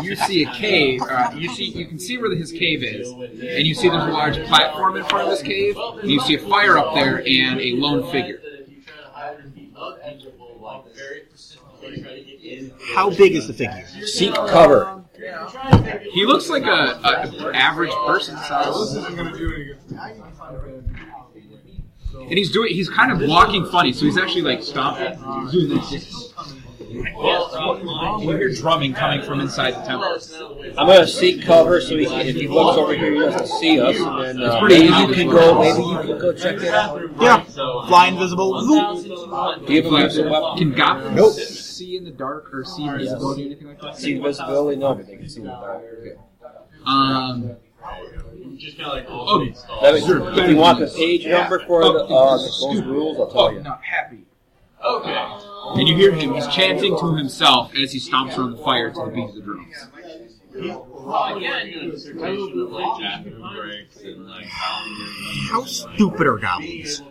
You see a cave. Uh, you see, you can see where his cave is, and you see there's a large platform in front of this cave. And you see a fire up there and a lone figure. How big is the figure? Seek cover. He looks like a, a average person size, isn't going to do anything. and he's doing. He's kind of walking funny, so he's actually like stomping. He's doing this. You hear drumming coming from inside the temple. I'm gonna seek cover so he if he looks over here, he doesn't see us. And then uh, It's pretty maybe easy you to can go. Maybe you can go check it out. Yeah. Fly invisible. Zoop. Do you have a weapon? Can goblins Nope. See in the dark or see invisibility or anything like that? See invisibility? No, but they can see in the dark. Um, Just kind of like oh, That means if you want the page number for the, uh, those rules, I'll oh, tell you. not happy. Okay. And you hear him. He's chanting to himself as he stomps around the fire to the beat of the drums. Well, yeah, you know, dissertation of like bathroom breaks and like How stupid are goblins?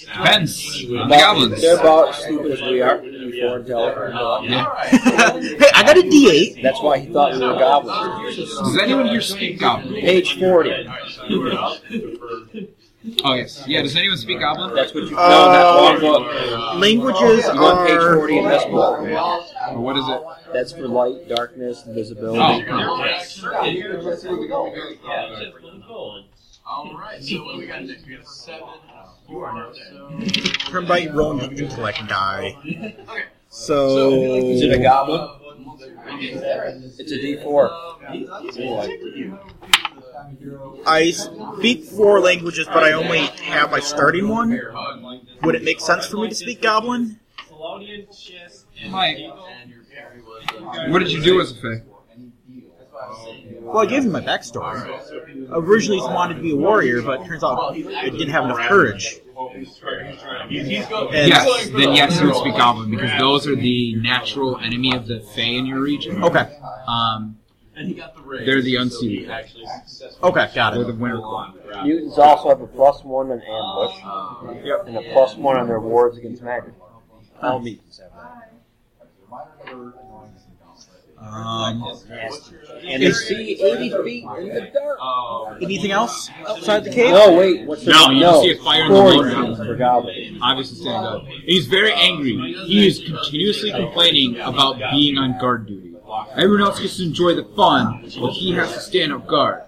Depends the goblins. They're about as stupid as we are. Before intelligent. Yeah. hey, I got a D8. That's why he thought we were goblins. Does anyone here speak goblin? Page 40. Oh yes. Yeah. Does anyone speak goblin? That's what you Uh, found that one book. Languages You want page 40 in this book. Or what is it? That's for light, darkness, invisibility. Oh. Alright, so what do we got next? We got seven. You are now so. Turn by rolling the intellect die. Okay. So. Is it a goblin? It's a D4. I speak four languages, but I only have my starting one. Would it make sense for me to speak Goblin? Mike, what did you do as a fae? Well, I gave him my backstory. Originally, he wanted to be a warrior, but turns out I didn't have enough courage. And Yes. Then yes, you would speak goblin because those are the natural enemy of the Fae in your region. Okay. Um, And he got the raise. They're the unseated. Actually successful. Okay, got or the it. winter claw. Mutants also have a plus one on ambush. Yep. And a plus one on their wards against magic. All mutants have that. Um, And they see 80 feet in the dark. Um, anything else outside the cave? No, wait. What's the No, you no, see a fire in the 40 mountain. feet for goblins. Obviously standing up. He's very angry. He is continuously complaining about being on guard duty. Everyone else gets to enjoy the fun, but he has to stand up guard.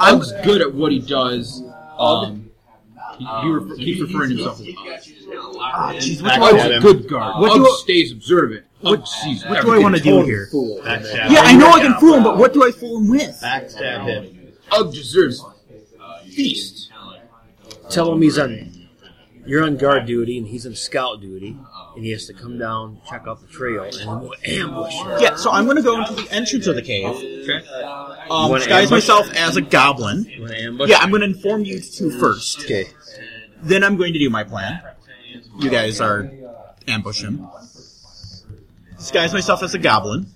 Ugg's good at what he does. Um, he, he refer, keeps referring to himself as Ugg. Ah, jeez, what Back do at I, Ugg's a good guard. What Ugg do stays observant. Ugg sees what do I want to do here? Fool. Yeah, I know I can fool him, but what do I fool him with? Backstab him. Ugg deserves feast. Tell him he's on. You're on guard duty and he's on scout duty, and he has to come down, check out the trail, and we'll ambush him. Yeah, so I'm going to go into the entrance of the cave, Okay. um, wanna disguise ambush? myself as a goblin. You want to ambush? Yeah, I'm going to inform you two first. Okay. Then I'm going to do my plan. You guys are ambush him. Disguise myself as a goblin.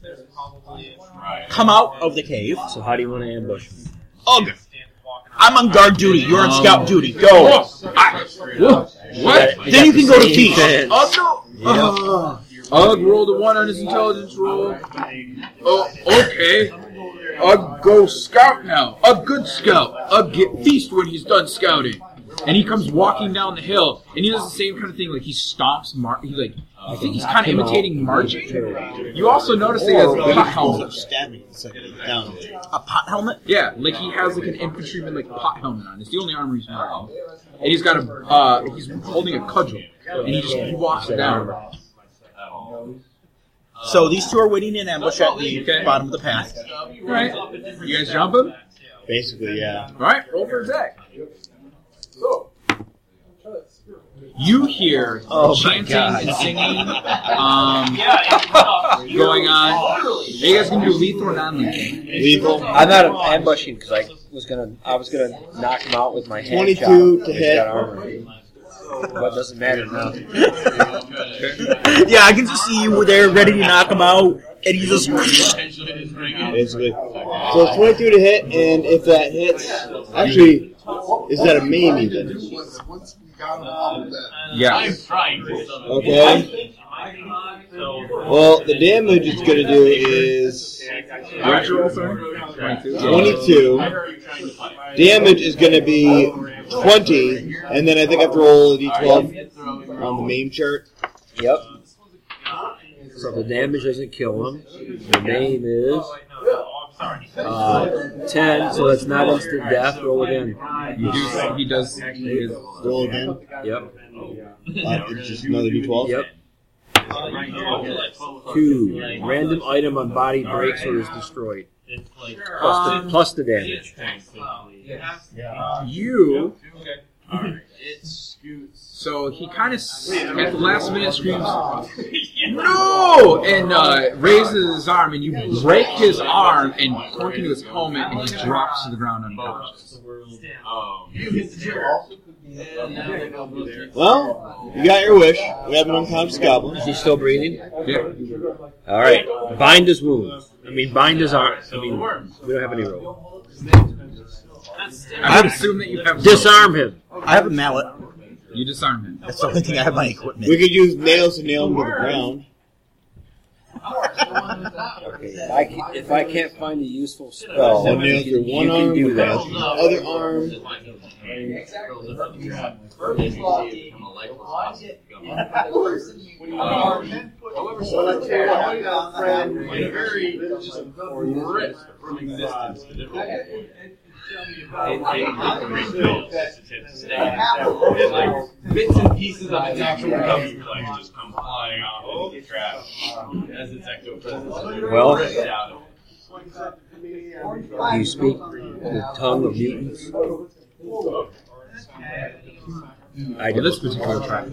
Come out of the cave. So how do you want to ambush him? Ugh! I'm on guard duty. You're on scout oh. duty. Go. What? Then you can go to feast. Ugg no. Ugg rolled a one on his intelligence roll. Oh, okay. Ugg go scout now. A good scout. Ugg get feast when he's done scouting. And he comes walking down the hill, and he does the same kind of thing. Like he stomps, mar- he like. I think he's kind of imitating marching. You also notice he has a pot helmet. Stabbing. It's like down. A pot helmet? Yeah, like he has like an infantryman like pot helmet on. It's the only armor he's wearing. And he's got a uh, he's holding a cudgel, and he just he walks down. So these two are waiting in ambush at the Okay. bottom of the path. All right, you guys jump him. Basically, yeah. All right, roll for a attack. You hear Oh chanting and singing um, going on. Are you guys gonna do lethal or non-lethal? Lethal. I'm not ambushing because I was gonna I was gonna knock him out with my hand 22 shot. to hit. armor. But it doesn't matter now. Yeah, I can just see you were there ready to knock him out, and you just. Basically. So it's 22 to hit, and if that hits, actually, is that a maim even? Yeah. Okay. Well, the damage it's going to do is What'd you roll, sorry? 22. 22. Damage is going to be 20, and then I think I have to roll a d12 on the maim chart. Yep. So the damage doesn't kill him. The name is uh, ten, so that's not instant death. Roll again. You do, he does. He is, Roll again. Yep. Uh, it's just another d12. Yep. Two. Random item on body breaks or is destroyed. Plus the, plus the damage. you. So he kind of at the last minute screams, "No!" and uh, raises his arm, and you break his arm and cork into his helmet, and he drops to the ground unconscious. Well, you got your wish. We have an unconscious goblin. Is he still breathing? Yeah. All right. Bind his wounds. I mean, bind his arm. I mean, we don't have any rope. I would assume that you have Disarm him. I have a mallet. You disarm him. That's the only thing I have my equipment. We could use nails to nail him to the ground. Okay. If I, can, if I can't find a useful spell, One nail you, through you one can arm, do with that. the other arm. Bits and pieces of its actual comes like just come flying off of the trash as its ectoplasm. Well, rips out of it. do you speak the tongue of mutants? I For do. this particular track.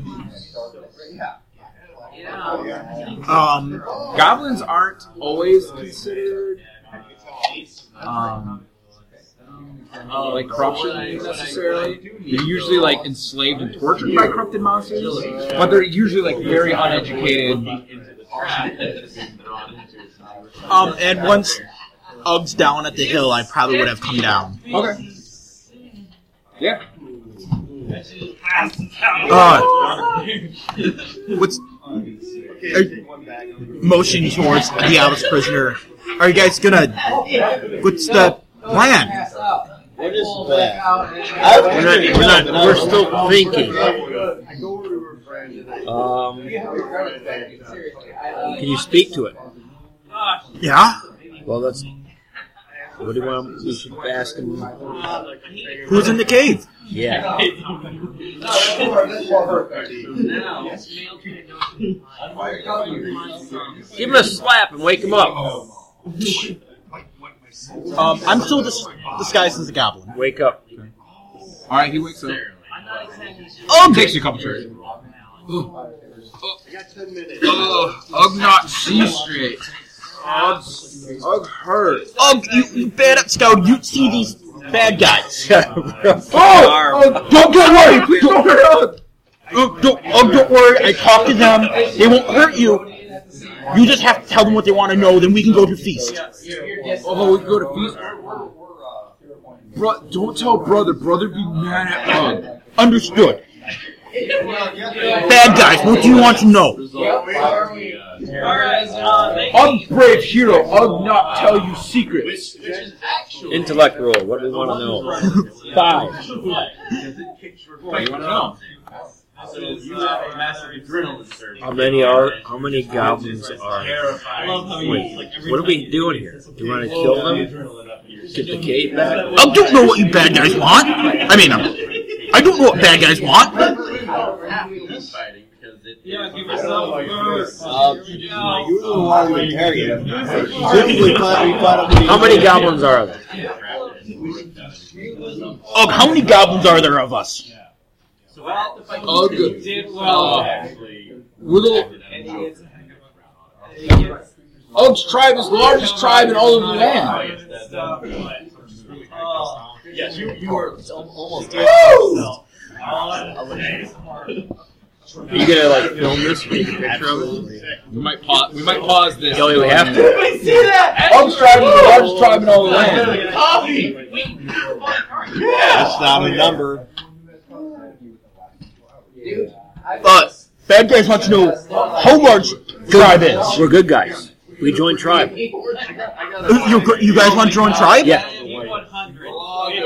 Um, Goblins aren't always considered um, uh, like corruption necessarily. They're usually like enslaved and tortured by corrupted monsters, but they're usually like very uneducated. um, and once Uggs down at the hill, I probably would have come down. Okay. Yeah. Uh, what's motion towards the Alice prisoner? Are you guys gonna? What's the plan? What is that? We're not, we're not, we're still thinking. Um, can you speak to it? Yeah. Well, let's. What do you want? We should ask him. Who's in the cave? Yeah. Give him a slap and wake him up. Um, I'm still dis- disguised as a goblin. Wake up. All right. He wakes up. Ugg! Takes you a couple turns. Ugh. Ugh. Ugh, not see straight. Ugh, Ugg hurt. Ugg, you, you bad up scout. You see these bad guys. Oh, oh, don't get worried. Please don't hurt Ugg. Ugg, don't, Ugg, don't worry. I talked to them. They won't hurt you. You just have to tell them what they want to know. Then we can go to feast. Oh, we go to feast. Bro, don't tell brother. Brother be mad at Ugg. Understood. Bad guys. What do you want to know? Ugg brave hero. Ugg not tell you secrets. Intellect roll. What do we want to know? Five. What do you want to know? You have a massive adrenaline surge. How many are? How many goblins are? Wait, what are we doing here? Do you want to kill them? Get the cave back? Ugg don't know what you bad guys want. I mean, I don't know what bad guys want. fighting because it Uh, you were the one who interrogated. Typically, find- we find out what he- How many goblins are there? Ugg, how many goblins are there of us? Ugg, uh, little. Ugg's tribe is the largest tribe in all of the land. Yes, you, you are almost Are you gonna like film this, make a picture of it? We might pause. We might pause this. Kelly, we have to. Ugg's tribe is the largest tribe in all the land. Yeah, That's not a number. But bad guys want to know how large tribe is. We're good guys. We joined tribe. You, you guys want to join tribe? Yeah.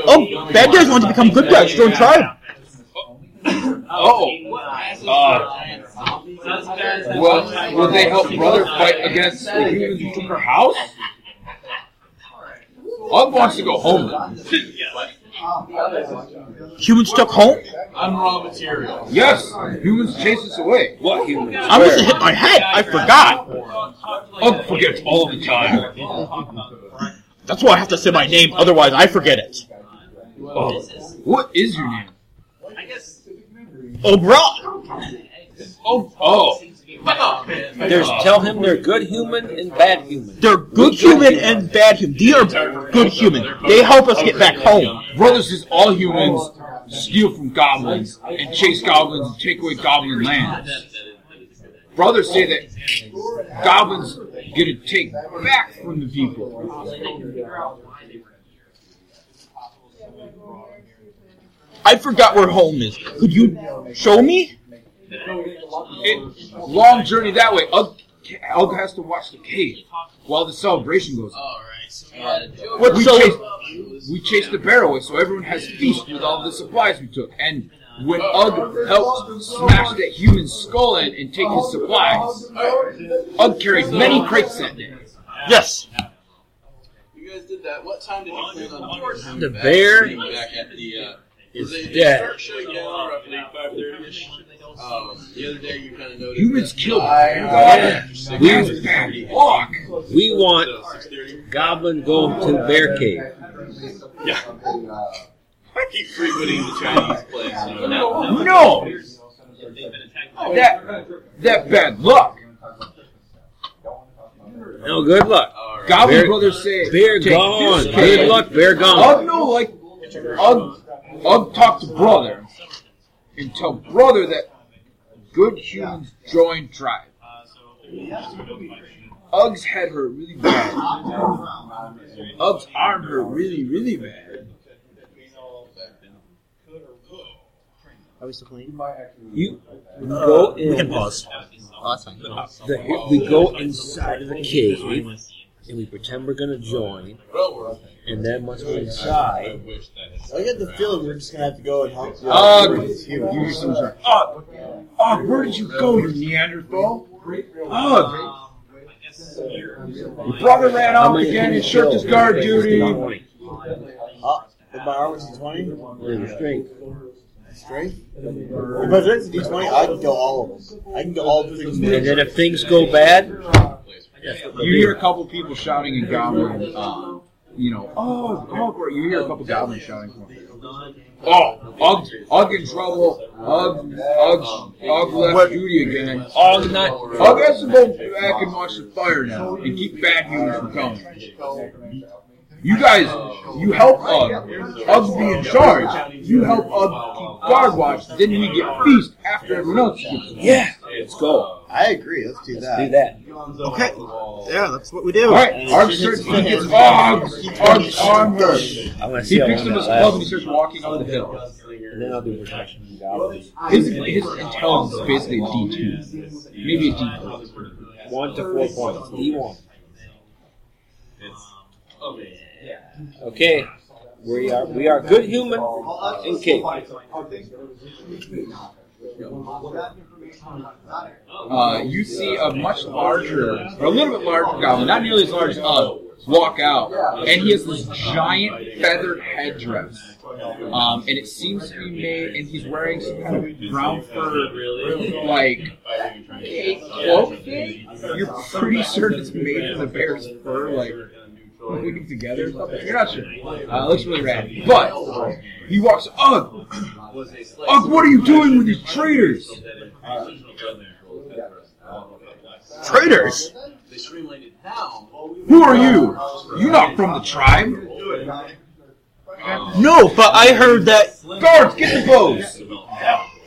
Oh, bad guys want to become good guys. Join tribe. Oh. Uh, well, will they help brother fight against the humans who took our house? Ugg wants to go home. Humans took home. I'm raw material. Yes, humans chase us away. What humans? I must have hit my head. I forgot. Ugg forgets all the time. That's why I have to say my name. Otherwise, I forget it. Oh. What is your name? I guess. Oh, bro. Oh, oh. There's tell him they're good human and bad human. They're good human and bad human. They are good human. They help us get back home. Brothers says all humans steal from goblins and chase goblins and take away goblin lands. Brothers say that goblins get to take back from the people. I forgot where home is. Could you show me? It, long journey that way. Ugg, Ugg has to watch the cave while the celebration goes on. What we, so? chase, we chased the bear away so everyone has feast with all the supplies we took. And when Ugg helped smash that human skull in and take his supplies, Ugg carried many crates that day. Yes. You guys did that. What time did you plan on doing The bear back at the? Uh, is they, they dead. start shutting down roughly five thirty ish. Um, the other day you kind of noticed Humans that, killed Yeah. We bad luck. We want 6:30. Goblin going to bear cave. Yeah. I keep frequenting the Chinese place. You know. No, that that bad luck. No, good luck. Goblin Bear- brothers say Bear gone. Good luck, bear Ugg gone. no like Ugg Ugg talk to brother and tell brother that good humans join tribe. Ugg's head hurt really bad. Ugg's arm hurt really, really bad. Are we still playing? You go We can pause. Oh, that's fine. The, we go inside of the cave and we pretend we're gonna join. And then once we're inside, I get the feeling we're just gonna have to go and help. you Ugg, with this you human. hear some sort of, Ugg, Ugg, where did you go, you Neanderthal? Ugg, your brother ran off again and people shirked his guard duty. morning? Oh, if my arm was a twenty, Where's your strength? strength. If my strength is a twenty, I can go all of them. I can go all the things. And then if things go bad, You hear a couple people shouting in Goblin, uh, you know, oh, oh. You hear a couple Goblins shouting for him. Oh, Ugg, Ugg in trouble. Ugg, Ugg, Ugg left duty again. all night. Ugg has to go back and watch the fire now and keep bad humans from coming. You guys, you help Ugg. Ugg be in charge. You help Ugg keep guard watch. Then we get feast after everyone else gets. Yeah, let's go. I agree. Let's do that. Do that. Okay. Yeah, that's what we do. All right, Ugg starts. He gets Ugg's Ugg's arm hurt. I want to He how picks long up his that club and he lasts. starts walking up the hill. And then I'll do protection from goblins. His, his intelligence is basically a D2. Maybe a D3. One to four points. D one. Okay. We are we are good human in cave. Uh, you see a much larger, or a little bit larger goblin, not nearly as large as Ugg, walk out, and he has this giant feathered headdress. Um, and it seems to be made, and he's wearing some kind of brown fur, like, cloak. You're pretty certain it's made from the bear's fur, like, moving together. or something. You're not sure. Uh, it looks really rad. But he walks. Ugh, Ugh, what are you doing with these traitors? Traitors? They streamlined it down. Who are you? You're not from the tribe. No, but I heard that Guards, get the bows.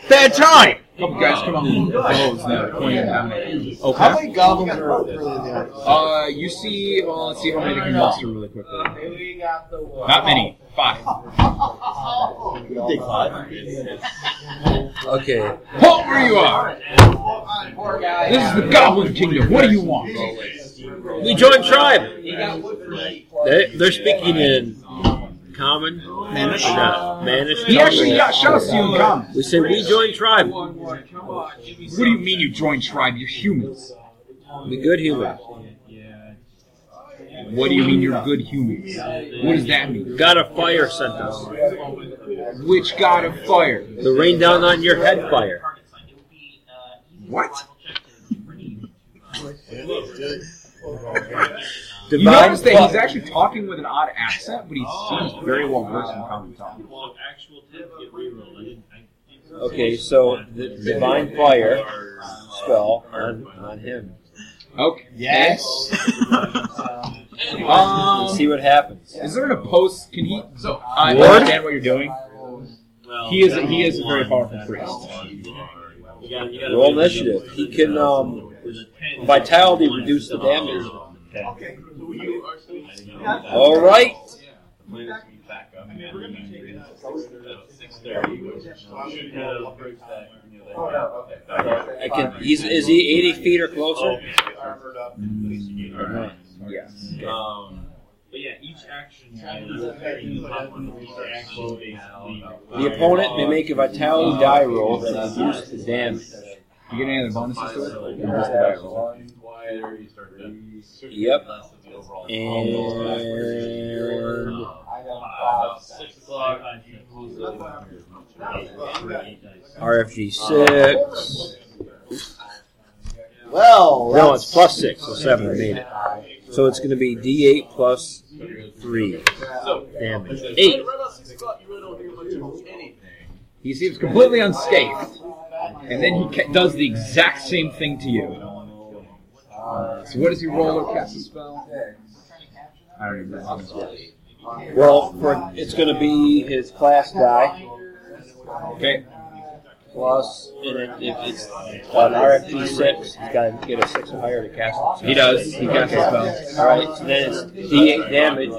Bad time. couple guys come out with bows now, pointing down at you. How Okay. many goblins are further in the audience? Uh, you see. Well, let's see how many they can muster really quickly. Not many. Five. You take five. Okay. Halt where you are. This is the Goblin Kingdom. What do you want? We joined tribe. They, they're speaking in common. Manish? Or not? Manish. He actually got shots to you in common. We said we joined tribe. What do you mean you joined tribe? You're humans. We good humans. What do you mean you're good humans? What does that mean? Got a fire sent us. Which god of fire? The rain down on your head fire. What? Divine You notice that he's actually talking with an odd accent, but he seems very well versed in common talk. Okay, so the divine fire spell on, on him. Okay. Yes. Um, Let's see what happens. is there an opposed? Can he? So I Ward? understand what you're doing. He is. He is a very powerful priest. Roll initiative. He can um, vitality reduce the damage. All right. I can. He's is he eighty feet or closer? Yes. Um, but yeah, each action The opponent may make a vitality die roll to reduce the damage. You get any other bonuses to it? Or just the die roll? quieter, you start to Yep. Less of the overall. And uh, About six o'clock. RFG six. Well, No, it's plus six, so seven. I made it. So it's going to be D8 plus three damage. Eight. Right about six o'clock, you really don't hear much of anything. He seems completely unscathed, and then he ca- does the exact same thing to you. Uh, so what does he roll or cast a spell? I don't even know. Well, for it's going to be his class die Okay. plus, and it, if it's an RFG six, he's got to get a six or higher to cast it. He does. He casts a spell. All right, so then it's D8 damage,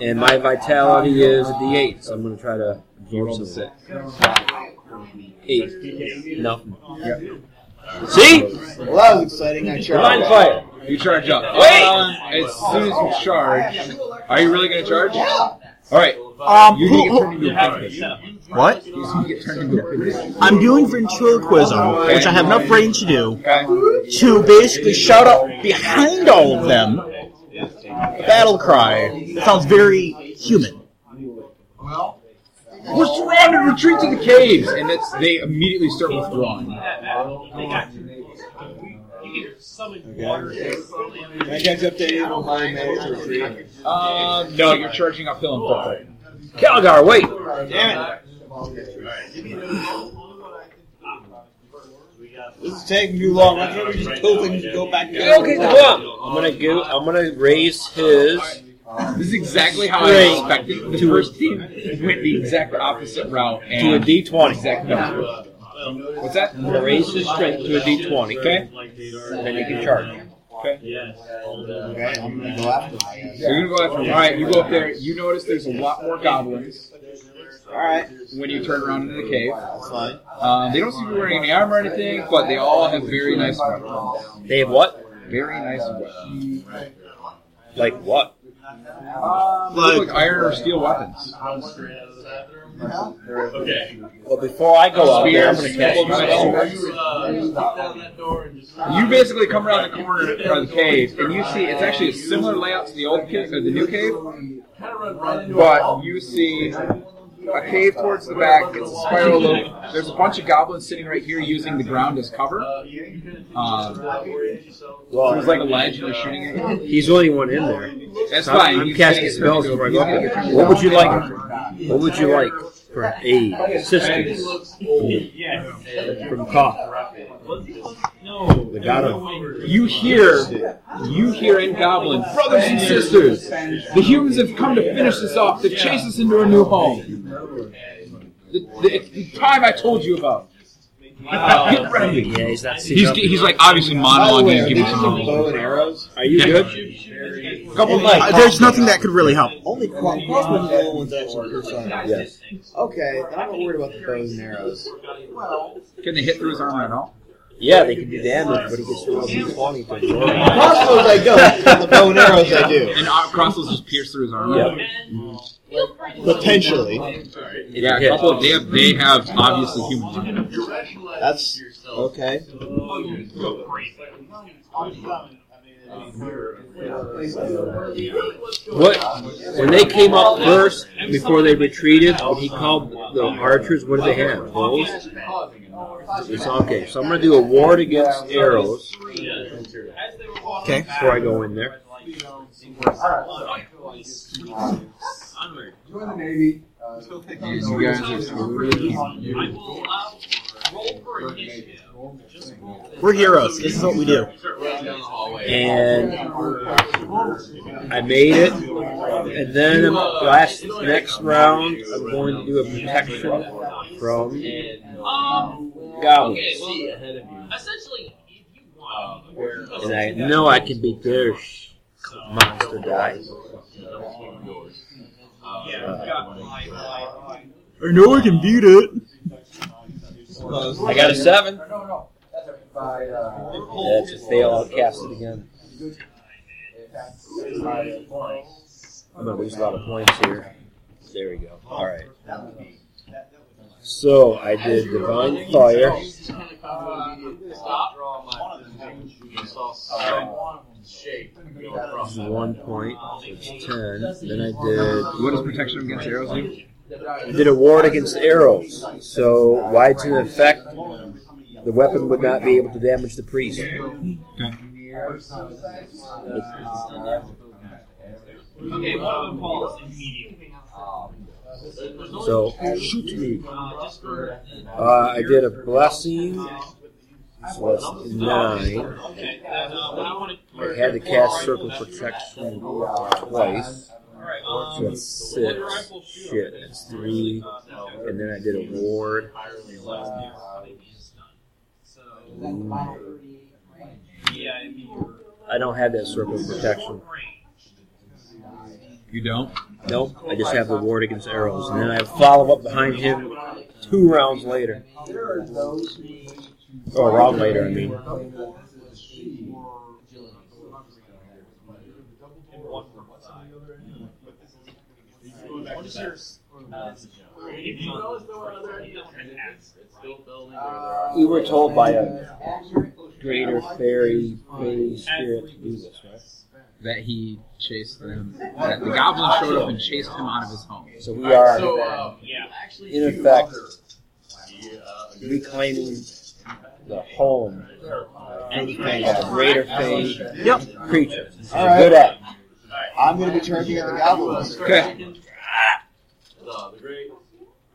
and my vitality is a D8, so I'm going to try to absorb some. six. Eight. Nothing. See? well, that was exciting. I Divine tried. fire. You charge up. Wait! Um, as soon as you charge, are you really going to charge? Yeah. All right. Um, You who, need to get turned into a pigfish. what? You get turned into a pigfish. I'm doing ventriloquism, which I have enough brain to do, Okay. to basically shout out behind all of them battle cry. It sounds very human. We're surrounded. Retreat to the caves, and it's they immediately start withdrawing. Can I catch up to any of them? How they retreat? Um, no, you're charging uphill and forward. Calgar, wait. Damn it! This is taking too long. Why can't we just kill things and go back to Okay, hold on. I'm gonna go. I'm gonna raise his. This is exactly how I expected. The first team went the exact opposite route To a and D20. exactly. What's that? Raise his strength to a D20. Okay. Then you can charge. Okay. Okay, I'm gonna go after. So you're gonna go after. All right, you go up there. You notice there's a lot more goblins Alright, when you turn around into the cave. that's fine. Um, they don't seem to be wearing any armor or anything, but they all have very nice weapons. They have what? Very nice weapons. Like what? Um, they like iron or steel weapons. Okay. Well, before I go out there, I'm gonna Spears, cast couple my nice sword. swords. Uh, just kick down that door and just. You basically come around the corner of the cave, and you see it's actually a similar layout to the old cave, or the new cave, Kind of run right into but you see a cave towards the back. It's a spiral loop. There's a bunch of goblins sitting right here using the ground as cover. Um, Well, there's like a ledge and they're shooting at you. he's the only one in there. That's So I'm- fine. I'm You casting can- spells before I go up there. What would you like? What would you like for aid, assistance from Koth? The god of You hear, you hear in Goblin, brothers and sisters, the humans have come to finish this off. To chase us into a new home. The, the, the time I told you about. Get ready. Yeah, he's not He's, he's like obviously By the way, monologuing, are giving these some some bow and arrows? Are you good? couple Only- Uh, there's nothing that could really help. Only cro- crossbows are the only ones that actually pierce on. Yes. Okay, I'm not worried about the bows and arrows. Well, Can they hit through his armor at all? Yeah, they can do damage, but he gets rolled twenty to ignore. Crossbows I don't. The bow and arrows I do. And uh, crossbows just pierce through his armor. Yep. Potentially. Yeah, a couple. Of, they have they have obviously human armor. That's okay. What? When they came up first, before they retreated, when he called the archers, what did they have? Bows? It's okay. So I'm going to do a ward against arrows Okay. before I go in there. Join the Navy. Uh, You guys are We're heroes. This is what we do. And I made it. And then last next round, I'm going to do a protection from goblins. Essentially, if you want, And I know I can beat their monster guys. I know I can beat it. I got a seven. no, no. That's a, by, uh, That's a fail. I'll cast it again. I'm gonna lose a lot of points here. There we go. All right. So I did divine fire. This is one point. So it's ten. Then I did What does protection against arrows do? Did a ward against arrows. So why in effect, the weapon would not be able to damage the priest. okay, one of them falls immediately. So shoot me. Uh, I did a blessing. So that's nine. Uh, what I want I had to cast circle protection twice. So that's six. Shit, that's three. And then I did a ward. Yeah, I don't have that circle of protection. You don't. Nope, I just have the ward against arrows. And then I follow up behind him two rounds later. Or oh, a round later, I mean. We were told by a greater fairy, fairy spirit to do this, right? That he chased them. That the goblin showed up and chased him out of his home. So we are, uh, in effect, reclaiming the home of a greater fairy Yep. creature. This is a good act. I'm going to be charging at the goblins. Okay.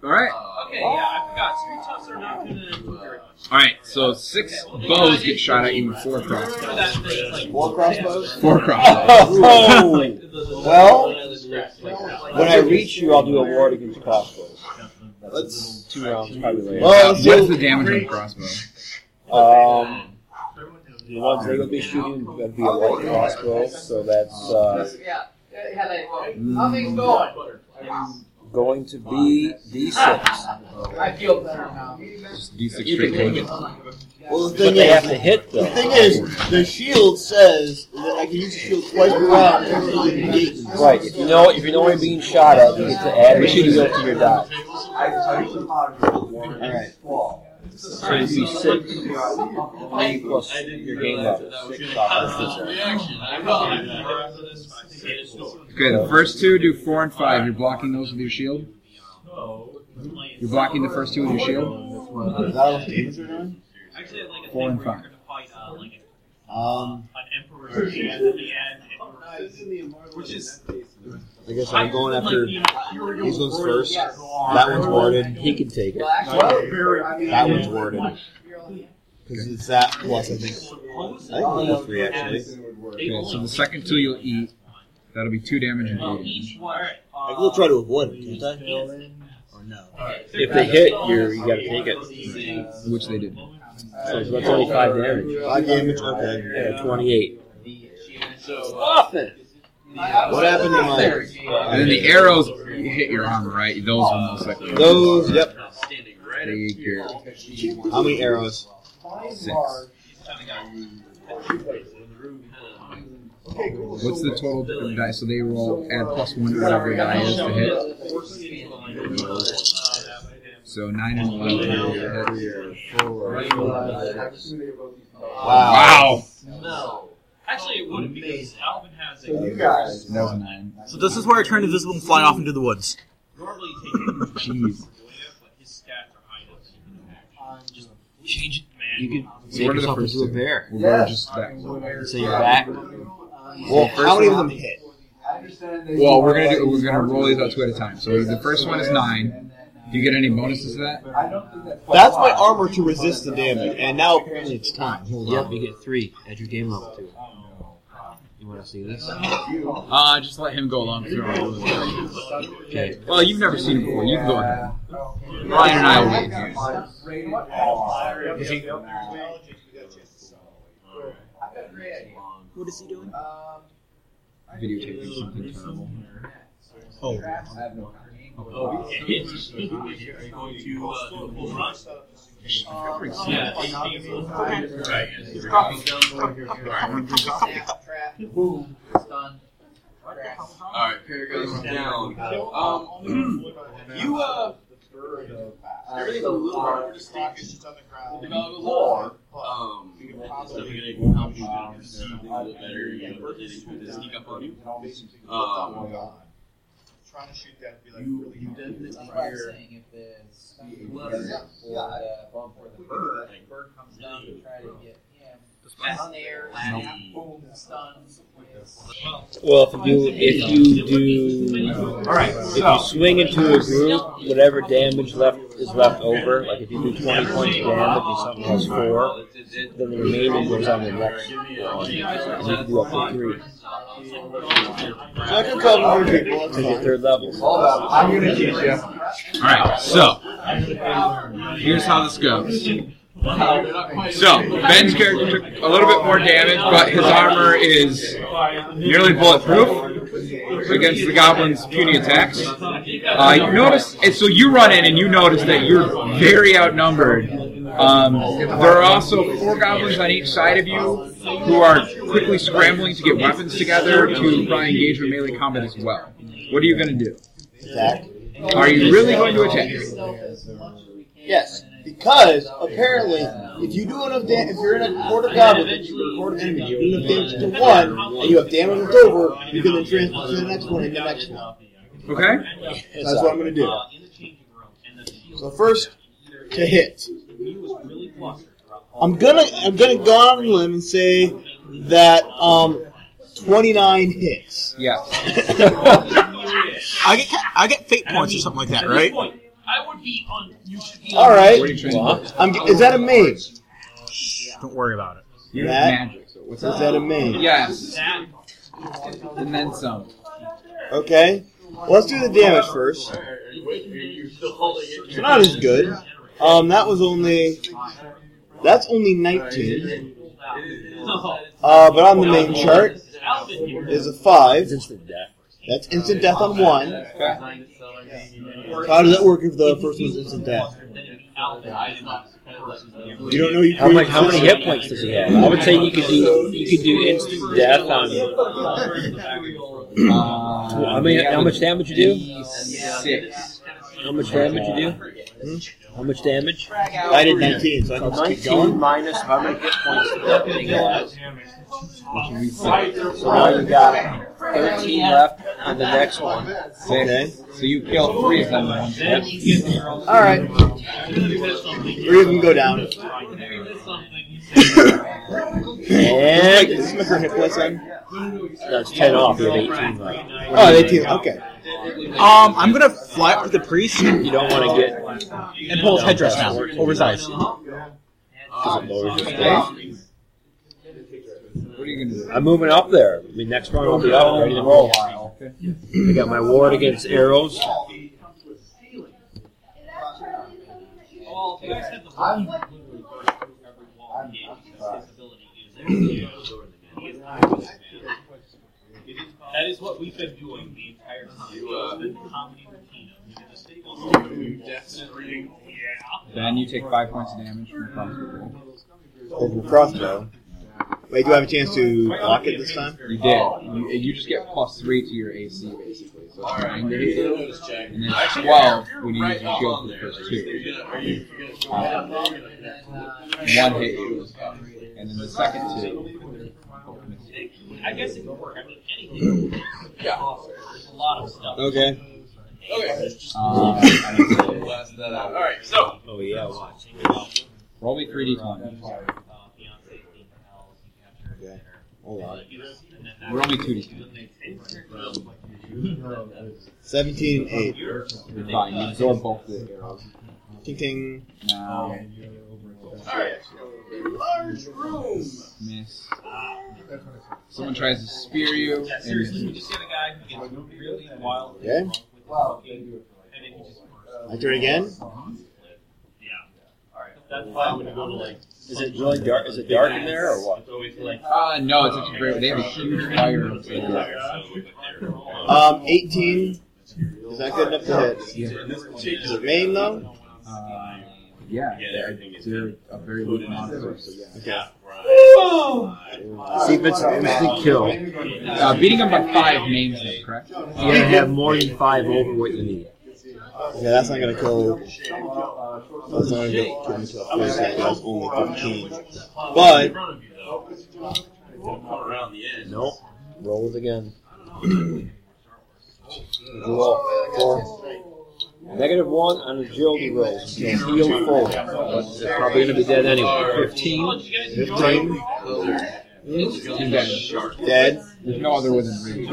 All right. Okay, yeah, I forgot. Street toughs are not gonna do very much. All right. So six bows get shot at you with four crossbows. Remember that thing, like, Four crossbows? Four crossbows. Oh! Well, when I reach you, I'll do a ward against crossbows. Let's. Two rounds probably later. Well, What is the damage on the crossbow? Um, the ones they're going to be shooting would be a light crossbow, so that's uh, Yeah. How they go. How going? going to be D6. I feel better now. D6 straight damage. it. Well, the But thing they have is, to hit, the thing is, the shield says that I can use the shield twice per round and everything negates. Right. If you know if you know you're being shot at, you get to add a shield to your die. Alright. So it'd be six. Three plus your game level. Six off of Okay. The first two do four and five. You're blocking those with your shield. You're blocking the first two with your shield. Is that how much you're doing? Actually, like a Four and five. you're gonna fight like Um, an emperor at the end, at the end, which is I guess I'm going after these ones first. That one's warded. He can take it. That one's warded. Because it's that plus, I think. I think level three, actually. Okay, so the second two you'll eat. That'll be two damage and eight. each. I can try to avoid it, can't I? Or no? If they hit, you're you gotta take it. Which they did. So that's only five damage. Five damage, okay. Yeah, twenty-eight. What happened to my. And then the arrows hit your armor, right? Those will most likely. Those, yep. Take your How many arrows? six. What's the total die? So they roll add plus one to whatever your die is to hit. So nine and eleven. hit. Wow. Wow. Actually, it wouldn't because Alvin has a. That was a nine. So this is where I turn invisible and fly off into the woods. Normally take Jeez. his stats are high enough. so you can Just change it, man. You can So make what are the yourself first into a two? bear. We'll go just that. So you're back. Well, how many of them hit? Well, we're gonna do. We're gonna roll these out two at a time. So the first one is nine. Do you get any bonuses to that? That's my armor to resist the damage, and now apparently it's time. Hold Yep, on. you get three at your game level two. You want to see this? Uh, just let him go along through. Okay. Well, you've never seen him before. You can go ahead. Ryan and I will wait here. What is he doing? Videotaping something terrible. Oh, it's going to uh, do a full run. Yeah. Stun. Alright, here goes down. Um, you, uh, everything's a little more distinct. Um, it's definitely gonna help you perceive a little better. You know, sneak up on you. Um, Trying to shoot that would be like you, really you hard. definitely That's why I'm fire. saying if uh, the stun or the bump or the bird, the bird comes down to try to get him on the air, snap, boom, stun. It's- Well, if you if you do, All right. if you swing into a group, whatever damage left is left over. Like if you do twenty points of damage and something has four, then the remaining goes on the next one. And you can do up to three. So I can tell more people. That's To your fine. third level. I'm gonna teach you. All right. So here's how this goes. So Ben's character took a little bit more damage, but his armor is nearly bulletproof against the goblin's puny attacks. Uh, you notice, and so you run in and you notice that you're very outnumbered. Um, there are also four goblins on each side of you who are quickly scrambling to get weapons together to try and engage in melee combat as well. What are you going to do? Attack. Are you really going to attack? Yes, because apparently, if you do enough damage, if you're in a quarter goblin or quarter enemy, you do enough damage to one, and you have damage left over, you can then transfer to the next one and the next one. Okay. That's what I'm going to do. So first, to hit. I'm gonna I'm gonna go on a limb and say that um 29 hits. Yeah. I get I get fate points or something like that, right? I would be on. You should be. All right. What are you trying to do? I'm, is that a mage? Don't worry about it. You're That- magic. So what's Is that? that a mage? Yes. That And then some. Okay. Well, let's do the damage first. It's not as good. Um, that was only that's only 19. Uh, but on the maim chart is a five. That's instant death on one. How does that work if the first one's instant death? You don't know you How much? How many hit points does he have? I would say you could do you could do instant death on. Uh, I mean, how much damage you do? Six. How much damage you do? How much damage? I did 19, so I can just keep 19 going. minus how many hit points does that thing have? Which would be. So now you got 13 left on the next one. Okay. So you kill three of them in. All right. Three of them go down. And Is this my current hit points then? that's 10 off. You have 18 left. Oh, 18. Okay. Um, I'm gonna fly up to the priest You don't want to get and pull his headdress down over his eyes. because it lowers your stats. What are you going to do? I'm moving up there. I mean, next round I'll be up, ready to roll. I got my ward against arrows. That is what we've been doing the entire time. You, uh, It's been comedy routine of doing the staples. Death reading. Then you take five points of damage from the crossbow. Over the crossbow. Wait, do I have a chance to block it this time? You did. You, you just get plus three to your AC, basically. So it's nine to hit and then 12 when you use your shield for the first two. Um, one hit you, and then the second two. I guess it could work. I mean, anything. Yeah. There's a lot of stuff. Okay. Okay. Um, Blast that out. Alright, so. Oh, yeah, watch. roll me 3d20. Okay. Hold on. Roll me 2d20. 17 and 8. You're fine. You absorb both the arrows. Ting ting. Now, Alright. Large room. miss. Someone tries to spear you, and Seriously, you misses. just get a guy who gets really wild. Okay. And then he just. My turn again. Uh-huh. Yeah. Alright. That's why I'm gonna go to like. Is it really dark? Is it dark in there or what? It's always like. Uh, no, it's actually great. They have a huge fire. Um, 18. Is that good enough to hit? Is it maim though? Uh, yeah, they're, they're a very weak monster. So yeah. Okay. See if it's an instant kill. Uh, beating them by five names correct? You gotta have more than five over what you need. Okay, that's not gonna kill. That's not gonna get kill me to a first hit. That's only 13. But Around the edge. Nope. Roll it again. roll four. Negative one on agility rolls until healed full. But they're probably going to be dead anyway. 15. 15. Two dead. Dead. There's no other within reach.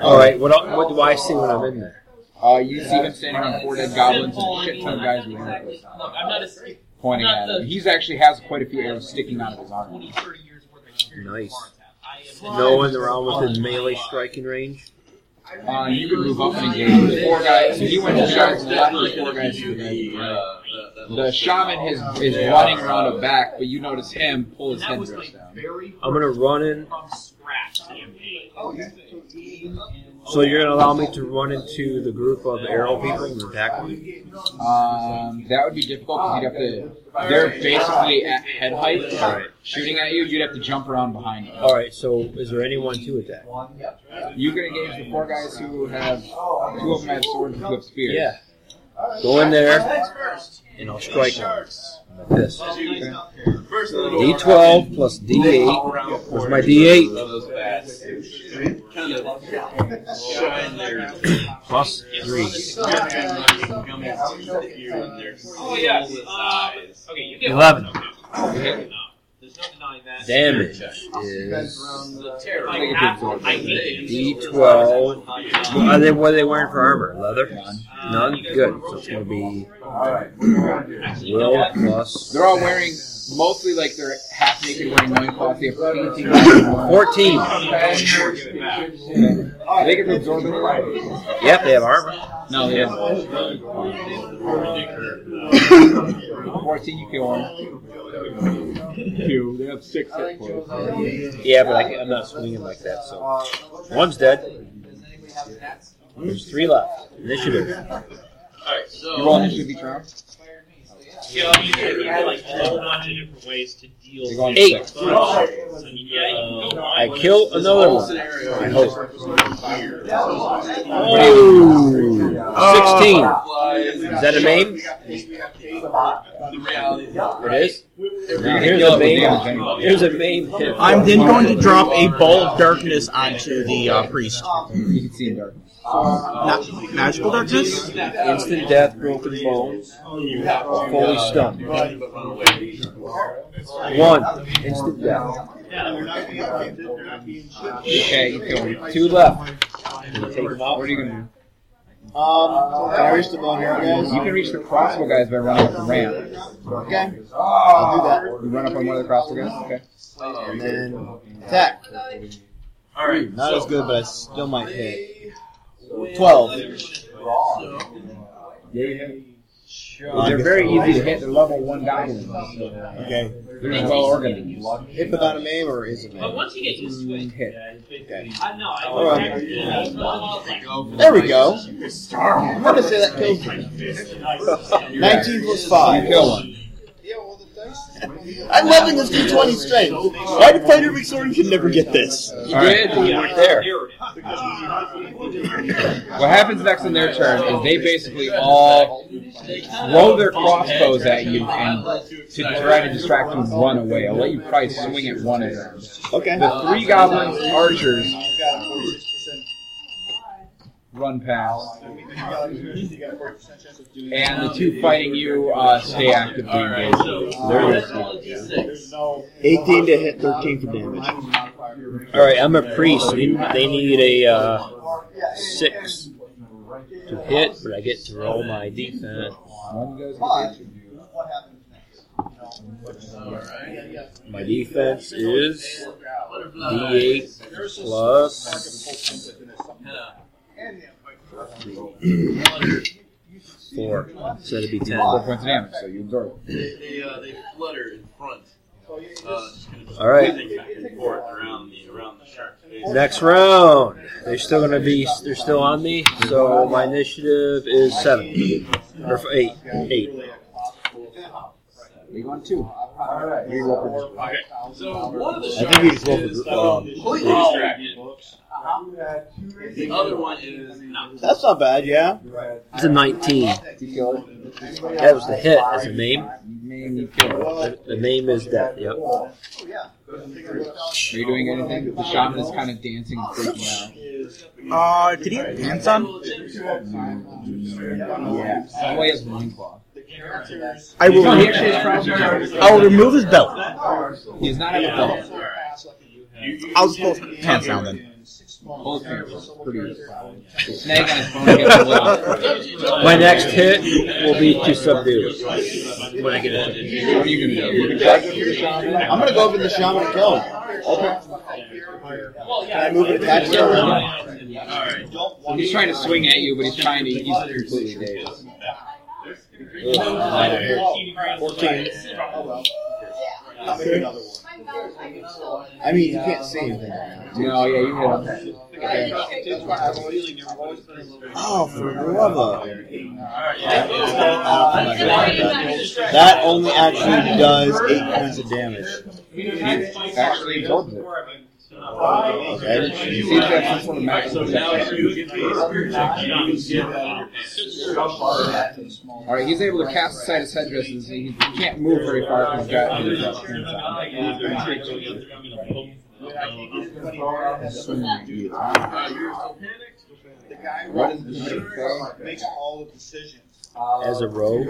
Alright, what, what do I see when I'm in there? Uh, you see him standing on four dead goblins and a shit ton of guys with arrows Look, I'm not a. pointing at him. He's actually has quite a few arrows sticking out of his arm. 20, 30 years worth of experience. Nice. No one around within melee striking range? Uh, you can move up and engage. There's four guys. So you went to shots and left. There's four guys to the right. Uh, the, The shaman is, is running around the back, but you notice him pull his that was headdress down. I'm going to run in. from scratch campaign. So you're going to allow me to run into the group of arrow people and attack them? Um, that would be difficult because you'd have to. They're basically at head height, shooting at you. You'd have to jump around behind them. Alright, so is there anyone to attack? One. You can engage the four guys who have two of them have swords and two have spears. Yeah. Go in there and I'll strike them. Like this. first little D12 plus D8. Where's my D8? of those bats. Kind of shine their Plus 3. Oh, yes. Uh, okay, you get 11. No, there's no that. Damage is the terror. I, hate it. D12. Are they, what are they wearing for armor? Leather? None? Good. So it's going to be will plus They're all wearing mostly like they're half naked wearing loincloths. They have painting on 14. They can absorb it. Yep, they have armor. No, they don't. 14 you kill one. Two. They have six hit points. Yeah, but I can, I'm not swinging like that. So one's dead. There's three left. Initiative. Alright, so. You roll initiative each round? Know, you have like a whole bunch of different ways to deal You're going Eight. So, yeah, you can go I kill another one. Scenario I hope. Ooh. Sixteen. Flies. Is that a reality. It is. Here's a maim. Here's a maim hit. I'm then going to drop a ball of darkness onto the uh, priest. You can see in darkness. Not magical darkness. Instant death, broken bones, fully stunned. One instant death. Okay, you kill. Two left. You take them out? What are you gonna do? Um, can I reach the bone here, guys? do? You can reach the crossbow guys by running up the ramp. Okay. I'll do that. You run up on one of the crossbow guys. Okay. And then attack. All right. Not as good, but I still might hit. Twelve. Yeah. They're very easy to hit. They're level one goblins. Okay. They're well organized. Hit without a maim or is it maim? Mm, Hit. Okay. Alright. There we go. I'm gonna say that kills me. 19 plus 5. You kill one. I'm loving this D20 strength. Why do fighter McSorting can never get this? You did. You weren't there. What happens next in their turn is they basically all throw their crossbows at you and to try to distract you and run away. I'll let you probably swing at one of them. Okay. The three goblins archers run past, and the two fighting you uh, stay actively engaged. They're your 18 to hit, 13 for damage. All right, I'm a priest. They, they need a uh, six to hit, but I get to roll my defense. One goes to hit you. My defense is D8 plus four. So that'd be ten. Four points of damage, so you absorb. it. They, they, uh, they flutter in front. Uh, just kind of All right. moving back and forth around the around the shark's. Next round. They're still gonna be. They're still on me. So my initiative is seven or f- eight. Eight. You want two. You roll Okay, so one of the I sharks think we just roll for is gr- um, completely distracted. The other one is not. That's not bad, yeah. It's a nineteen. You kill it. That was the hit. As a name. Name you kill it. The, the name is death. Yep. Are you doing anything? The shaman is kind of dancing and freaking out. Uh, did he have pants on? Yeah. Oh, he has loincloth. I will. No, he actually. I will remove his belt. He does not have a belt. I'll just pull his pants down then. Pull his pants. Pretty. Snag on his phone and get the lid. My next hit will be to subdue. When I get it, what are you gonna do? You gonna I'm gonna go up in the shaman and kill him. Okay. Can I move and attack him? So he's trying to swing at you, but he's trying to. He's completely dazed. 14. I mean, you can't see anything. No, yeah, you hit him. Oh, for the love of That only actually does 8 points of damage. He actually absorbs it. Okay. He seems to have some sort of magical protection. Alright, he's able to cast aside his headdress and he he can't move very far from his got his pants on. What is the Makes all the decisions. As a rogue.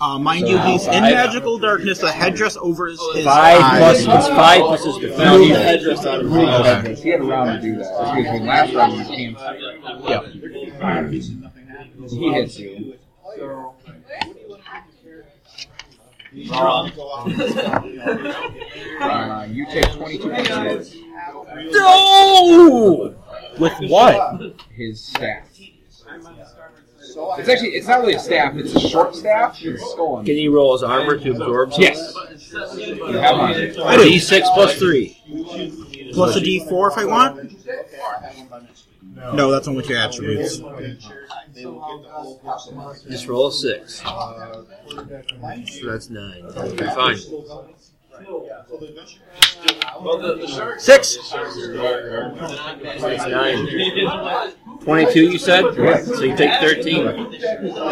Uh, mind you, he's in magical darkness. A headdress over his, his Five eyes. plus. It's five plus his defense. No, he had headdress on his head. He had a round to do that. Excuse me, last round he came. Yeah. He hits you. Uh, you take 22 damage. No! With what? His staff. It's actually, it's not really a staff, it's a short staff with a Can he roll his armor to absorb? something? Yes. You have on it. I do. D6 plus three. Plus a D4 if I want. No, that's only your attributes. Just roll a six. So that's nine. Okay, fine. Well, the, the shark. Six. That's nine. Twenty-two, you said. So you take thirteen.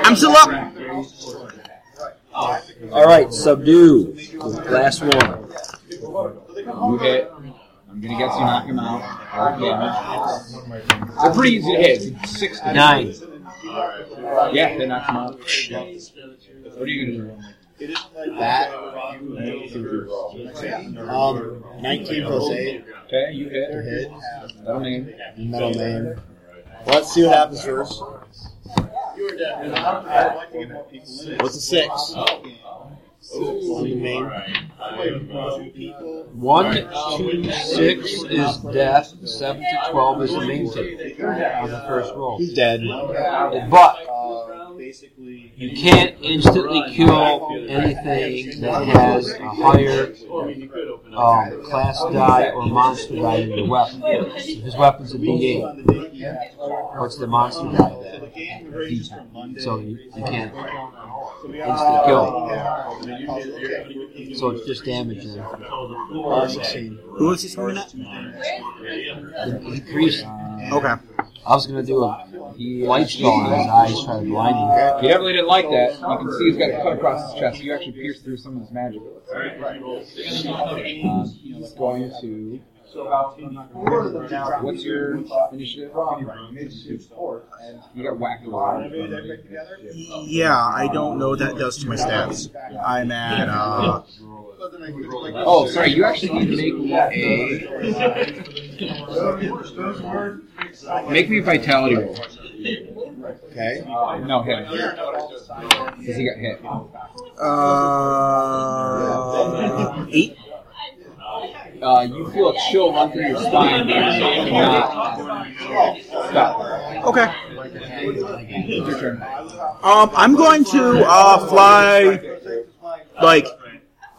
I'm still up. All right, subdue. Last one. You hit. I'm gonna guess you knock him out. Or damage. They're pretty easy to hit. It's six to Nine. Yeah, they knock him out. What are you gonna do? That. Um, 19 plus 8. Okay, you hit. Hit. That'll mean. Metal main. Let's see what happens first. What's a 6? On the main. One, two, six is death. Seven to twelve is the main take on the first roll. He's dead. But you can't instantly kill anything that has a higher um, class die or monster die than your weapon. His weapon's a D8. What's the monster die? D10. So you, you can't instantly kill. him. So it's just damage then. 16. Who was he swinging at? The priest. Okay. I was gonna do a light spell on his eyes, try to blind him. He definitely didn't like that. You can see he's got a cut across his chest. You actually pierced through some of his magic. Um, he's going to. What's your initiative? You got whacked. Yeah, I don't know what that does to my stats. I'm at, uh, Oh, sorry. You actually need to make me a. Make me a vitality roll. Okay. No, hit. Because he got hit. uh, 8? Uh, you feel a chill run through your spine, stop. Okay. It's your turn. Um, I'm going to, uh, fly, like,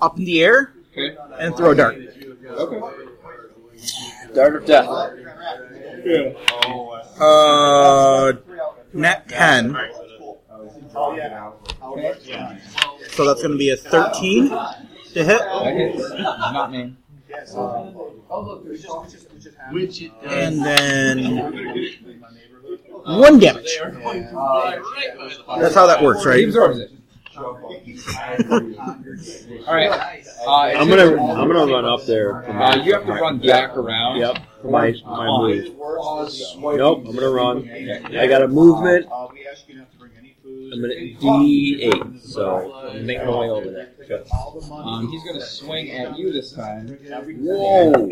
up in the air Okay. and throw a dart. Okay. Dart of death. Uh, net 10. So that's going to be a 13 to hit. That hits. Not me. And then one damage. That's how that works, right? He right? absorbs it. All right. Uh, I'm gonna I'm gonna run up there. Uh, you have to run back around. Yep. For my my move. Nope. I'm gonna run. I got a movement. I'm gonna D8. So I'm making my way over there. Um, he's going to swing at you this time. Whoa.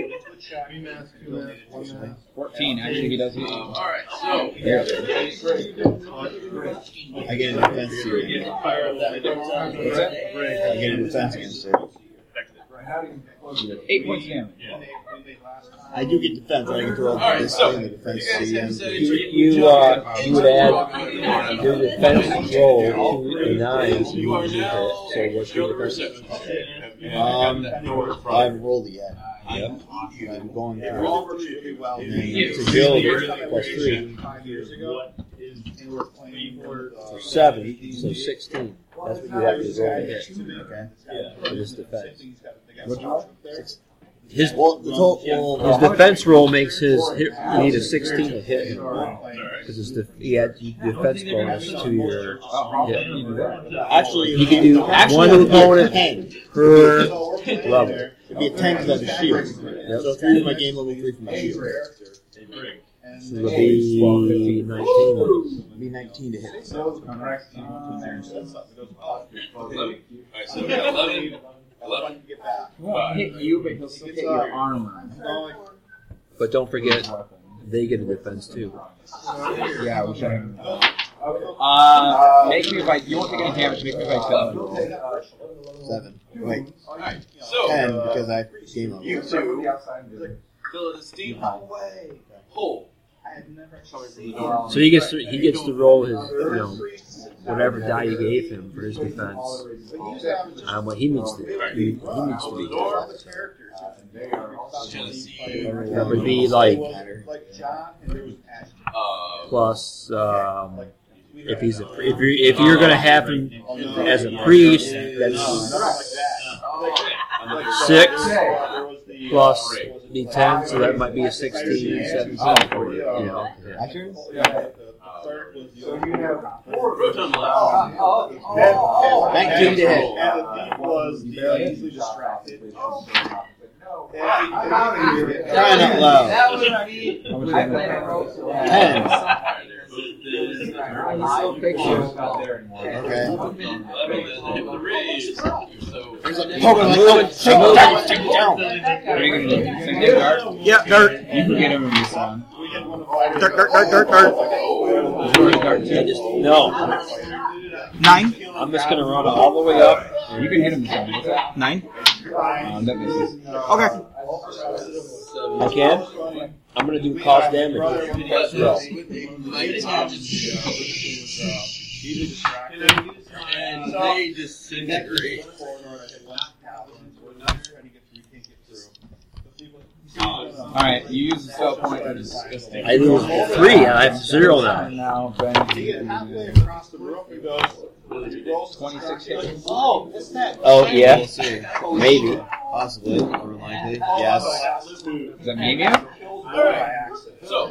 14. Actually, he does hit you. Alright, so. There. I get a defense to it. I get a defense against it. Eight points of damage. I do get defense. I can throw Alright, this so- in the defense You guys have you. You you uh you would add your defense roll to a nine so you usually hit. So what's your defense? Um, I haven't rolled it yet. Yep. I'm going to. And then To build plus three. So seven, so sixteen. That's what you have to roll to hit. Okay. For this defense. His Well, the total. his defense roll makes his hit, you need a sixteen to hit him. Because it's the he had defense bonus to your hit. Actually, He can do actually, one it'd be a opponent 10. per level. It'd be a 10 because I have a shield. So 3 for my game level, 3 for my shield. So it'll be nineteen. It'd be 19 to hit. Alright, so we got 11. 11. He won't hit you, but he'll still hit your armor. But don't forget, they get a defense too. Yeah, we should. Uh, make me fight. You won't take any damage. Make me vitality. 7. Seven. Wait, Alright, so. 10 because I game level. You two fill a steam hole. So he gets to, he gets to roll his you know whatever die you gave him for his defense. Um, what he needs to he, he needs to be. That would be like Uh, plus um, if he's a if you if you're gonna have him as a priest, that's six plus d10, so that might be a 16, 17 for you. You know, My turn? Rotom left. Nineteen to hit. And the thief was easily distracted. Oh. Crying out loud. That was me. I played a rope. Ten. Okay. Hit with a raise. So, There's a Pokemon like, take it down, take it down. What are you gonna do? Send him dart? Yeah, dirt. You can get him in this one. Dirt, dirt, dirt, dirt, dirt. No. Nine. I'm just gonna run all the way up. You can hit him this one. What's that? Nine. Um, that misses. Okay. I can. I'm gonna do cause damage. as well. and they disintegrate. Alright, you use the spell point that is disgusting. I lose three. and I have zero now. And now Ben Across the room, he goes. 26 hits. Oh, what's that? Oh yeah, We'll see. maybe. Possibly. More likely. Yes. Is that Mania? So,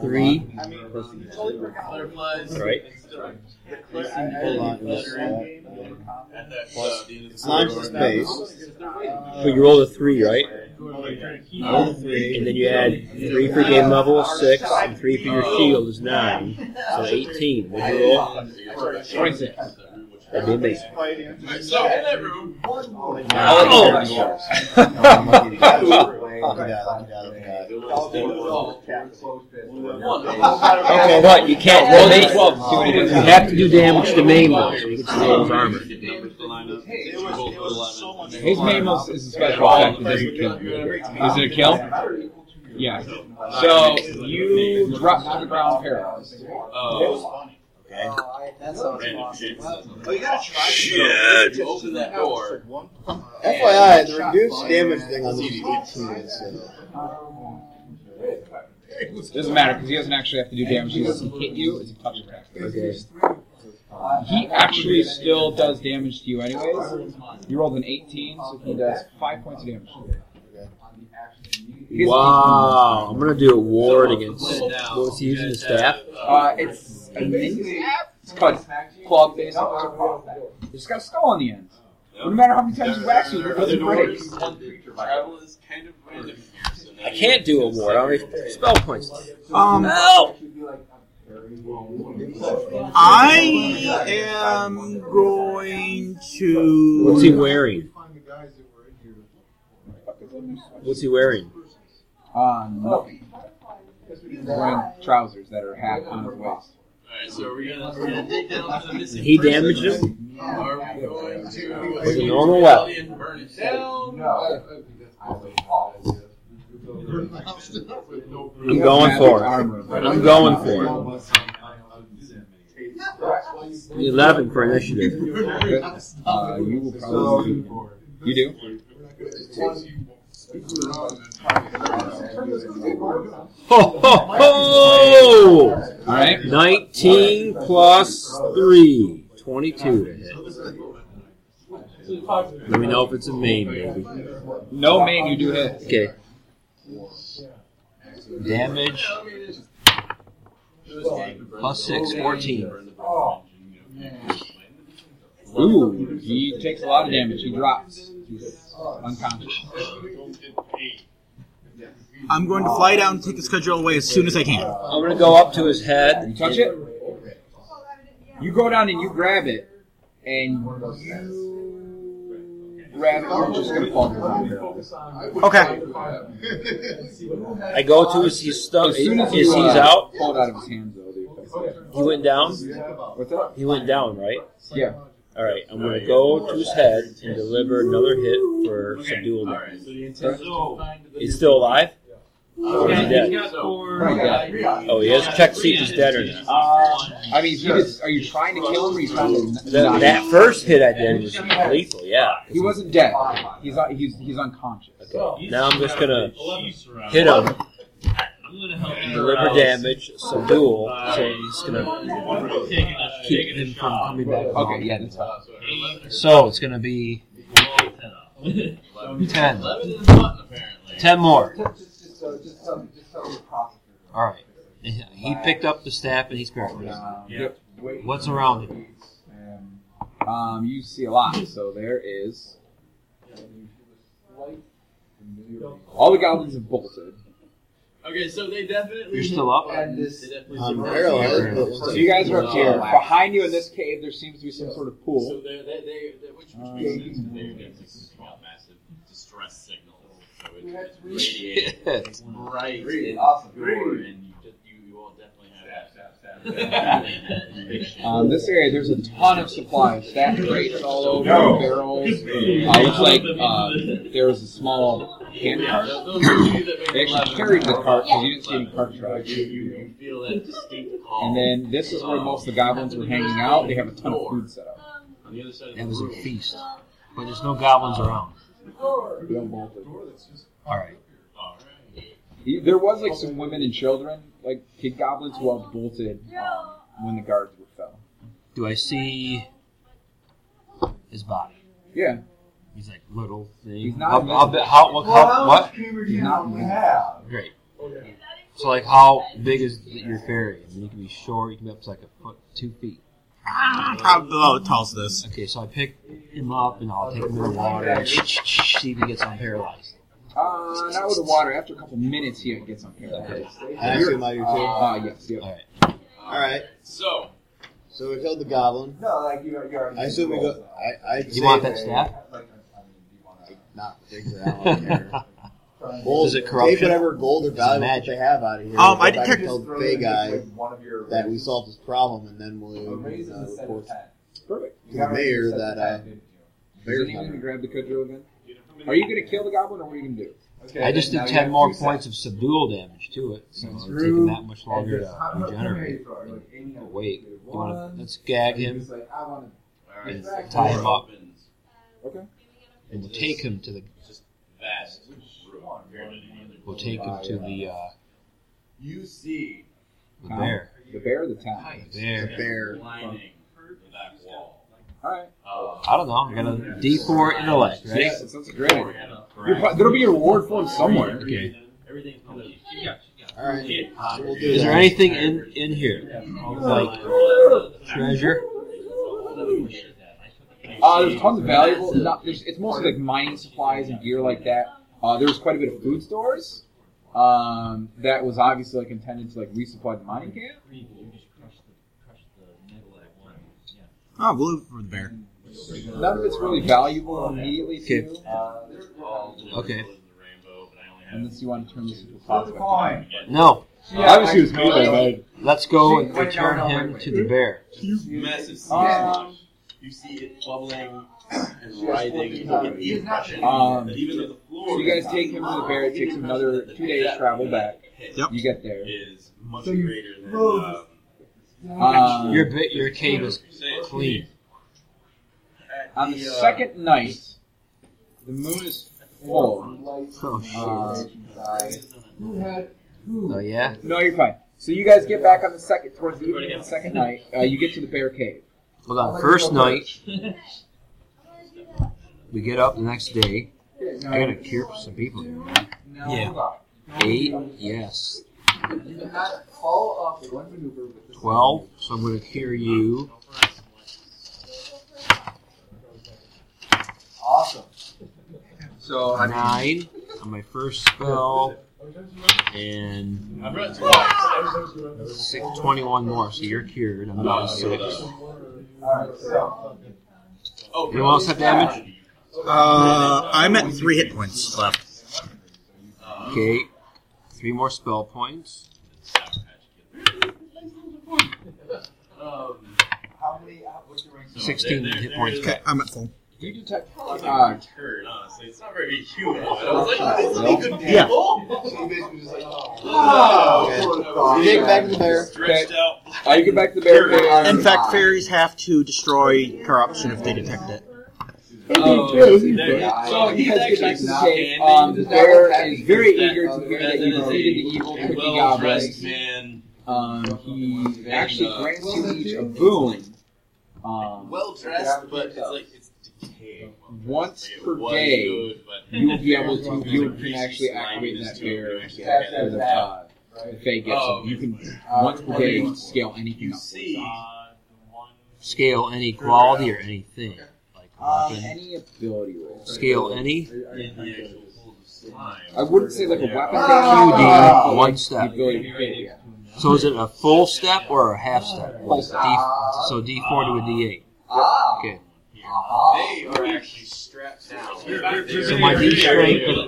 Three. butterflies. Right. Hold on. It's, uh, And that's uh, the end of the nine corridor. to space. But you rolled a three, right? And then you add three for game level, six, and three for your shield is nine. So eighteen. Would you roll? 26. That'd be amazing. So, in that room, Oh! Okay, but you can't roll Roll the the 12 to see what he does. You have to do damage to maim though, so you can steal his armor. His Mamos is a special effect. It doesn't kill. Is it a kill? Yeah. So you. drop to the ground paralyzed. Uh, That sounds awesome. Oh, you gotta try shit. Open that door. FYI, the reduced damage thing on these 18 so. Doesn't matter because he doesn't actually have to do damage. He doesn't hit you. It's a touch attack. Okay. He actually still does damage to you anyways. You rolled an 18, so he does 5 points of damage. Wow, I'm gonna do a ward against. What was he using the staff? Uh, it's a mini It's called club basic. It's got a skull on the end. No matter how many times you wax it, it doesn't break. Travel is kind of random here. So I can't do a ward. I don't have spell points. Um, No. I am going to. What's he wearing? What's he wearing? Uh, nothing. He's wearing trousers that are half on his waist. Alright, so are we gonna, gonna dig down to the missing He person? damaged him. Are we going to With a normal weapon. and burn it down? I'm going for it. I'm going for it. Eleven for initiative. Uh, you will probably. You do? Ho ho ho! Alright. 19 plus 3. 22 to hit. Let me know if it's a maim, maybe. No maim, you do hit. Okay. Damage. Plus 6, 14. Ooh, he takes a lot of damage. He drops. He's unconscious. I'm going to fly down and take his cudgel away as soon as I can. I'm going to go up to his head. You touch it. You go down and you grab it, and you grab it. You're just gonna fall down. Okay. I go to his, he's stuck. As soon as he's you uh, out? pull it out of his hands, though. He went down? What's that? He went down, right? Yeah. Alright, I'm going to go to his head and deliver another hit for subdual damage. He's still alive? Or is he dead? Oh, he has check to see if he's dead or not. Uh, I mean, he just, are you trying to kill him or are you trying to The, not? that first hit I did was lethal, yeah. He wasn't dead. He's uh, he's he's unconscious. Okay. Now I'm just gonna hit him and deliver damage, subdual, so he's gonna keep him from coming back. Okay, yeah, that's fine. So it's gonna be ten. Ten more. Alright. He picked up the staff and he's paralyzed. Yep. What's around him? Um, you see a lot. So there is. All the goblins have bolted. Okay, so they definitely. You're still up? They definitely I'm survived. paralyzed, but So you guys are up here. Behind you in this cave, there seems to be some sort of So pool. they, they, they, they which, which Um, means they're getting small, massive distress signals. So it, it's radiating right in Awesome. your, and you just you, you all definitely have. Um, this area, there's a ton of supplies. Stack crates all over, No. barrels. Uh, looks like uh, there was a small hand cart. Those of you that They actually carried the cart because you didn't see any cart trucks. you, you, you feel that distinct call. And then this is where most of the goblins were hanging out. They have a ton of food set up. on the other side That was a feast. But there's no goblins around. They all bolted. Alright. There was like some women and children, like kid goblins, who all bolted um, when the guards were fell. Do I see his body? Yeah, He's like little thing. He's not How, how, invisible. how, what, how, what? he's not. Great. So like, how big is your fairy? I mean, you can be short. You can be up to like a foot, two feet. How how tall is this? Okay, so I pick him up and I'll take him in the water and see if he gets unparalyzed. Uh, not with the water. After a couple minutes, he gets unparalyzed. I assume I do too. Uh, yes, yep. All right. All right. So, So we killed the goblin. No, like you, you're. I assume we go. I, I'd You want that staff? Not particularly. I don't care. Gold, Is it corruption? Take whatever gold or it valuable magic? that they have out of here. Um, Go I back detect- and tell the Fae guy that we solved this problem, and then we'll uh, report Perfect. to the mayor that uh, Is Bear's anyone gonna grab the cudgel again? Are you gonna kill the goblin, or what are you gonna do? I just did ten more points of subdual damage to it, so it's taking that much longer to regenerate. Wait, you wanna, let's gag him alright, and tie him up, Okay. And we'll take him to the vast we'll take him to the uh, You see the bear. The bear, or the town. The bear. Bear. lining the back wall. All right. Uh, I don't know. I got a D four intellect, right? Yes, that sounds great. You're pro- there'll be a reward for him somewhere. Okay. everything's coming. All right. We'll do Is there anything in in here like treasure? Uh, there's tons of valuable. Not, there's, it's mostly like mining supplies and gear like that. Uh, there was quite a bit of food stores. Um, that was obviously like intended to like resupply the mining camp. Oh, we'll for the bear. None of it's really valuable immediately to Okay. you, Okay. unless you want to turn this into a prospect. No. Obviously, it was me that. Let's go and return him to the bear. Massive sea Um, You see it bubbling and writhing. You get the impression Um, that even though the floor So you guys take him to the bear. It takes him another two days travel back. Yep. You get there. is much greater than uh, Um, Your bi- your cave is clean. on the the, uh, second night, the moon is full. Oh shit. Uh, Oh yeah. no, you're fine. So you guys get back on the second, towards the evening of the second night. Uh, you get to the bear cave. Hold on. First night, we get up the next day. I gotta cure for some people here. Man. Yeah. Eight, yes. Follow up with one maneuver Twelve. So I'm gonna cure you. Awesome. So Nine on my first spell, and I've read two six, 21 more. So you're cured. I'm down to six. Alright, so. Oh, Anyone else have damage? Uh, I'm at three hit points left. Okay. Three more spell points. Um, How many, how, what's your rank? 16 hit points. Okay, I'm at full. You detect. Uh, turn, honestly. It's not very human. I was like, this is good Yeah. people. You take back to the bear. Stretched out. uh, you get back to the bear cave. In fact, fairies have to destroy corruption if they detect it. Um, so you guys get back to the. Um, the bear is very eager to hear that you defeated the evil tricky well-dressed goblins. man. Um, he actually grants you each a boon. Um, Well dressed, but it's like it's decaying. Once per day, good, you will be able to. You can actually activate that bear for the uh, the Fae gives Oh. You can once per day scale anything You up. see, Scale any quality or anything. Like Um, weapon. any ability roll. Scale any. in the actual pools of slime. I wouldn't say like a weapon. QD, but one like step. The ability to hit, yeah. So is it a full step or a half step? Full D, step. so D4 to a D8. Okay. They are actually strapped down. So my D strength. Man,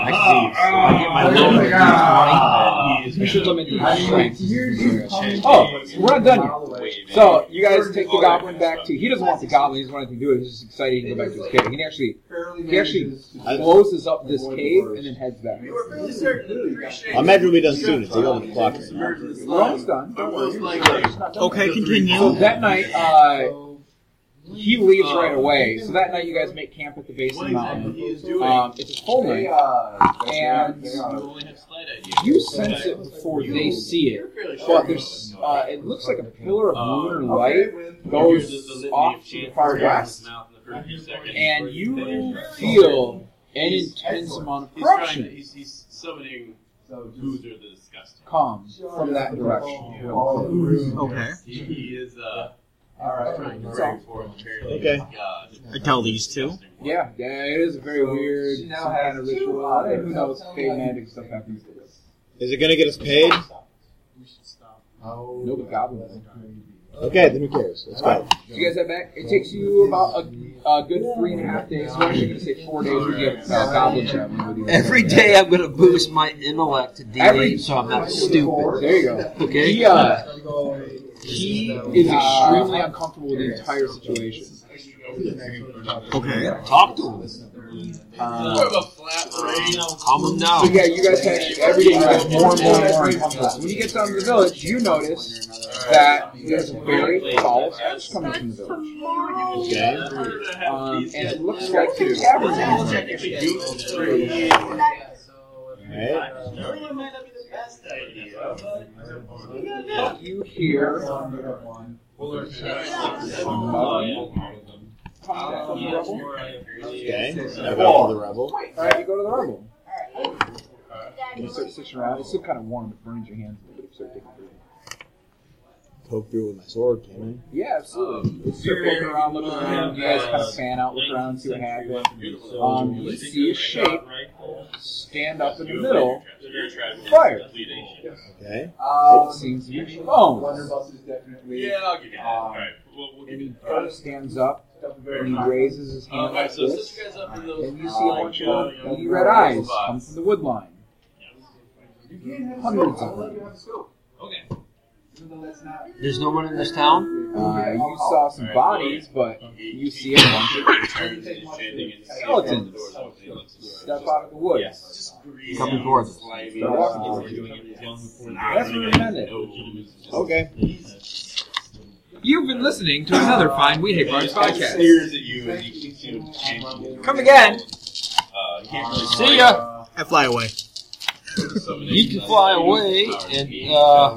I see. So I get my low D20. You should limit the strength. Oh, we're not done yet. So you guys take the goblin back to. He doesn't want the goblin. He doesn't want anything to do with it. He's just excited to go back to his cave. He actually, he actually closes up this cave and then heads back. We were fairly certain that the three shades I'm imagine we'll be done soon. It's the old clock. We're almost done. Don't worry. Okay, So continue. that night, uh, he leaves right away. So that night, you guys make camp at the base of the mountain. Um, it's a full night, and you sense it before they see it. But there's, uh, it looks like a pillar of lunar light goes off to the far west, and you feel an intense amount of He's trying to, corruption he's, he's summoning Boozer the Disgusting. come from that direction. Okay. He, he is, uh, Alright. trying to bring forth Okay. I tell these two. Yeah, yeah, it is a very weird some kind of ritual. Hey, Who knows? Fae magic stuff happens. Is it gonna get us paid? We should stop. Oh, no, but goblins. Okay, then who cares? Let's go. So you guys head back. It takes you about a, a good three and a half days. We're actually going to say four days. We get uh, goblin traveling. Every day I'm going to boost my intellect to D8 Every- so I'm not stupid. There you go. Okay? He, uh, he is extremely uncomfortable with the entire situation. Okay. Talk to him. Um, of a flat brain. Calm him So down. yeah, you guys have every day you get more and more and more uncomfortable. When you get down to the village, you notice that there's a very tall stench coming from the village. Okay. Um, and it looks like the tavern Alright. You hear some muttering coming from the. Okay. I go to the rebel. Alright, you go to the rubble. You start stitching around. It's still kind of warm. It burns your hands a little bit. You start digging through. Poke through with my sword, can I? Yeah, absolutely. You start poking around, looking around. You guys kind of fan out, look around, see what happens. Um, you see a shape stand up in the middle. Fire. I? Okay. It seems to be Bones. Yeah, I'll give you that. Um, Alright. We'll, we'll And he you kind of stands up and he raises his hand Alright, like so this. set guys up in those. And you see a bunch of beady red eyes come from the wood line. Hundreds of them. There's no one in this town? Uh, you saw some bodies, but you see a bunch of skeletons step out of the woods. Coming towards us. Start walking towards you. That's where we end. Okay. You've been listening to another fine We Hate Bards podcast. Stares at you and you keep you can't. Come again. Uh, you can't really See ya! I fly away. You can fly away and uh,